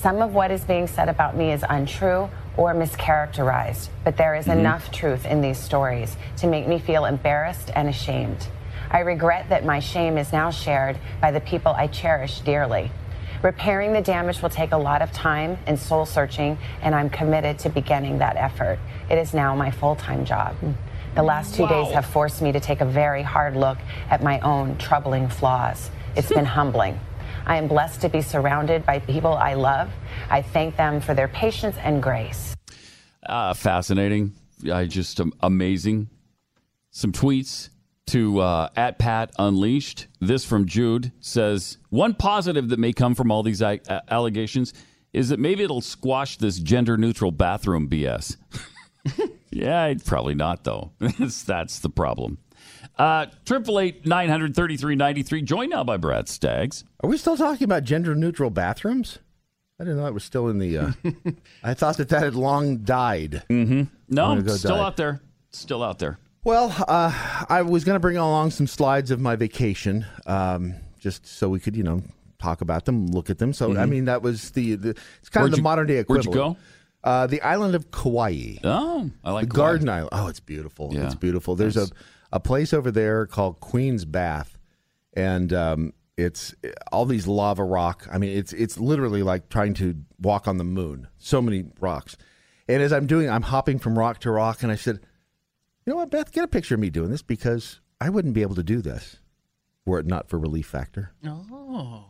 Some of what is being said about me is untrue or mischaracterized, but there is Mhm. enough truth in these stories to make me feel embarrassed and ashamed. I regret that my shame is now shared by the people I cherish dearly. Repairing the damage will take a lot of time and soul searching, and I'm committed to beginning that effort. It is now my full time job. The last two days have forced me to take a very hard look at my own troubling flaws. It's been humbling. I am blessed to be surrounded by people I love. I thank them for their patience and grace. Uh, fascinating. I just um, amazing. Some tweets to uh, at Pat Unleashed. This from Jude says one positive that may come from all these a- a- allegations is that maybe it'll squash this gender neutral bathroom BS. yeah, probably not though. that's the problem. Uh, Triple eight nine hundred thirty three ninety three. Joined now by Brad Staggs. Are we still talking about gender neutral bathrooms? I didn't know it was still in the. Uh, I thought that that had long died. Mm-hmm. No, still died. out there. Still out there. Well, uh, I was going to bring along some slides of my vacation, um, just so we could, you know, talk about them, look at them. So, I Mhm. mean, that was the, the it's kind Where'd of the you- modern day equivalent. where'd you equivalent. Uh, the island of Kauai. Oh, I like the Kauai. Garden Island. Oh, it's beautiful. Yeah. It's beautiful. There's Nice. a a place over there called Queen's Bath, and um, it's all these lava rock. I mean, it's it's literally like trying to walk on the moon. So many rocks. And as I'm doing, I'm hopping from rock to rock, and I said, "You know what, Beth? Get a picture of me doing this because I wouldn't be able to do this were it not for Relief Factor. Oh.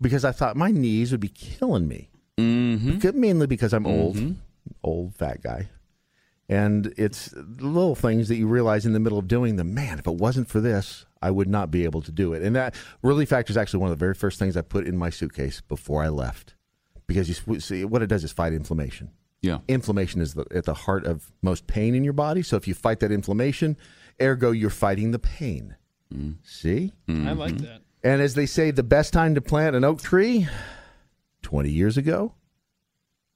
Because I thought my knees would be killing me. Mm-hmm. Mainly because I'm old, old fat guy. And it's little things that you realize in the middle of doing them. Man, if it wasn't for this, I would not be able to do it. And that Relief Factor is actually one of the very first things I put in my suitcase before I left, because you see what it does is fight inflammation. Yeah, inflammation is the, at the heart of most pain in your body. So if you fight that inflammation, ergo you're fighting the pain. Mm-hmm. See, mm-hmm. I like that. and as they say, the best time to plant an oak tree, 20 years ago.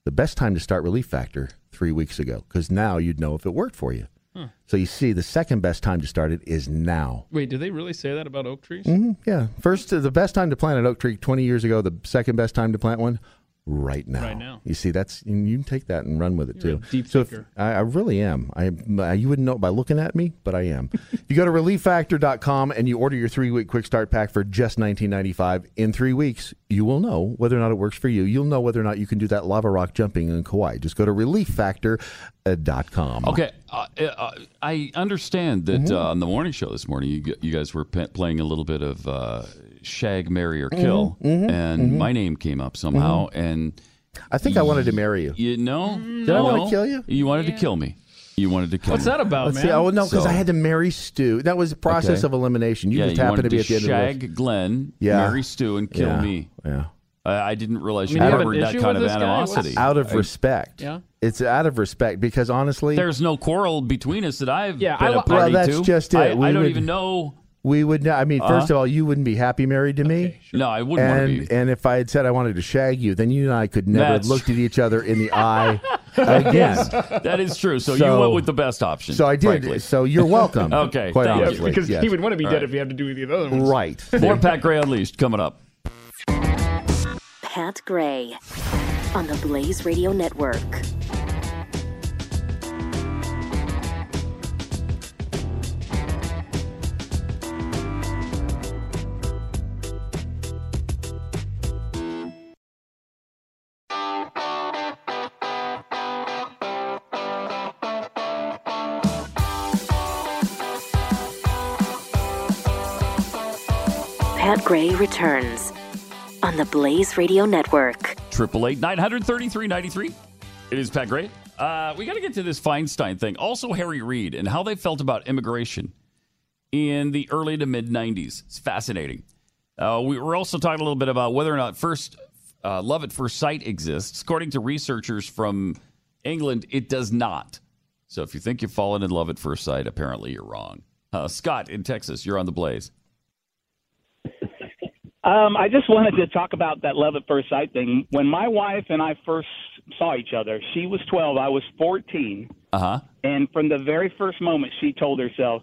The best time to start Relief Factor, three weeks ago, because now you'd know if it worked for you. Huh. So you see, the second best time to start it is now. Wait, do they really say that about oak trees? hmm yeah. First, the best time to plant an oak tree 20 years ago. The second best time to plant one right now. Right now. You see, that's and you can take that and run with it You're a too. deep so if- I, I really am. I I- you wouldn't know it by looking at me, but I am. you go to relieffactor.com and you order your three week quick start pack for just 19.95. In three weeks, you will know whether or not it works for you. You'll know whether or not you can do that lava rock jumping in Kauai. Just go to relieffactor.com. Okay, uh, uh, I understand that uh, on the morning show this morning, you, you guys were pe- playing a little bit of uh, Shag, Marry, or Kill, Mhm, mhm, and mhm. my name came up somehow, and I think I wanted to marry you. You know, Did I wanna kill you? You wanted to kill me. You wanted to kill What's me. that about, Let's see. Oh no, because So- I had to marry Stu. That was a process Okay. of elimination. You yeah, just you happened to be at the end shag of the Glenn, Yeah. marry Stu, and kill Yeah, me. Yeah. I, I didn't realize I you mean, you have harbored an that issue kind of with this guy? animosity. out of I- respect. Yeah. It's out of respect because honestly, There's no quarrel between us that I've Yeah, been I a party well, that's to. just it. I, We I don't would- even know. We would. Not, I mean, first Uh-huh. of all, you wouldn't be happy married to me. No, I wouldn't want to And be. and if I had said I wanted to shag you, then you and I could never have looked at each other in the eye again. Yes, that is true. So, you went with the best option. So I did. frankly. So you're welcome. Okay, quite thank you. because yes. he would want to be All dead right. if he had to do the other ones. Right. More Pat Gray Unleashed coming up. Pat Gray on the Blaze Radio Network. Gray returns on the Blaze Radio Network. Triple eight nine hundred thirty three ninety three. It is Pat Gray. Uh, we got to get to this Feinstein thing. Also, Harry Reid and how they felt about immigration in the early to mid '90s. It's fascinating. Uh, we were also talking a little bit about whether or not first uh, love at first sight exists. According to researchers from England, it does not. So if you think you've fallen in love at first sight, apparently you're wrong. Uh, Scott in Texas, you're on the Blaze. Um, I just wanted to talk about that love at first sight thing. When my wife and I first saw each other, she was 12, I was 14. Uh huh. And from the very first moment, she told herself,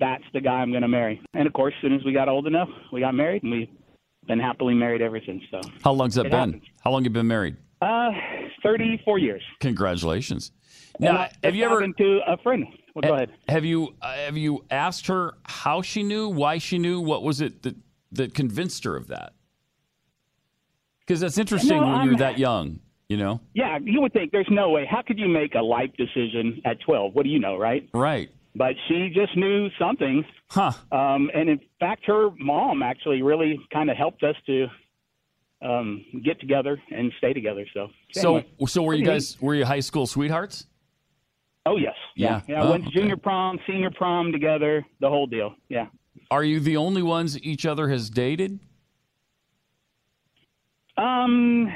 that's the guy I'm going to marry. And of course, as soon as we got old enough, we got married and we've been happily married ever since. So, How long's that been? happens. How long have you been married? uh, 34 years. Congratulations. Now, I- have you ever to a friend? Well, go ahead. Have you uh, have you asked her how she knew, why she knew, what was it that that convinced her of that? Because that's interesting No, when I'm- you're that young. You know, Yeah, you would think there's no way. How could you make a life decision at 12? What do you know, right? right? But she just knew something. Huh. Um, and in fact, her mom actually really kind of helped us to um, get together and stay together. So, So, anyway. so were you guys were you high school sweethearts? Oh yes. Yeah. Yeah. Oh, went to junior prom, senior prom together, the whole deal. Yeah. Are you the only ones each other has dated? Um,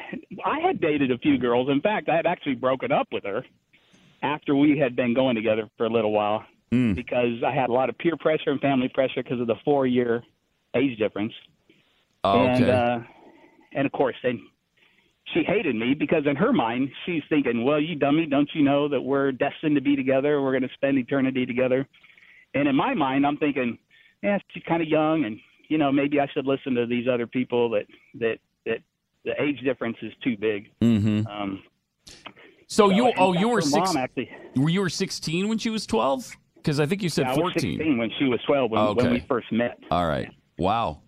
I had dated a few girls. In fact, I had actually broken up with her after we had been going together for a little while Hmm. because I had a lot of peer pressure and family pressure because of the four year age difference. Oh, And okay. uh, and of course, then she hated me because in her mind, she's thinking, "Well, you dummy, don't you know that we're destined to be together? We're going to spend eternity together." And in my mind, I'm thinking, "Yeah, she's kind of young, and you know, maybe I should listen to these other people that that that the age difference is too big." Mm-hmm. Um, So you oh you were six. mom actually- Were you were sixteen when she was twelve? Because I think you said yeah, I was fourteen. 16 when she was 12 when, when we first met. All right. Wow.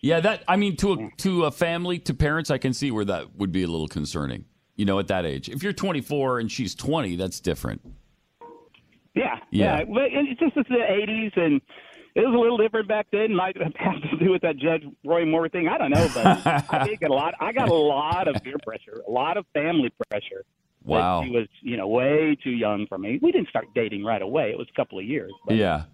Yeah, that I mean to a to a family, to parents, I can see where that would be a little concerning. You know, at that age. If you're 24 and she's 20, that's different. Yeah, Yeah. yeah. But it's just it's the '80s, and it was a little different back then. Might have to do with that Judge Roy Moore thing. I don't know, but I get a lot. I got a lot of peer pressure, a lot of family pressure. Wow. She was, you know, way too young for me. We didn't start dating right away. It was a couple of years. But, yeah.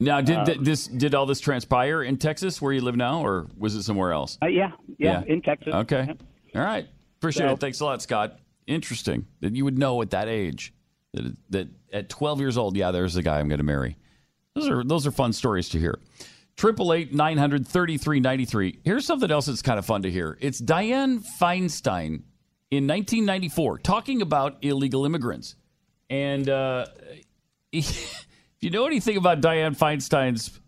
Now, did Um, this did all this transpire in Texas where you live now, or was it somewhere else? Uh, yeah, yeah, in Texas. Okay. Yeah. All right. Appreciate So- it. Thanks a lot, Scott. Interesting that you would know at that age that that at 12 years old, yeah, there's the guy I'm going to marry. Those are those are fun stories to hear. Triple eight nine hundred thirty three ninety three. Here's something else that's kind of fun to hear. It's Dianne Feinstein in 1994 talking about illegal immigrants, and uh, if you know anything about Dianne Feinstein's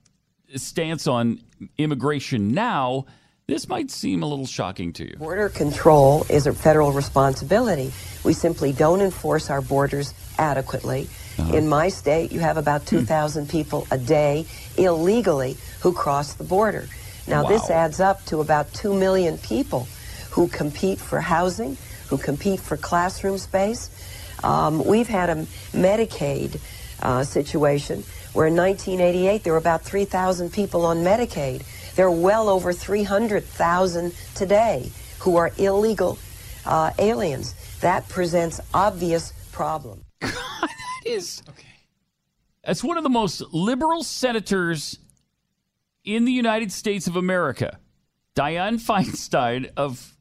stance on immigration now, this might seem a little shocking to you. Border control is a federal responsibility. We simply don't enforce our borders adequately. Uh-huh. In my state, you have about Hmm. 2,000 people a day illegally who cross the border. Now, this adds up to about 2 million people who compete for housing, who compete for classroom space. Um, we've had a Medicaid uh, situation where in 1988 there were about 3,000 people on Medicaid. There are well over 300,000 today who are illegal uh, aliens. That presents obvious problem. is That's one of the most liberal senators in the United States of America, Dianne Feinstein of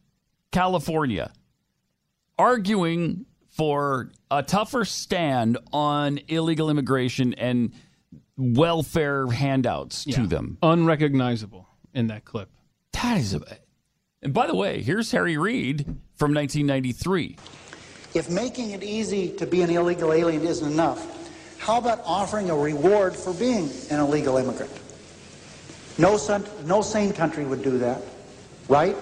California, arguing for a tougher stand on illegal immigration and welfare handouts to them. Unrecognizable in that clip. That is a. And by the way, here's Harry Reid from 1993. If making it easy to be an illegal alien isn't enough, how about offering a reward for being an illegal immigrant? No, son, no sane country would do that, right?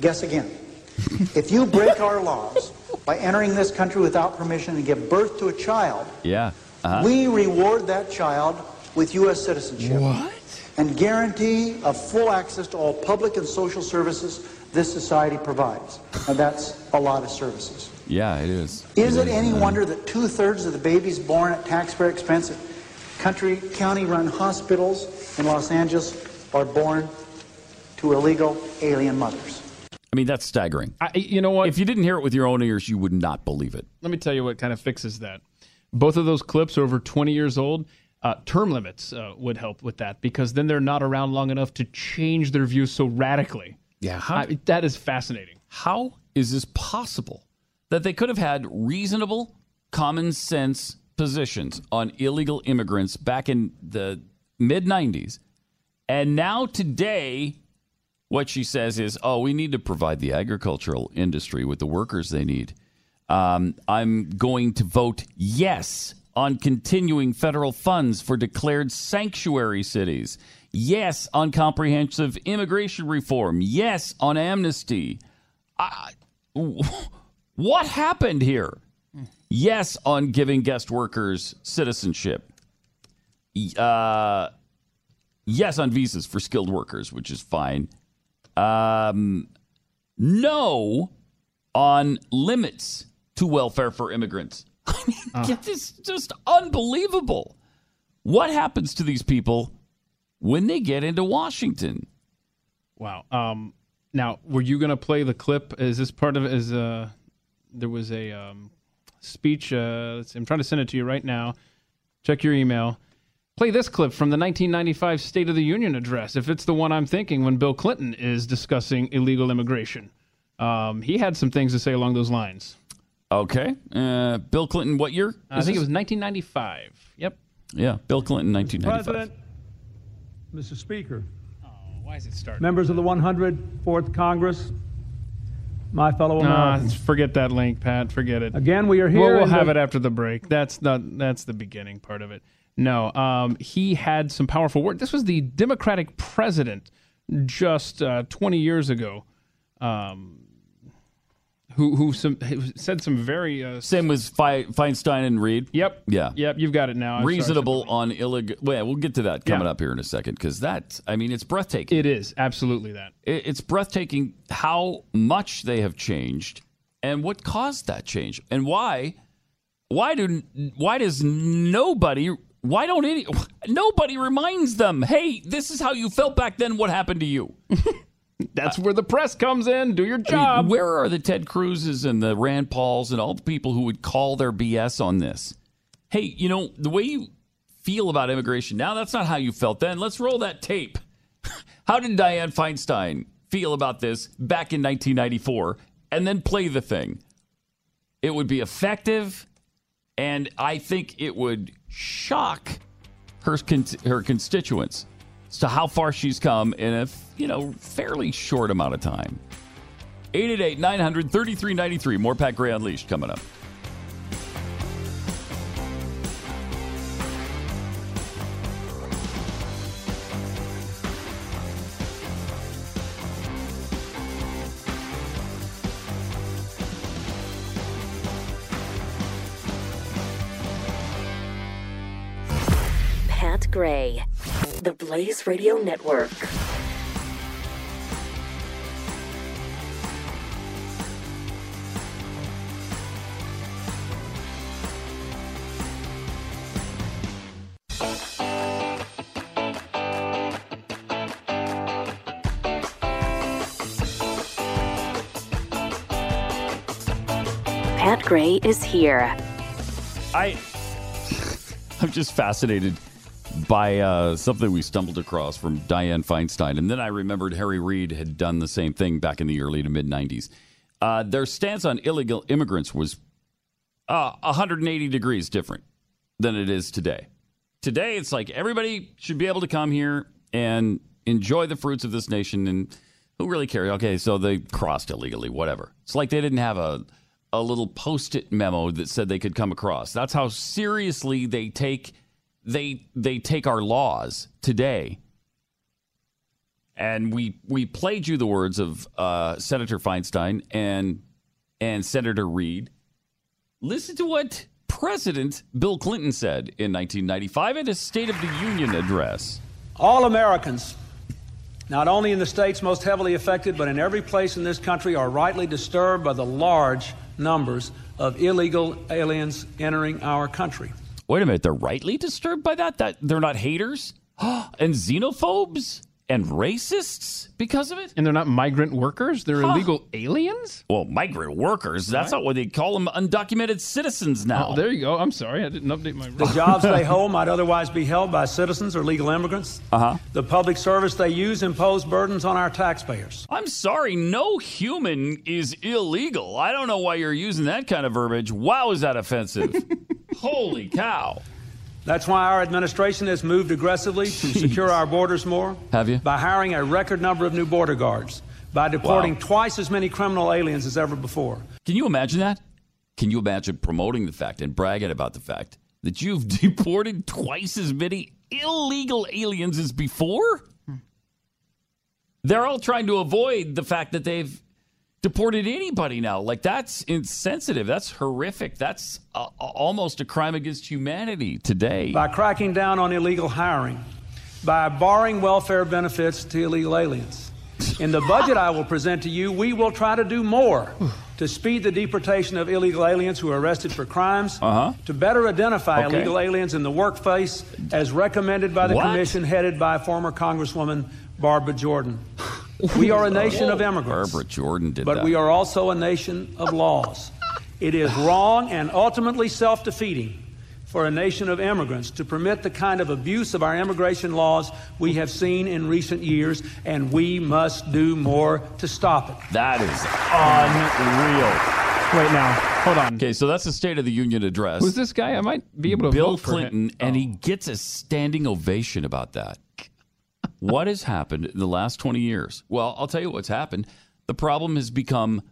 Guess again. if you break our laws by entering this country without permission and give birth to a child, Yeah. Uh-huh. we reward that child with U.S. citizenship. What? And guarantee of full access to all public and social services this society provides. And that's a lot of services. Yeah, it is. Is it any Uh, wonder that two thirds of the babies born at taxpayer expense at country, county run hospitals in Los Angeles are born to illegal alien mothers? I mean, that's staggering. I, you know what? If you didn't hear it with your own ears, you would not believe it. Let me tell you what kind of fixes that. Both of those clips are over 20 years old. Uh, term limits uh, would help with that because then they're not around long enough to change their views so radically. Yeah, how, I, that is fascinating. How is this possible that they could have had reasonable, common sense positions on illegal immigrants back in the mid 90s? And now, today, what she says is, oh, we need to provide the agricultural industry with the workers they need. Um, I'm going to vote yes on continuing federal funds for declared sanctuary cities. Yes on comprehensive immigration reform. Yes on amnesty. I, What happened here? Yes, on giving guest workers citizenship. Uh, yes, on visas for skilled workers, which is fine. Um, no on limits to welfare for immigrants. I mean, it's just unbelievable. What happens to these people when they get into Washington? Wow. Um, now, were you going to play the clip? Is this part of it? Is uh, there was a um, speech? Uh, I'm trying to send it to you right now. Check your email. Play this clip from the 1995 State of the Union address, if it's the one I'm thinking, when Bill Clinton is discussing illegal immigration. Um, he had some things to say along those lines. Okay. Uh, Bill Clinton, what year? I is think it was 1995. Yep. Yeah, Bill Clinton, 1995. President, Mr. Speaker, Why is it starting? members of the 104th Congress, my fellow Nah, Americans. forget that link, Pat. Forget it. Again, we are here We'll, we'll have the- it after the break. That's not. That's the beginning part of it. No, um, he had some powerful words. This was the Democratic president just uh, 20 years ago, um, who who some who said some very uh, Same with Fe- Feinstein and Reid. Yep. Yeah. Yep. You've got it now. I'm sorry. Reasonable on illegal. Well, we'll get to that coming Yeah. up here in a second because that, I mean, it's breathtaking. It is absolutely that. It- It's breathtaking how much they have changed and what caused that change and why. Why do why does nobody why don't any nobody reminds them? Hey, this is how you felt back then. What happened to you? That's where the press comes in. Do your I mean, job. where are the Ted Cruzes and the Rand Pauls and all the people who would call their BS on this? Hey, you know, the way you feel about immigration now, that's not how you felt then. Let's roll that tape. How did Dianne Feinstein feel about this back in 1994? And then play the thing. It would be effective, and I think it would shock her con- her constituents as to how far she's come in a you know fairly short amount of time. 888 900 3393. More Pat Gray Unleashed coming up. Pat Gray, the Blaze Radio Network. Pat Gray is here. I I'm just fascinated by uh, something we stumbled across from Dianne Feinstein, and then I remembered Harry Reid had done the same thing back in the early to mid '90s. Uh, their stance on illegal immigrants was uh, 180 degrees different than it is today. Today, it's like everybody should be able to come here and enjoy the fruits of this nation, and who really cares? Okay, so they crossed illegally, whatever. It's like they didn't have a a little post-it memo that said they could come across. That's how seriously they take they they take our laws today. And we we played you the words of uh, Senator Feinstein and and Senator Reid. Listen to what President Bill Clinton said in 1995 in his State of the Union address. All Americans, not only in the states most heavily affected, but in every place in this country, are rightly disturbed by the large numbers of illegal aliens entering our country. Wait a minute, they're rightly disturbed by that? That they're not haters and xenophobes and racists because of it? And they're not migrant workers. They're Huh. illegal aliens. Well, migrant workers. That's Right. not what they call them. Undocumented citizens now. Oh, there you go. I'm sorry, I didn't update my. The jobs they hold might otherwise be held by citizens or legal immigrants. Uh huh. The public service they use impose burdens on our taxpayers. I'm sorry, no human is illegal. I don't know why you're using that kind of verbiage. Wow, is that offensive? Holy cow. That's why our administration has moved aggressively to secure our borders more. Have you? By hiring a record number of new border guards, by deporting Wow. twice as many criminal aliens as ever before. Can you imagine that? Can you imagine promoting the fact and bragging about the fact that you've deported twice as many illegal aliens as before? Hmm. They're all trying to avoid the fact that they've deported anybody now. Like that's insensitive. That's horrific. That's uh, almost a crime against humanity today. By cracking down on illegal hiring, by barring welfare benefits to illegal aliens. In the budget I will present to you, we will try to do more to speed the deportation of illegal aliens who are arrested for crimes, Uh-huh. to better identify Okay. illegal aliens in the workplace as recommended by the What? commission headed by former Congresswoman Barbara Jordan. We are a nation of immigrants. Barbara Jordan did But that. But we are also a nation of laws. It is wrong and ultimately self defeating for a nation of immigrants to permit the kind of abuse of our immigration laws we have seen in recent years, and we must do more to stop it. That is unreal. Wait now, hold on. Okay, so that's the State of the Union address. Who's this guy? I might be able to Bill vote for him. Clinton, and he oh. gets a standing ovation about that. What has happened in the last 20 years? Well, I'll tell you what's happened. The problem has become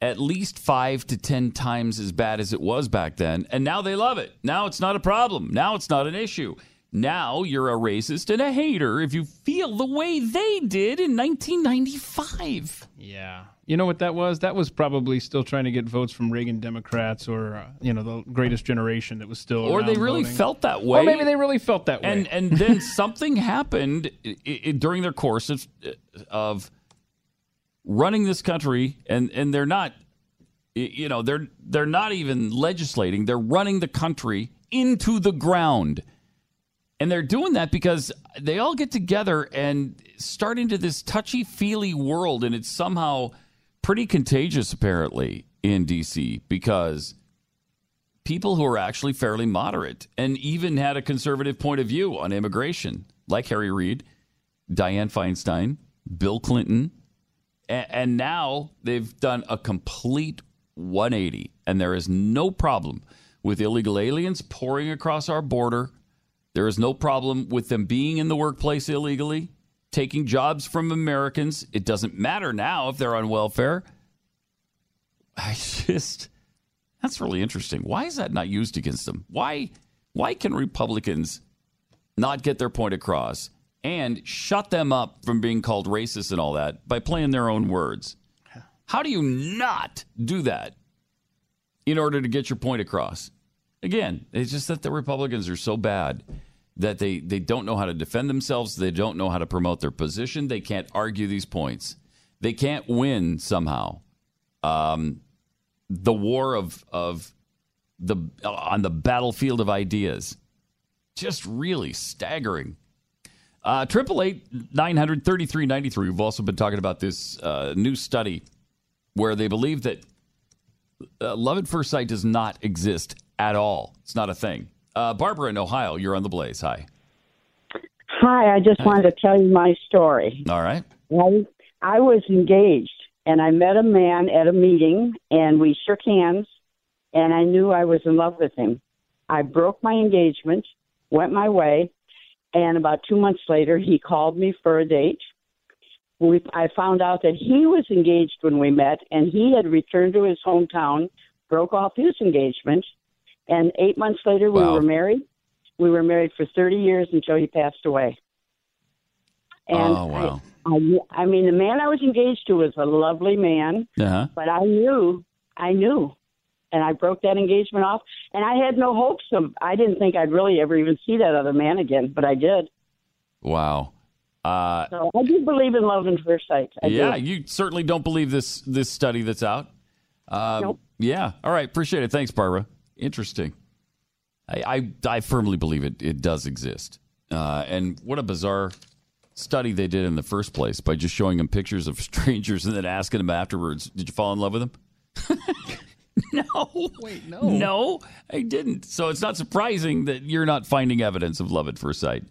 at least five to 10 times as bad as it was back then, and now they love it. Now it's not a problem. Now it's not an issue. Now you're a racist and a hater if you feel the way they did in 1995. Yeah. You know what that was? That was probably still trying to get votes from Reagan Democrats or, uh, you know, the greatest generation that was still Or they really voting. felt that way. Or maybe they really felt that way. and and then something happened i i during their course of, of running this country, and and they're not, you know, they're they're not even legislating; they're running the country into the ground, and they're doing that because they all get together and start into this touchy feely world, and it's somehow pretty contagious, apparently, in D.C. because people who are actually fairly moderate and even had a conservative point of view on immigration, like Harry Reid, Dianne Feinstein, Bill Clinton, and, now they've done a complete 180, and there is no problem with illegal aliens pouring across our border. There is no problem with them being in the workplace illegally, taking jobs from Americans. It doesn't matter now if they're on welfare. I just that's really interesting. Why is that not used against them? Why why can Republicans not get their point across and shut them up from being called racist and all that by playing their own words? How do you not do that in order to get your point across? Again, it's just that the Republicans are so bad that they, they don't know how to defend themselves. They don't know how to promote their position. They can't argue these points. They can't win somehow. Um, the war of of the on the battlefield of ideas, just really staggering. Uh, Triple eight nine hundred thirty three ninety three. We've also been talking about this uh, new study where they believe that uh, love at first sight does not exist at all. It's not a thing. Uh, Barbara in Ohio, you're on the Blaze. Hi. Hi, I just wanted to tell you my story. All right. I, I was engaged and I met a man at a meeting and we shook hands and I knew I was in love with him. I broke my engagement, went my way, and about two months later he called me for a date. We, I found out that he was engaged when we met and he had returned to his hometown, broke off his engagement, and eight months later we Wow. were married. We were married for 30 years until he passed away. And oh wow. I, I mean, the man I was engaged to was a lovely man, Uh-huh. but I knew, I knew, and I broke that engagement off, and I had no hopes of. I didn't think I'd really ever even see that other man again, but I did. Wow. Uh, So I do believe in love and first sight. I yeah, do. you certainly don't believe this this study that's out. Um, Yeah. All right. Appreciate it. Thanks, Barbara. Interesting. I I, I firmly believe it it does exist. Uh, and what a bizarre study they did in the first place by just showing them pictures of strangers and then asking them afterwards, "Did you fall in love with them?" no. Wait, no. No, I didn't. So it's not surprising that you're not finding evidence of love at first sight.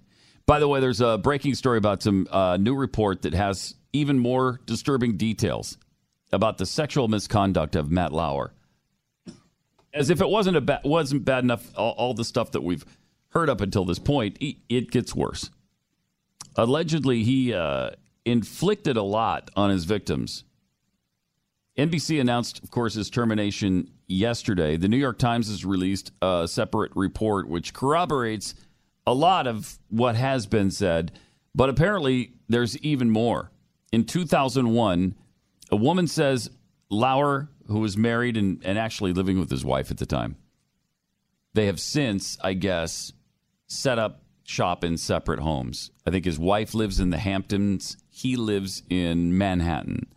By the way, there's a breaking story about some uh, new report that has even more disturbing details about the sexual misconduct of Matt Lauer. As if it wasn't a ba- wasn't bad enough, all, all the stuff that we've heard up until this point, it, it gets worse. Allegedly, he uh, inflicted a lot on his victims. NBC announced, of course, his termination yesterday. The New York Times has released a separate report which corroborates a lot of what has been said, but apparently there's even more. In 2001, a woman says Lauer, who was married and, and actually living with his wife at the time, they have since, I guess, set up shop in separate homes. I think his wife lives in the Hamptons. He lives in Manhattan.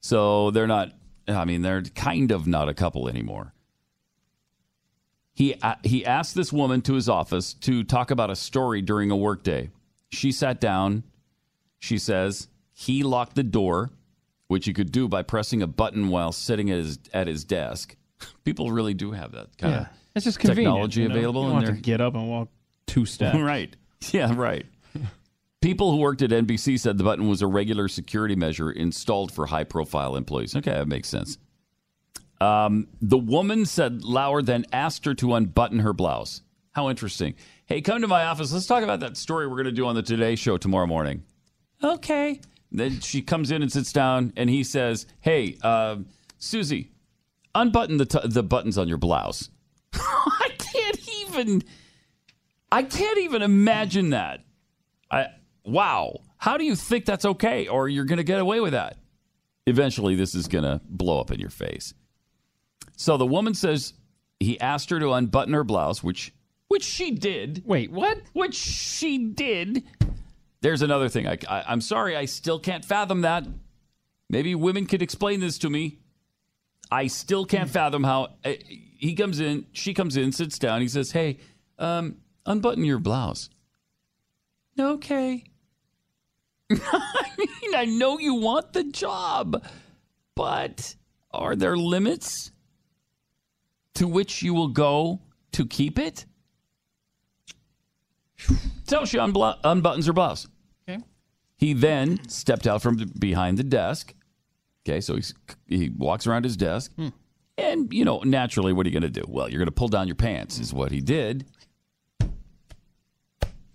So they're not, I mean, they're kind of not a couple anymore. He, uh, he asked this woman to his office to talk about a story during a workday. She sat down. She says he locked the door, which he could do by pressing a button while sitting at his, at his desk. People really do have that kind Yeah. of It's just technology you know? available You in don't have to get up and walk two steps. right. Yeah, right. People who worked at NBC said the button was a regular security measure installed for high profile employees. Okay, that makes sense. Um, the woman said Lauer then asked her to unbutton her blouse. How interesting. Hey, come to my office. Let's talk about that story we're going to do on the Today Show tomorrow morning. Okay. Then she comes in and sits down, and he says, Hey, uh, Susie, unbutton the, t- the buttons on your blouse. I can't even. I can't even imagine that. I wow. How do you think that's okay or you're going to get away with that? Eventually this is going to blow up in your face. So the woman says he asked her to unbutton her blouse, which which she did. Wait, what? Which she did. There's another thing. I, I I'm sorry, I still can't fathom that. Maybe women could explain this to me. I still can't fathom how uh, he comes in, she comes in, sits down. He says, "Hey, um, unbutton your blouse." Okay. I mean, I know you want the job, but are there limits to which you will go to keep it? So she unbuttons her blouse. Okay. He then stepped out from behind the desk. Okay, so he's, he walks around his desk. And, you know, naturally, what are you going to do? Well, you're going to pull down your pants, is what he did.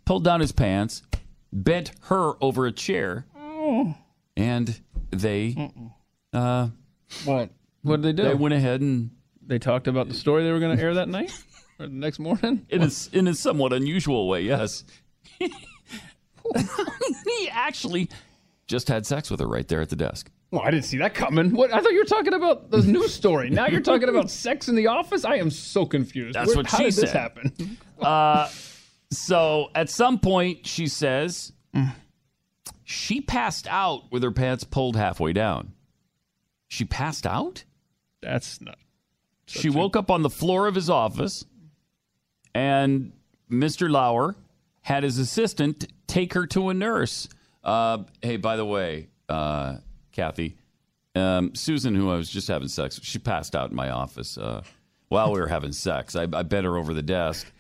Pulled down his pants, bent her over a chair, and they. Uh, what? What did they do? They went ahead and. They talked about the story they were going to air that night or the next morning. In a, in a somewhat unusual way, yes. he actually just had sex with her right there at the desk. Well, I didn't see that coming. What? I thought you were talking about the news story. Now you're talking about sex in the office. I am so confused. That's Where- what how she did said. this happen? Uh, so at some point, she says she passed out with her pants pulled halfway down. She passed out? That's not. She woke up on the floor of his office, and Mr. Lauer had his assistant take her to a nurse. Uh, hey, by the way, uh, Kathy, um, Susan, who I was just having sex with, she passed out in my office uh, while we were having sex. I, I bent her over the desk,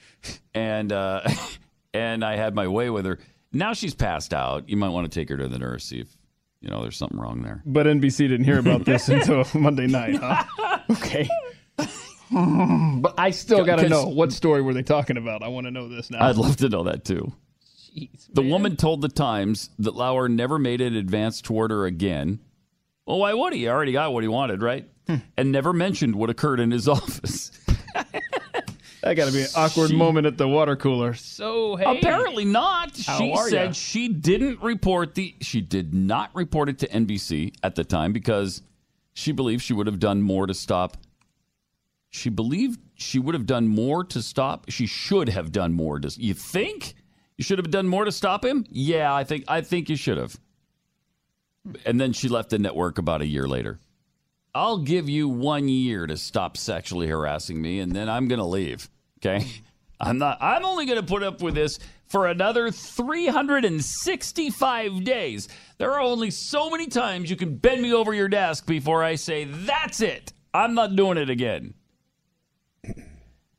and uh, and I had my way with her. Now she's passed out. You might want to take her to the nurse, see if you know there's something wrong there. But NBC didn't hear about this until Monday night. Huh? Okay. but I still got to know what story were they talking about. I want to know this now. I'd love to know that too. the woman told the Times that Lauer never made an advance toward her again. Well, why would he? He already got what he wanted, right? Hmm. And never mentioned what occurred in his office. That got to be an awkward She- moment at the water cooler. So hey, Apparently not. How she are said ya? she didn't report the she did not report it to NBC at the time because she believed she would have done more to stop she believed she would have done more to stop she should have done more to you think you should have done more to stop him? Yeah i think i think you should have. And then she left the network about a year later. I'll give you one year to stop sexually harassing me and then i'm gonna leave okay? I'm not i'm only gonna put up with this for another 365 days. There are only so many times you can bend me over your desk before i say that's it. I'm not doing it again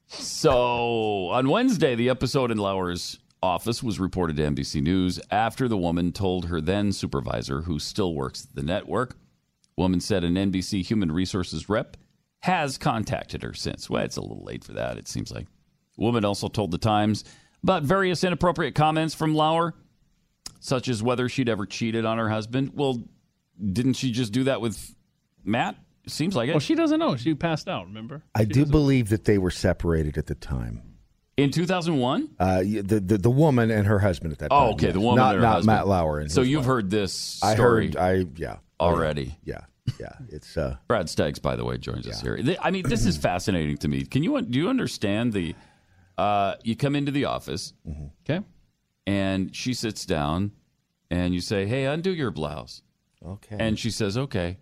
so on Wednesday, the episode in Lauer's office was reported to NBC News after the woman told her then supervisor, who still works at the network. Woman said an NBC human resources rep has contacted her since. Well, it's a little late for that, it seems like. Woman also told the Times about various inappropriate comments from Lauer, such as whether she'd ever cheated on her husband. Well, didn't she just do that with Matt? It seems like it. Well, she doesn't know. She passed out. Remember? I do believe that they were separated at the time. In 2001? Uh, y- the, the the woman and her husband at that time. Oh, okay, yes. the woman not, and her not husband. Matt Lauer. And so his you've wife. heard this I story heard. I yeah. already. Yeah. yeah, it's uh, Brad Staggs, by the way, joins us here. Th- I mean, this is fascinating to me. Can you do you understand the? Uh, you come into the office, okay, and she sits down, and you say, "Hey, undo your blouse." Okay, and she says, "Okay."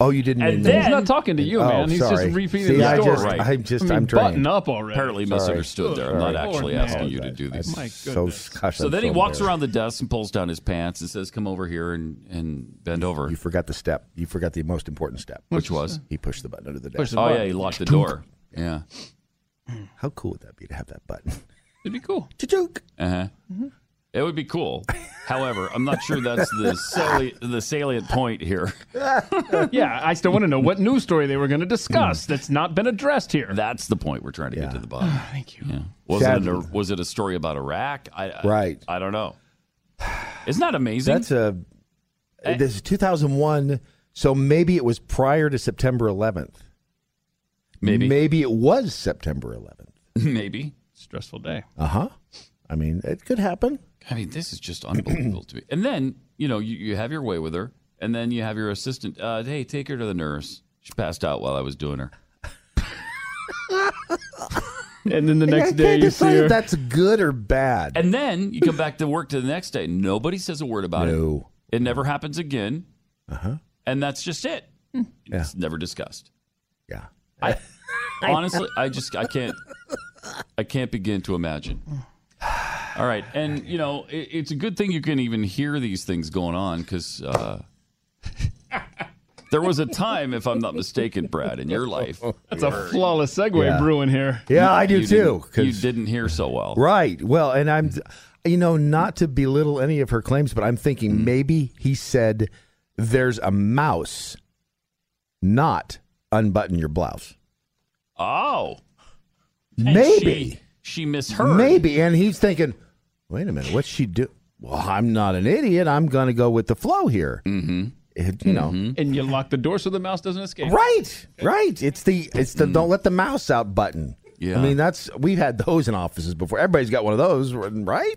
Oh, you didn't. And mean then- He's not talking to you, Oh, man. He's sorry. just repeating See, the I story. just- I'm just- I mean, I'm trying. button up already. Apparently Sorry. misunderstood there. I'm not actually Lord, asking you to do these. My So gosh, So I'm then he walks around the desk and pulls down his pants and says, "Come over here and, and bend over." You forgot the step. You forgot the most important step. Which was? He pushed the button under the desk. the Oh, yeah, he locked the door. Yeah. How cool would that be to have that button? It'd be cool. Joke. Uh huh. It would be cool. However, I'm not sure that's the sali- the salient point here. yeah, I still want to know what news story they were going to discuss that's not been addressed here. That's the point we're trying to get to the bottom. Thank you. Yeah. Was it, a, was it a story about Iraq? I, I, Right. I don't know. Isn't that amazing? That's a. Eh. This is 2001, so maybe it was prior to September 11th. Maybe. Maybe it was September 11th. Maybe. Stressful day. Uh huh. I mean, it could happen. I mean, this is just unbelievable to me. And then, you know, you, you have your way with her, and then you have your assistant, uh, hey, take her to the nurse. She passed out while I was doing her. And then the I next can't day you decide see her. that's good or bad. And then you come back to work to the next day. Nobody says a word about it. No. it. It never happens again. Uh huh. And that's just it. Yeah. It's never discussed. Yeah. I honestly, I just, I can't, I can't begin to imagine. All right, and you know, it, it's a good thing you can even hear these things going on because uh, there was a time, if I'm not mistaken, Brad, in your life. That's a flawless segue Yeah. brewing here. Yeah, I do you too. didn't- 'cause- You didn't hear so well. Right. Well, and I'm, you know, not to belittle any of her claims, but I'm thinking Mm-hmm. maybe he said there's a mouse, not unbutton your blouse. Oh, And Maybe. She, she misheard. Maybe. And he's thinking, wait a minute, what's she do? Well, I'm not an idiot. I'm going to go with the flow here. Mm-hmm. It, you know. And you lock the door so the mouse doesn't escape. Right, right. It's the it's the don't let the mouse out button. Yeah. I mean that's we've had those in offices before. Everybody's got one of those, right?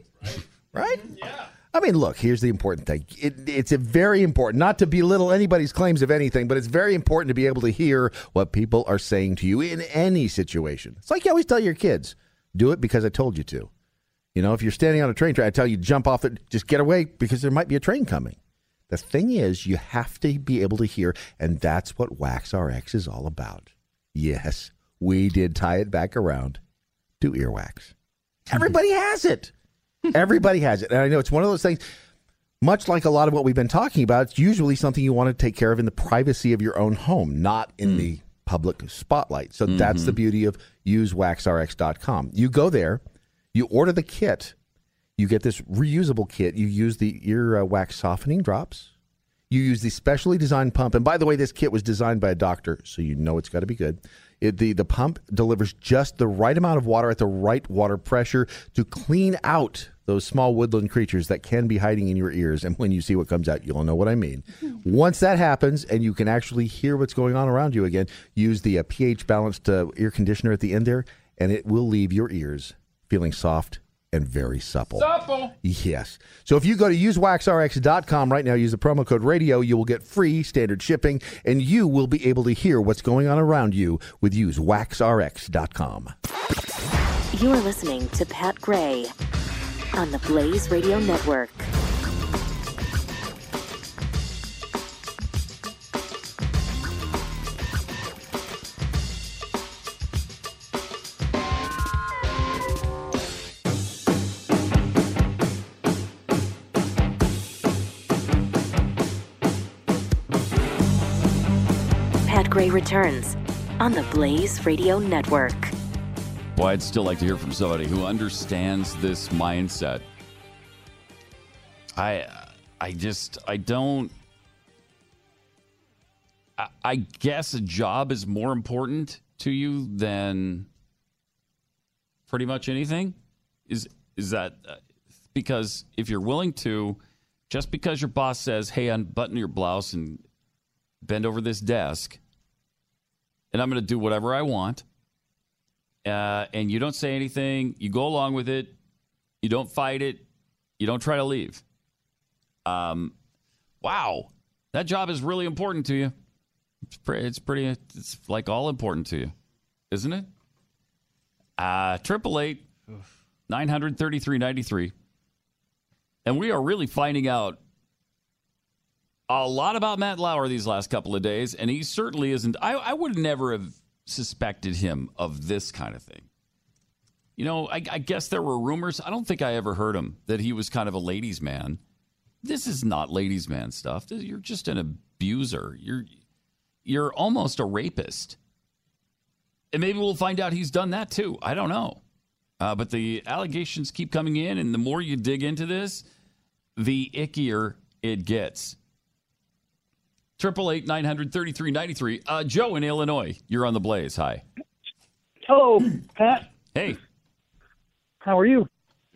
Right? Yeah. I mean, look. Here's the important thing. It, it's a very important, not to belittle anybody's claims of anything, but it's very important to be able to hear what people are saying to you in any situation. It's like you always tell your kids, "Do it because I told you to." You know, if you're standing on a train track, I tell you jump off it, just get away because there might be a train coming. The thing is, you have to be able to hear, and that's what Wax RX is all about. Yes, we did tie it back around to earwax. Everybody has it. Everybody has it. And I know it's one of those things, much like a lot of what we've been talking about, it's usually something you want to take care of in the privacy of your own home, not in hmm. the public spotlight. So that's the beauty of usewaxrx.com. You go there, you order the kit, you get this reusable kit. You use the ear uh, wax softening drops. You use the specially designed pump. And by the way, this kit was designed by a doctor, so you know it's got to be good. It, the, the pump delivers just the right amount of water at the right water pressure to clean out those small woodland creatures that can be hiding in your ears. And when you see what comes out, you'll know what I mean. Once that happens and you can actually hear what's going on around you again, use the uh, pH balanced uh, ear conditioner at the end there, and it will leave your ears feeling soft and very supple. Supple. Yes. So if you go to usewaxrx.com right now, use the promo code radio, you will get free standard shipping and you will be able to hear what's going on around you with usewaxrx.com. You are listening to Pat Gray on the Blaze Radio Network. Gray returns on the Blaze Radio Network. Boy, I'd still like to hear from somebody who understands this mindset. I, I just, I don't. I, I guess a job is more important to you than pretty much anything. Is is that uh, because if you're willing to, just because your boss says, "Hey, unbutton your blouse and bend over this desk," and I'm going to do whatever I want uh, and you don't say anything, you go along with it, you don't fight it, you don't try to leave. Um, wow, that job is really important to you. It's pretty, it's pretty, it's like all important to you, isn't it? Uh, triple eight, nine hundred thirty-three ninety-three, and we are really finding out a lot about Matt Lauer these last couple of days, and he certainly isn't. I, I would never have suspected him of this kind of thing. You know, I, I guess there were rumors. I don't think I ever heard him that he was kind of a ladies' man. This is not ladies' man stuff. You're just an abuser. You're you're almost a rapist. And maybe we'll find out he's done that too. I don't know. Uh, but the allegations keep coming in, and the more you dig into this, the ickier it gets. Triple eight nine hundred thirty three ninety three. Uh, Joe in Illinois, you're on the blaze. Hi. Hello, Pat. Hey. How are you?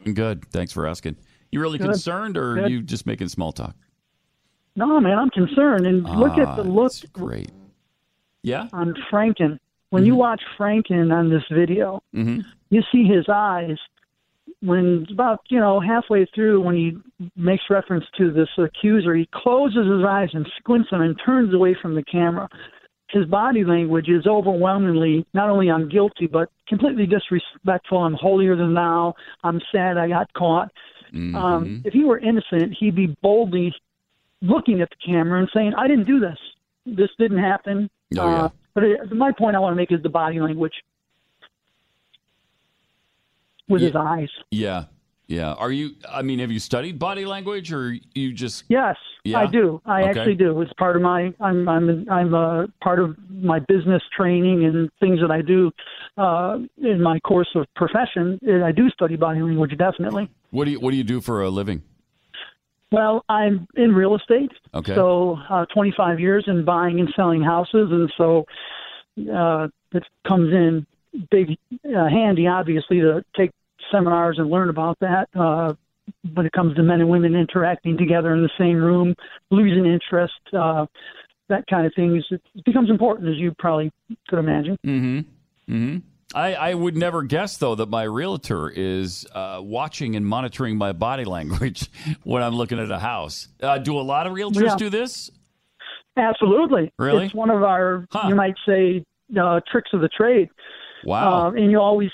Doing Good. Thanks for asking. You really Good. concerned, or are you just making small talk? No, man, I'm concerned. And look Ah, at the look Great. Yeah. on Franken. When you watch Franken on this video, Mm-hmm. you see his eyes when about you know halfway through when he makes reference to this accuser he closes his eyes and squints them and turns away from the camera. His body language is overwhelmingly not only i'm guilty but completely disrespectful. I'm holier than thou. I'm sad i got caught. Mm-hmm. um, if he were innocent he'd be boldly looking at the camera and saying i didn't do this. This didn't happen. Oh, yeah. uh, but it, my point i want to make is the body language with his eyes Yeah. Yeah. Are you, I mean, have you studied body language or you just. Yes, Yeah? I do. I Okay. actually do. It's part of my. I'm. I'm. I'm a part of my business training and things that I do uh, in my course of profession. And I do study body language definitely. What do you, what do you do for a living? Well, I'm in real estate. Okay. So, uh, 25 years in buying and selling houses, and so uh, it comes in big uh, handy, obviously, to take seminars and learn about that. Uh, when it comes to men and women interacting together in the same room, losing interest, uh, that kind of thing, is, it becomes important, as you probably could imagine. Mm-hmm. Mm-hmm. I, I would never guess, though, that my realtor is uh, watching and monitoring my body language when I'm looking at a house. Uh, do a lot of realtors Yeah. do this? Absolutely. Really? It's one of our, you might say, uh, tricks of the trade. Wow. Uh, and you always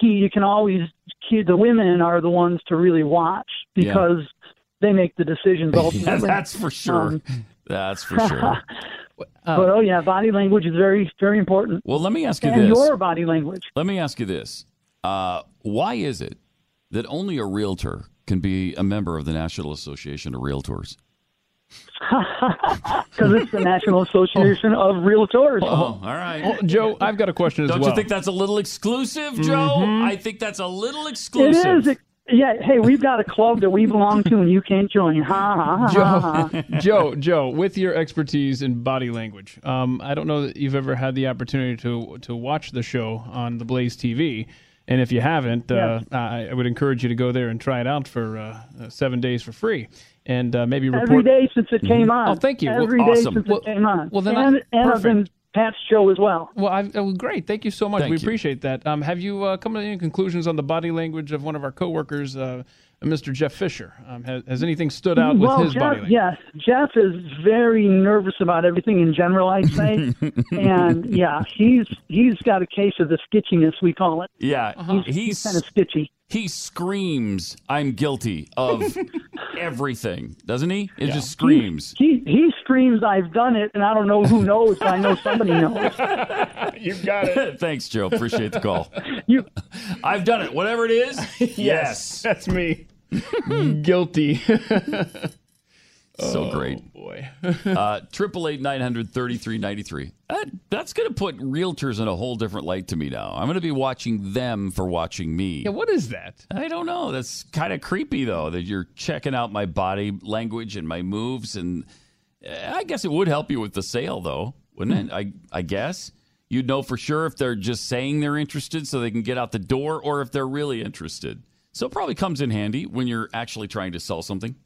key, you can always key, the women are the ones to really watch Yeah. because they make the decisions Yeah, ultimately. that's for sure. Um, That's for sure. but oh yeah, body language is very, very important. Well, let me ask you and this. your body language. Let me ask you this. Uh, why is it that only a realtor can be a member of the National Association of Realtors? Because it's the National Association of Realtors. Oh, all right. Oh, Joe, I've got a question as Don't well. you think that's a little exclusive, Joe? Mhm. I think that's a little It exclusive. is. Yeah. Hey, we've got a club that we belong to, and you can't join. Ha ha ha. ha, ha. Joe, Joe, Joe, with your expertise in body language, um, I don't know that you've ever had the opportunity to to watch the show on the Blaze TV, and if you haven't, uh, I, I would encourage you to go there and try it out for uh, uh, seven days for free, and uh, maybe report Every day since it came on. Oh, thank you. Well, Every day awesome. since Well- it came on. well, then I- and, and I've been Pat's show as well. Well, I've, oh, great. Thank you so much. Thank we you. appreciate that. Um, have you uh, come to any conclusions on the body language of one of our coworkers, uh, Mr. Jeff Fisher? Um, has, has anything stood out with well, his Jeff, body language? Yes. Jeff is very nervous about everything in general, I'd say, and yeah, he's he's got a case of the skitchiness we call it. Yeah, Uh-huh. He's- he's kinda skitchy. He screams, "I'm guilty of everything," doesn't he? It just screams. He he screams, "I've done it," and I don't know who knows, but I know somebody knows. You've got it. Thanks, Joe. Appreciate the call. You, I've done it. Whatever it is. yes, that's me. Guilty. So great. Oh, boy. Uh, Triple eight nine hundred thirty three ninety three. That's going to put realtors in a whole different light to me now. I'm going to be watching them for watching me. Yeah, what is that? I don't know. That's kind of creepy, though, that you're checking out my body language and my moves. And uh, I guess it would help you with the sale, though, wouldn't it? I, I guess. You'd know for sure if they're just saying they're interested so they can get out the door or if they're really interested. So it probably comes in handy when you're actually trying to sell something.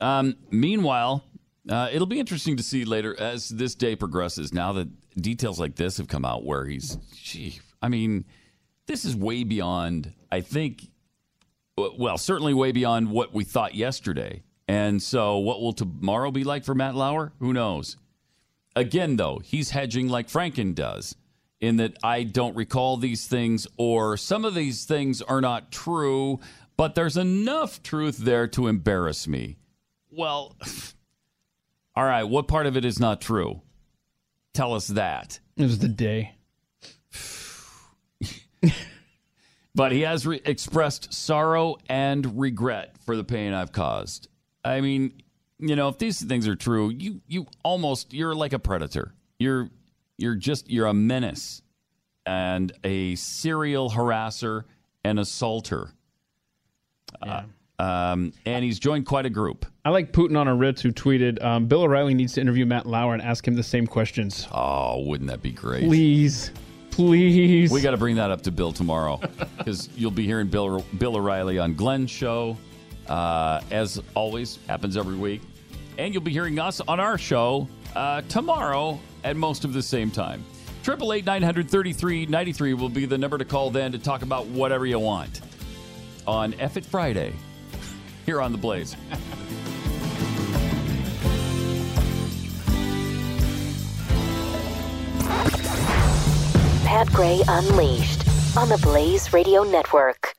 Um, meanwhile, uh, it'll be interesting to see later as this day progresses. Now that details like this have come out, where he's, gee, I mean, this is way beyond. I think, well, certainly way beyond what we thought yesterday, And so, what will tomorrow be like for Matt Lauer? Who knows? Again, though, he's hedging like Franken does, in that I don't recall these things, or some of these things are not true, but there's enough truth there to embarrass me. Well, all right, what part of it is not true? Tell us that. It was the day. But he has re- expressed sorrow and regret for the pain I've caused. I mean, you know, if these things are true, you you almost you're like a predator. You're you're just you're a menace and a serial harasser and assaulter. Uh, um, and he's joined quite a group. I like Putin on a Ritz who tweeted, um, Bill O'Reilly needs to interview Matt Lauer and ask him the same questions. Oh, wouldn't that be great? Please. Please. We got to bring that up to Bill tomorrow because you'll be hearing Bill, Bill O'Reilly on Glenn's show, uh, as always, happens every week. And you'll be hearing us on our show uh, tomorrow at most of the same time. Triple eight nine hundred thirty three ninety three will be the number to call then to talk about whatever you want on F It Friday here on the Blaze. Pat Gray Unleashed on the Blaze Radio Network.